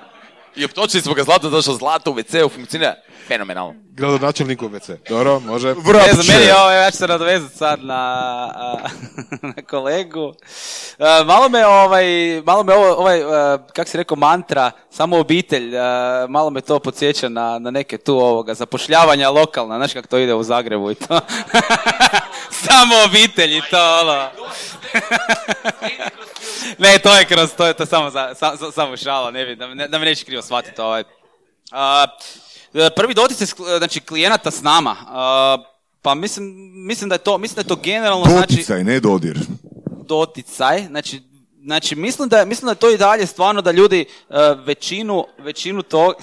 I optočili smo ga zlato, zato što zlato u WC-u funkcionira fenomenalno. Gradonačelnik u WC. Dobro, može. Ne znam, meni ovo, ja ću se nadovezati sad na, kolegu. Malo me ovaj, malo me ovo, ovaj, kak si rekao, mantra, samo obitelj, malo me to podsjeća na, na neke tu ovoga zapošljavanja lokalna, znaš kako to ide u Zagrebu i to. samo obitelj i to ono. ne, to je kroz, to je to samo, za, sa- sa- samo šala, ne, bi- da, ne, da me neće krivo shvatiti ovaj. E, prvi doticaj s- znači klijenata s nama. a, pa mislim, mislim da je to, mislim da je to generalno znači Doticaj, ne dodir. doticaj, znači Znači, mislim da, mislim da je to i dalje stvarno da ljudi e, većinu, većinu to,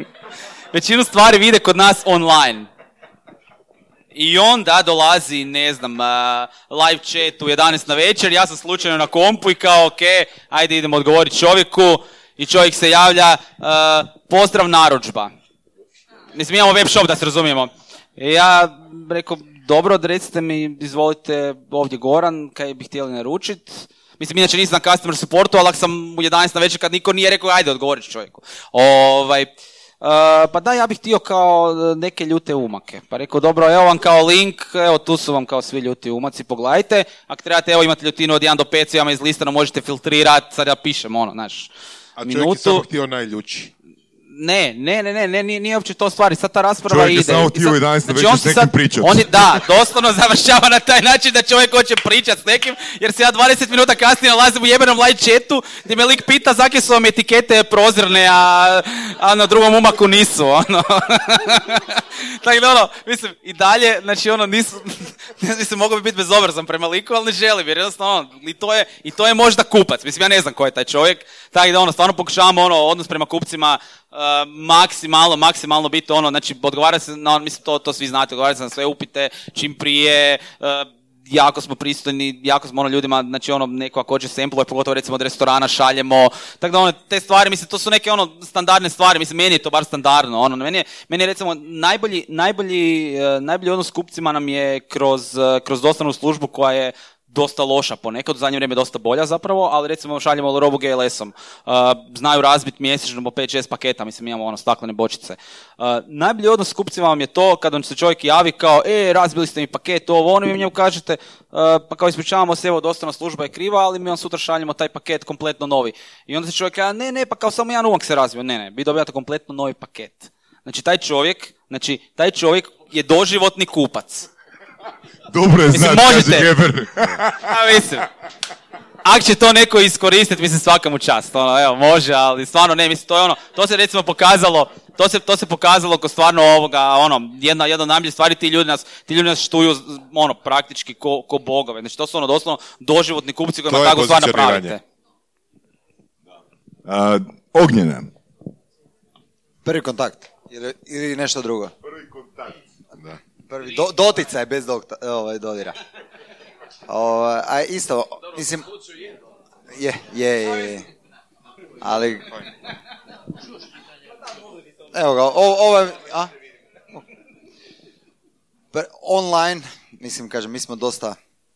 većinu stvari vide kod nas online. I onda dolazi, ne znam, live chat u 11 na večer, ja sam slučajno na kompu i kao, ok, ajde idemo odgovoriti čovjeku i čovjek se javlja, pozdrav narudžba. Mislim, imamo web shop da se razumijemo. Ja rekao, dobro, recite mi, izvolite, ovdje Goran, kaj bi htjeli naručit. Mislim, inače nisam na customer supportu, ali sam u 11 na večer kad niko nije rekao, ajde, odgovorit čovjeku. Ovaj, pa da, ja bih htio kao e, neke ljute umake. Pa rekao, dobro, evo vam kao link, evo tu su vam kao svi ljuti umaci, pogledajte. Ako trebate, evo imate ljutinu od 1 do 5, svima izlistano, možete filtrirati, sad ja pišem ono, znaš, A čovjek je samo htio najljući. Ne, ne, ne, ne, ne, nije, nije uopće to stvari, sad ta rasprava Čovjek je ide. samo I htio sad- u 11 znači, on s nekim sad- pričat. On je, da, doslovno završava na taj način da čovjek hoće pričat s nekim, jer se ja 20 minuta kasnije nalazim u jebenom live chatu gdje me lik pita zakaj su vam etikete prozirne, a, a na drugom umaku nisu, ono. Tako da ono, mislim, i dalje, znači ono, nisu, mislim, mogu bi biti bezobrazan prema liku, ali ne želim, jer jednostavno, ono, i to je, i to je možda kupac, mislim, ja ne znam ko je taj čovjek, tako da ono, stvarno pokušavamo ono, odnos prema kupcima, maksimalno, maksimalno biti ono, znači, odgovara se na, mislim, to, to svi znate, odgovara se na sve upite, čim prije, uh, jako smo pristojni, jako smo ono ljudima, znači ono neko ako hoće samplove, pogotovo recimo od restorana šaljemo, tako da ono, te stvari, mislim, to su neke ono standardne stvari, mislim, meni je to bar standardno, ono, meni je, meni je recimo najbolji, najbolji, eh, najbolji odnos s kupcima nam je kroz, eh, kroz dostavnu službu koja je dosta loša ponekad, u zadnje vrijeme dosta bolja zapravo, ali recimo šaljemo robu GLS-om. Uh, znaju razbit mjesečno po 5-6 paketa, mislim imamo ono staklene bočice. Uh, najbolji odnos s kupcima vam je to kad vam se čovjek javi kao, e, razbili ste mi paket, ovo, ono, i njemu kažete, uh, pa kao ispričavamo se, evo, dostavna služba je kriva, ali mi vam sutra šaljemo taj paket kompletno novi. I onda se čovjek kaže, ne, ne, pa kao samo jedan umak se razbio. Ne, ne, vi dobijate kompletno novi paket. Znači, taj čovjek, znači, taj čovjek je doživotni kupac. Dobro je Mislim, znat, kaže možete. Geber. A mislim, ako će to neko iskoristiti, mislim svaka mu čast, ono, evo, može, ali stvarno ne, mislim, to je ono, to se recimo pokazalo, to se, to se pokazalo ko stvarno ovoga, ono, jedna, jedna od najboljih stvari, ti ljudi nas, ti ljudi nas štuju, ono, praktički ko, ko bogove, znači to su ono, doslovno doživotni kupci kojima To je tako stvar pozicioniranje. napravite. A, Ognjena. Prvi kontakt. Ili, ili nešto drugo. Prvi kontakt. Prvi do, doticaj bez dokta, ovaj, dodira. Ovaj, a isto, mislim... Je, je, je, je. Ali... Evo ga, ovo, je... A? Online, mislim, kažem, mi smo dosta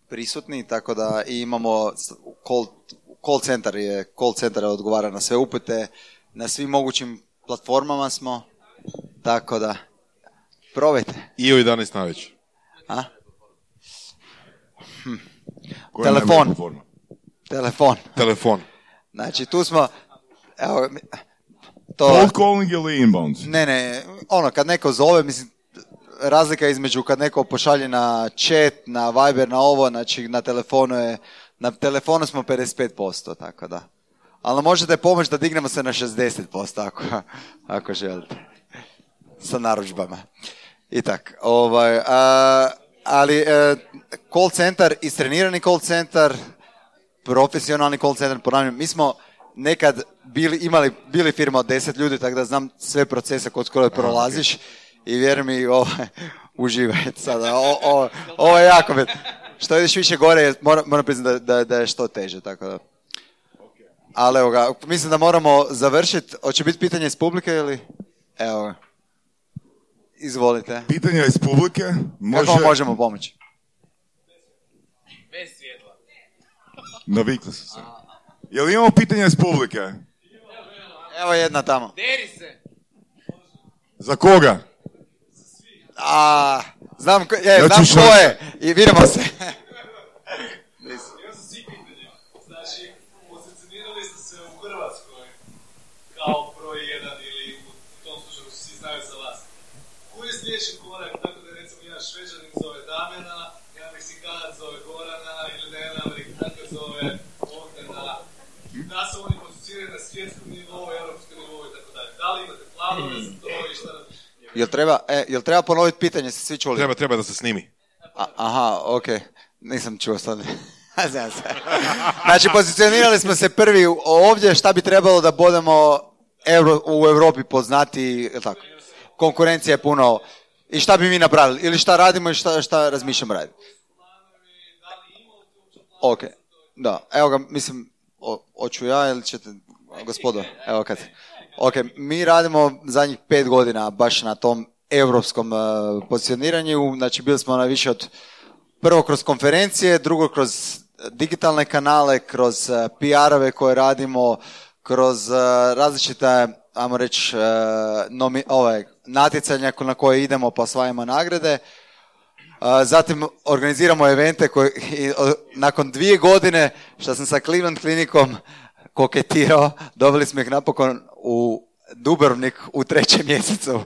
prisutni, tako da i imamo call, call center je, call center odgovara na sve upute, na svim mogućim platformama smo, tako da, probajte. I u 11 naveć. A? Koja je Telefon. Telefon. Telefon. Znači, tu smo, evo, to... Cold calling ili inbound? Ne, ne, ono, kad neko zove, mislim, razlika između kad neko pošalje na chat, na Viber, na ovo, znači na telefonu je, na telefonu smo 55%, tako da. Ali možete pomoći da dignemo se na 60% ako, ako želite. Sa narudžbama. I tak. Ovaj, a, ali e, call centar, istrenirani call centar, profesionalni call center, ponavljam, mi smo nekad bili, imali, bili firma od 10 ljudi, tako da znam sve procese kod koje prolaziš i vjeruj mi, ovo, uživaj sada, o, o, ovo je jako bit. Što ideš više gore, moram, moram priznati da, da, da je što teže, tako da. Ali evo ga, mislim da moramo završiti. Hoće biti pitanje iz publike ili? Evo ga. Izvolite. Pitanja iz publike? Kako vam možemo pomoći? Navikli su se. Jel imamo pitanja iz publike? Evo jedna tamo. Za koga? A, znam, ko, je, znam ko je. I vidimo se. Znači, pozicionirali ste se u Hrvatskoj kao broj jedan ili u tom slučaju svi znaju za vas. Koji je sljedeći korak, tako da recimo jedan šveđanin zove Damjana, jedan Meksikanac zove Gorana ili ne jedan Amerikanac zove Ognjena. Da se oni pozicioniraju na svjetskom nivou, europskom nivou i tako dalje. Da li imate planove za to i šta? Jel treba, e, jel treba ponoviti pitanje, ste svi čuli? Treba, treba da se snimi. A- aha, ok. Nisam čuo sad. Se. Znači, pozicionirali smo se prvi ovdje, šta bi trebalo da budemo Euro, u Europi poznati, tako? Konkurencija je puno. I šta bi mi napravili? Ili šta radimo i šta, šta razmišljamo raditi? Ok, da, evo ga, mislim, hoću ja ili ćete, gospodo, evo kad. Ok, mi radimo zadnjih pet godina baš na tom europskom eh, pozicioniranju, znači bili smo na više od prvo kroz konferencije, drugo kroz digitalne kanale, kroz eh, PR-ove koje radimo, kroz eh, različite, ajmo reći, nomi- ovaj, natjecanja na koje idemo pa osvajamo nagrade. A, Zatim organiziramo evente koje, i, o, nakon dvije godine što sam sa Cleveland klinikom koketirao, dobili smo ih napokon u Dubrovnik u trećem mjesecu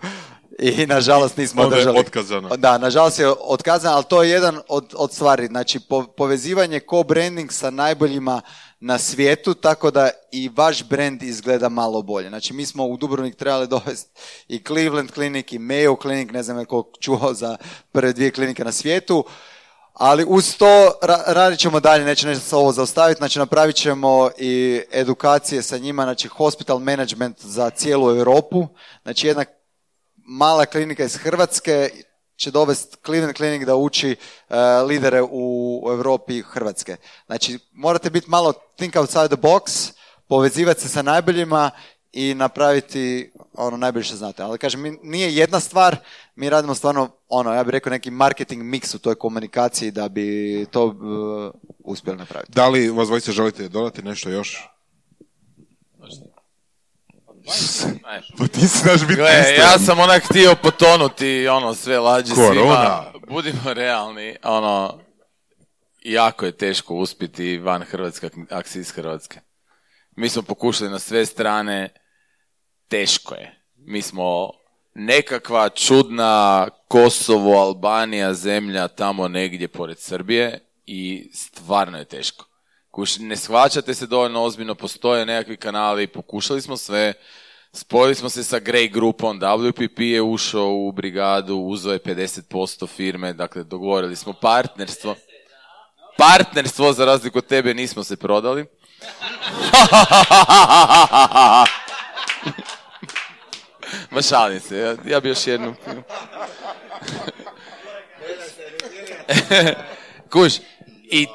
i nažalost nismo Onda je održali. otkazano. Da, nažalost je otkazano, ali to je jedan od, od stvari. Znači, po- povezivanje co-branding sa najboljima na svijetu, tako da i vaš brand izgleda malo bolje. Znači, mi smo u Dubrovnik trebali dovesti i Cleveland Clinic i Mayo Clinic, ne znam je ko čuo za prve dvije klinike na svijetu, ali uz to ra- radit ćemo dalje, neće nešto ovo zaustaviti, znači napravit ćemo i edukacije sa njima, znači hospital management za cijelu Europu, znači jedna mala klinika iz Hrvatske će dovesti Cleveland Clinic da uči e, lidere u, Europi Hrvatske. Znači, morate biti malo think outside the box, povezivati se sa najboljima i napraviti ono najbolje što znate. Ali kažem, nije jedna stvar, mi radimo stvarno, ono, ja bih rekao neki marketing mix u toj komunikaciji da bi to e, uspjeli napraviti. Da li vas dvojice želite dodati nešto još? Pa ti si naš biti Gle, ja sam onak htio potonuti ono sve Korona. svima. Budimo realni, ono, jako je teško uspjeti van Hrvatske, ako si iz Hrvatske. Mi smo pokušali na sve strane, teško je. Mi smo nekakva čudna Kosovo, Albanija, zemlja tamo negdje pored Srbije i stvarno je teško. Kuš, ne shvaćate se dovoljno ozbiljno, postoje nekakvi kanali, pokušali smo sve, spojili smo se sa Grey grupom, WPP je ušao u brigadu, uzeo je 50% firme, dakle dogovorili smo partnerstvo. Partnerstvo, za razliku od tebe, nismo se prodali. Ma šalim se, ja, ja bi još jednu... Kuš, i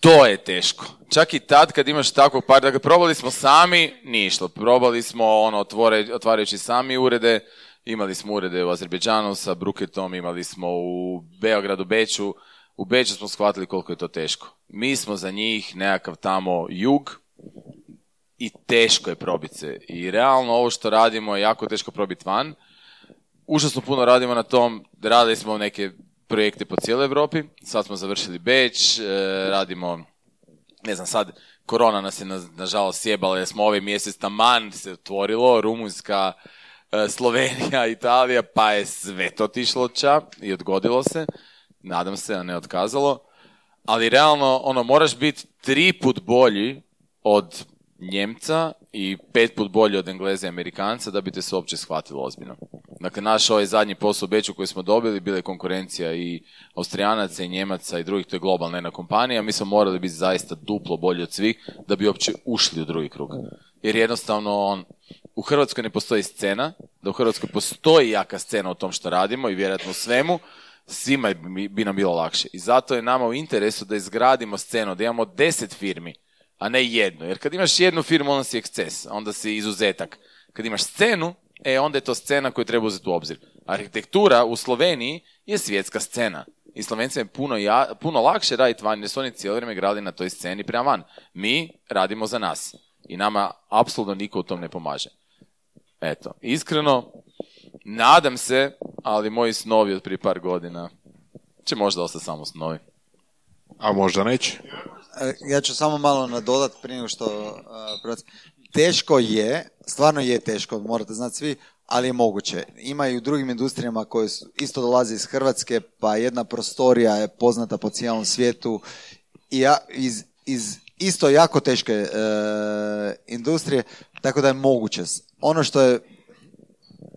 to je teško. Čak i tad kad imaš takvog par, dakle probali smo sami, nije išlo. Probali smo ono, otvore, otvarajući sami urede, imali smo urede u Azerbejdžanu sa Bruketom, imali smo u Beogradu, Beču. U Beču smo shvatili koliko je to teško. Mi smo za njih nekakav tamo jug, i teško je probiti se. I realno ovo što radimo je jako teško probiti van. Užasno puno radimo na tom, radili smo neke projekte po cijeloj Europi, sad smo završili Beč, e, radimo, ne znam, sad korona nas je na- nažalost sjebala jer smo ovaj mjesec taman se otvorilo, Rumunjska, e, Slovenija, Italija, pa je sve to otišlo ča i odgodilo se, nadam se, a ne otkazalo, ali realno, ono, moraš biti tri put bolji od Njemca i pet put bolji od Engleza i Amerikanca da bi te se uopće shvatilo ozbiljno. Dakle, naš ovaj zadnji posao u Beču koji smo dobili, bila je konkurencija i Austrijanaca i Njemaca i drugih, to je globalna jedna kompanija, mi smo morali biti zaista duplo bolji od svih da bi uopće ušli u drugi krug. Jer jednostavno on, u Hrvatskoj ne postoji scena, da u Hrvatskoj postoji jaka scena u tom što radimo i vjerojatno svemu, svima bi, bi nam bilo lakše. I zato je nama u interesu da izgradimo scenu, da imamo deset firmi, a ne jednu. Jer kad imaš jednu firmu, onda si eksces, onda si izuzetak. Kad imaš scenu, e, onda je to scena koju treba uzeti u obzir. Arhitektura u Sloveniji je svjetska scena. I Slovencima je puno, ja, puno lakše raditi van, jer su oni cijelo vrijeme gradili na toj sceni prema van. Mi radimo za nas. I nama apsolutno niko u tom ne pomaže. Eto, iskreno, nadam se, ali moji snovi od prije par godina će možda ostati samo snovi. A možda neće. E, Ja ću samo malo nadodat prije nego što uh, prebac- Teško je, stvarno je teško, morate znati svi, ali je moguće. Ima i u drugim industrijama koje su, isto dolaze iz Hrvatske, pa jedna prostorija je poznata po cijelom svijetu i ja, iz, iz isto jako teške e, industrije, tako da je moguće. Ono što je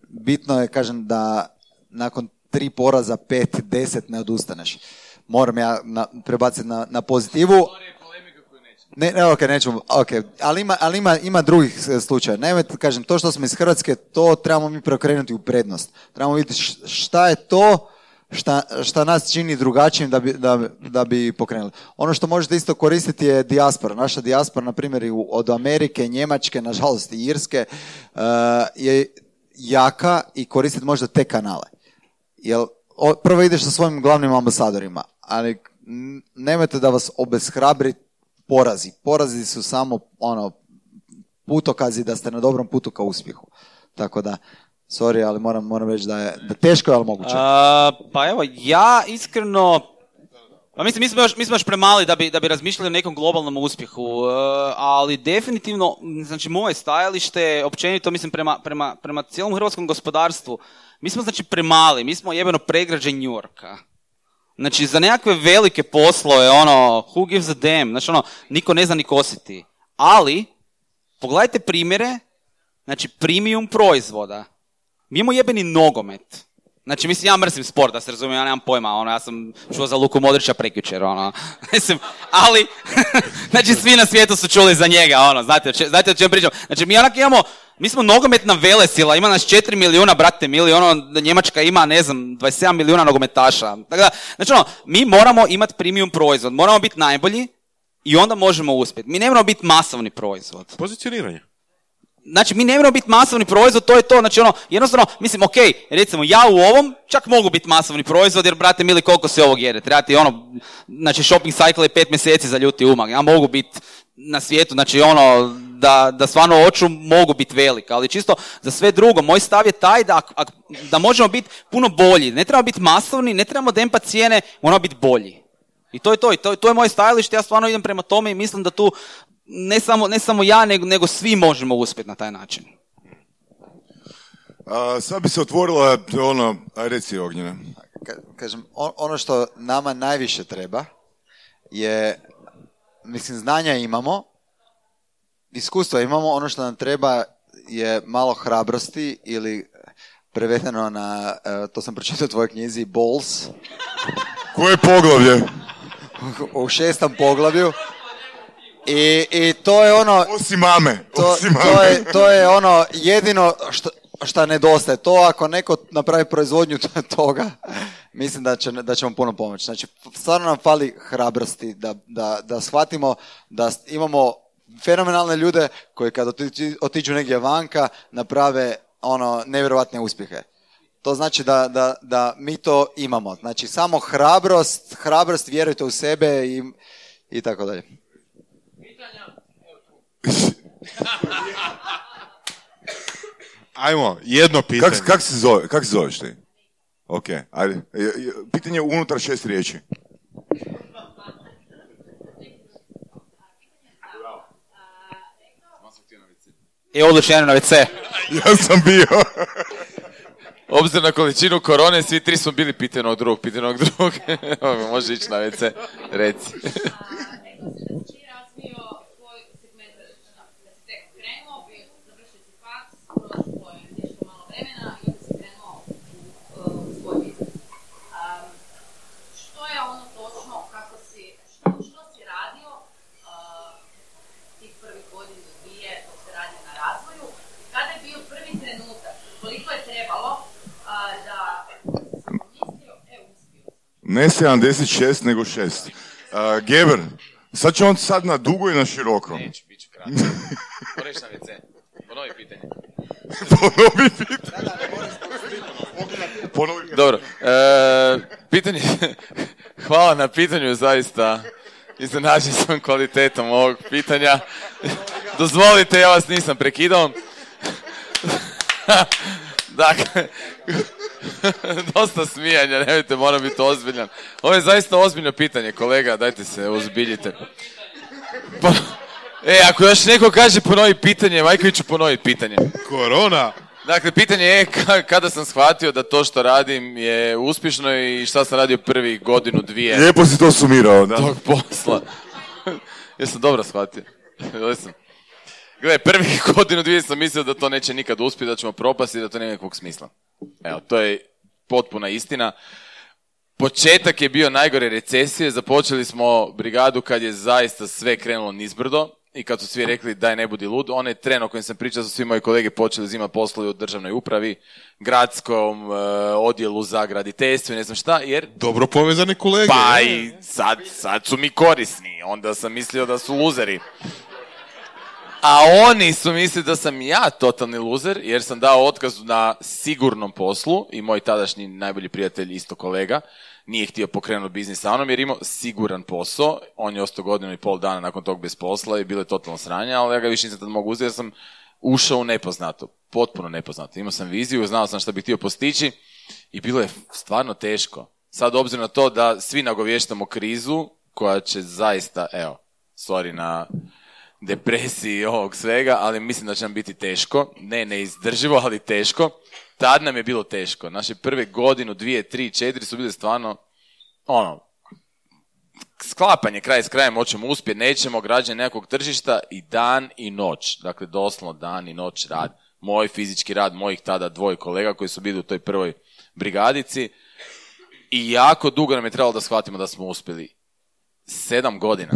bitno je, kažem, da nakon tri poraza, pet, deset ne odustaneš. Moram ja na, prebaciti na, na pozitivu. Ne, ne, ok, nećemo, ok, ali ima, ali ima, ima drugih e, slučaja. Nemojte, kažem, to što smo iz Hrvatske, to trebamo mi preokrenuti u prednost. Trebamo vidjeti šta je to šta, šta nas čini drugačijim da bi, da, da bi pokrenuli. Ono što možete isto koristiti je dijaspora. Naša dijaspora, na primjer, od Amerike, Njemačke, nažalost i Irske, e, je jaka i koristiti možda te kanale. Jel, o- prvo ideš sa svojim glavnim ambasadorima, ali nemojte da vas obeshrabri porazi. Porazi su samo ono putokazi da ste na dobrom putu ka uspjehu. Tako da, sorry, ali moram, moram reći da je da teško je, ali moguće. A, pa evo, ja iskreno... Pa mislim, mi smo još, mi smo još premali da bi, da bi razmišljali o nekom globalnom uspjehu, e, ali definitivno, znači moje stajalište, općenito mislim prema, prema, prema cijelom hrvatskom gospodarstvu, mi smo znači premali, mi smo jebeno New Yorka. Znači, za nekakve velike poslove, ono, who gives a damn, znači ono, niko ne zna ni kositi. Ali, pogledajte primjere, znači premium proizvoda. Mi imamo jebeni nogomet. Znači, mislim, ja mrzim sport, da se razumijem, ja nemam pojma, ono, ja sam čuo za Luku Modrića prekjučer, ono, mislim, ali, znači, svi na svijetu su čuli za njega, ono, znate, znate o čem pričam. Znači, mi onak imamo Mi smo nogometna velesila, ima nas 4 milijuna, brate mili, ono, Njemačka ima, ne znam, 27 milijuna nogometaša. Tako da, znači ono, mi moramo imati premium proizvod, moramo biti najbolji i onda možemo uspjeti. Mi ne moramo biti masovni proizvod. Pozicioniranje. Znači, mi ne moramo biti masovni proizvod, to je to, znači ono, jednostavno, mislim, ok, recimo, ja u ovom čak mogu biti masovni proizvod, jer, brate, mili, koliko se ovog jede, treba ti, ono, znači, shopping cycle je pet mjeseci za ljuti umak, ja mogu biti na svijetu, znači, ono, da, da stvarno hoću, mogu biti velik, ali čisto za sve drugo, moj stav je taj da, da možemo biti puno bolji, ne trebamo biti masovni, ne trebamo dempat cijene, moramo biti bolji. I to je to, i to, to je moje stajalište, ja stvarno idem prema tome i mislim da tu ne samo, ne samo ja, nego, nego svi možemo uspjeti na taj način. A, sad bi se otvorila, ono, aj reci Ognjene. Ka- kažem, on- ono što nama najviše treba je, mislim, znanja imamo, iskustva imamo, ono što nam treba je malo hrabrosti ili prevedeno na, e, to sam pročitao u tvojoj knjizi, balls, Koje poglavlje? u šestom poglavlju. I, I to je ono, Osim mame. to, osim mame. to, je, to je ono jedino što, šta nedostaje. To ako neko napravi proizvodnju toga, mislim da, će, da ćemo puno pomoći. Znači, stvarno nam fali hrabrosti da, da, da shvatimo da imamo fenomenalne ljude koji kad otiđu, otiđu negdje vanka naprave ono nevjerojatne uspjehe. To znači da, da, da mi to imamo. Znači, samo hrabrost, hrabrost, vjerujte u sebe i, i tako dalje. Ajmo, jedno pitanje. Kak, kak se zove, kak se zoveš ti? Ok, ajde. Pitanje unutar šest riječi. I odluči jedno na WC. Ja sam bio. Obzirom na količinu korone, svi tri smo bili pitanog drugog, pitanog drugog. Može ići na WC, reci. Što je ono točno, kako si, što, što si radio uh, tih prvih godina dvije dok se radi na razvoju? Kada je bio prvi trenutak? Koliko je trebalo uh, da sam mislio, e, uspio Ne 76, nego 6. Uh, Geber, sad će on sad na dugo i na široko. Neću, bit ću kratko. Moraš na WC. Ponovi pitanje. Ponovi pitanje. Ponovi pitanje. Dobro, e, pitanje, hvala na pitanju, zaista iznenađen sam kvalitetom ovog pitanja. Dozvolite, ja vas nisam prekidao. dakle, dosta smijanja, nemojte, moram biti ozbiljan. Ovo je zaista ozbiljno pitanje, kolega, dajte se, ozbiljite. Po- e, ako još neko kaže ponovi pitanje, Majkoviću ponovi pitanje. Korona. Dakle, pitanje je ka- kada sam shvatio da to što radim je uspješno i šta sam radio prvi godinu, dvije Lijepo si to sumirao, da. tog posla. Jesam dobro shvatio. Jesam. Gle, prvi godinu, dvije sam mislio da to neće nikad uspjeti, da ćemo propasti i da to nema nikakvog smisla. Evo, to je potpuna istina. Početak je bio najgore recesije, započeli smo brigadu kad je zaista sve krenulo nizbrdo i kad su svi rekli daj ne budi lud, onaj tren o kojem sam pričao su svi moji kolege počeli uzimati poslove u državnoj upravi, gradskom e, odjelu za graditeljstvo i ne znam šta, jer Dobro povezani kolege. pa i sad, sad su mi korisni, onda sam mislio da su luzeri. A oni su mislili da sam ja totalni luzer, jer sam dao otkaz na sigurnom poslu i moj tadašnji najbolji prijatelj, isto kolega, nije htio pokrenuti biznis sa mnom jer je imao siguran posao. On je ostao godinu i pol dana nakon tog bez posla i bilo je totalno sranje, ali ja ga više nisam tad mogu uzeti jer sam ušao u nepoznato, potpuno nepoznato. Imao sam viziju, znao sam šta bih htio postići i bilo je stvarno teško. Sad obzirom na to da svi nagovještamo krizu koja će zaista, evo, sorry na depresiji i ovog svega, ali mislim da će nam biti teško. Ne neizdrživo, ali teško. Tad nam je bilo teško. Naše prve godinu, dvije, tri, četiri su bile stvarno, ono, sklapanje kraj s krajem, hoćemo uspjeti, nećemo, građane nekakvog tržišta i dan i noć. Dakle, doslovno dan i noć rad. Moj fizički rad, mojih tada dvoje kolega koji su bili u toj prvoj brigadici. I jako dugo nam je trebalo da shvatimo da smo uspjeli. Sedam godina.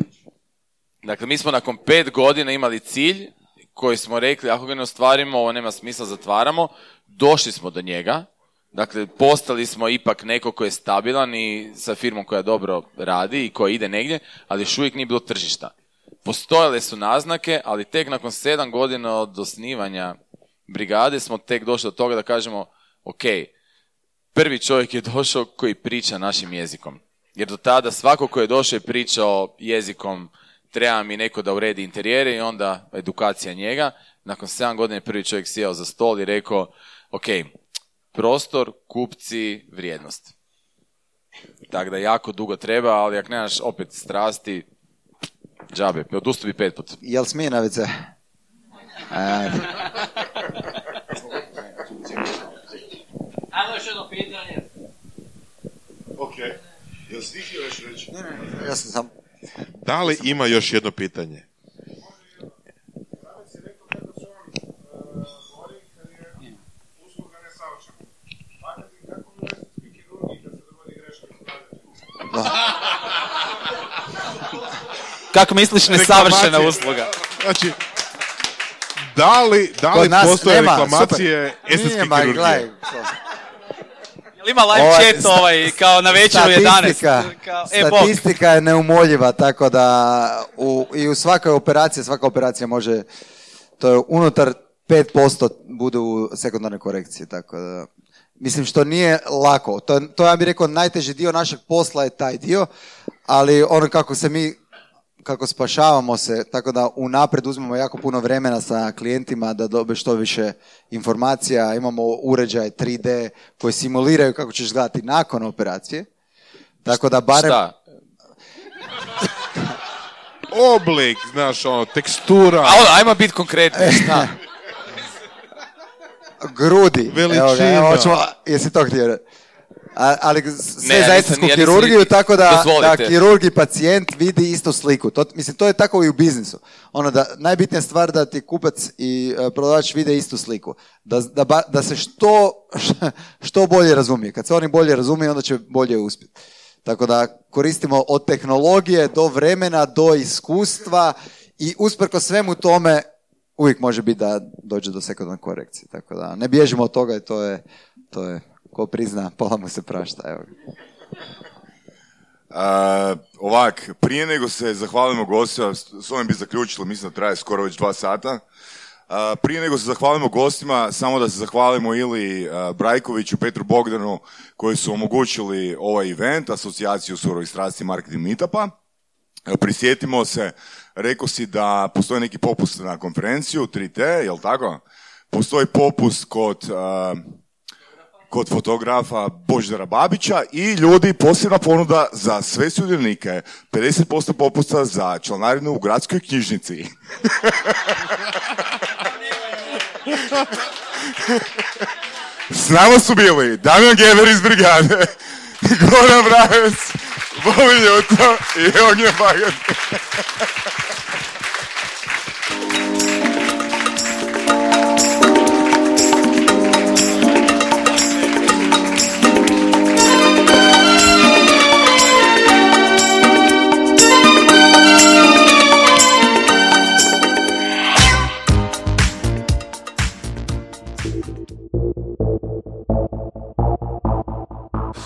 Dakle, mi smo nakon pet godina imali cilj koji smo rekli, ako ga ne ostvarimo, ovo nema smisla, zatvaramo, došli smo do njega, dakle, postali smo ipak neko ko je stabilan i sa firmom koja dobro radi i koja ide negdje, ali još uvijek nije bilo tržišta. Postojale su naznake, ali tek nakon sedam godina od osnivanja brigade smo tek došli do toga da kažemo, ok, prvi čovjek je došao koji priča našim jezikom. Jer do tada svako ko je došao i pričao jezikom treba mi neko da uredi interijere i onda edukacija njega. Nakon 7 godina je prvi čovjek sjeo za stol i rekao, ok, prostor, kupci, vrijednost. Tako da jako dugo treba, ali ako nemaš opet strasti, džabe, odustupi pet put. Jel smije na WC? Ajde. Ajmo još jedno pitanje. Ok. Jel si ti htio još reći? Ja sam sam... Da li ima još jedno pitanje? Kako misliš nesavršena usluga? Znači, da li, da li postoje reklamacije estetske kirurgije? Ima live Ovaj, chat sta- ovaj, kao na večeru 11? Statistika, Kao, e, bok. statistika je neumoljiva, tako da u, i u svakoj operaciji, svaka operacija može, to je unutar 5% bude u sekundarnoj korekciji, tako da, mislim što nije lako, to, to ja bih rekao najteži dio našeg posla je taj dio, ali ono kako se mi kako spašavamo se, tako da unaprijed uzmemo jako puno vremena sa klijentima da dobe što više informacija, imamo uređaje 3D koji simuliraju kako ćeš gledati nakon operacije. Tako da barem Šta? Oblik, znaš, ono, tekstura. A ajmo biti konkretni, šta? grudi. Veličina. Evo ga, evo, hoćemo, jesi to htio ali sve Ne, za ja kirurgiju, tako da, kirurg i pacijent vidi istu sliku. To, mislim, to je tako i u biznisu. Ono da, najbitnija stvar da ti kupac i e, prodavač vide istu sliku. Da, da, da se što, što bolje razumije. Kad se oni bolje razumiju, onda će bolje uspjeti. Tako da koristimo od tehnologije do vremena, do iskustva i usprko svemu tome uvijek može biti da dođe do sekundarne korekcije. Tako da ne bježimo od toga i to je, to je ko prizna, pola mu se prašta. Evo. Uh, ovak, prije nego se zahvalimo gostima, s ovim bi zaključilo, mislim da traje skoro već dva sata. Uh, prije nego se zahvalimo gostima, samo da se zahvalimo ili uh, Brajkoviću, Petru Bogdanu, koji su omogućili ovaj event, asocijaciju surovih strasti marketing meetupa. Evo, Prisjetimo se, rekao si da postoji neki popust na konferenciju, 3T, jel tako? Postoji popust kod kod fotografa Božidara Babića i ljudi posebna ponuda za sve sudionike 50% popusta za članarinu u gradskoj knjižnici. S nama su bili Damjan Geber iz Brigade, Goran Bravec, Bovi Ljuto i Ognjen Bagat.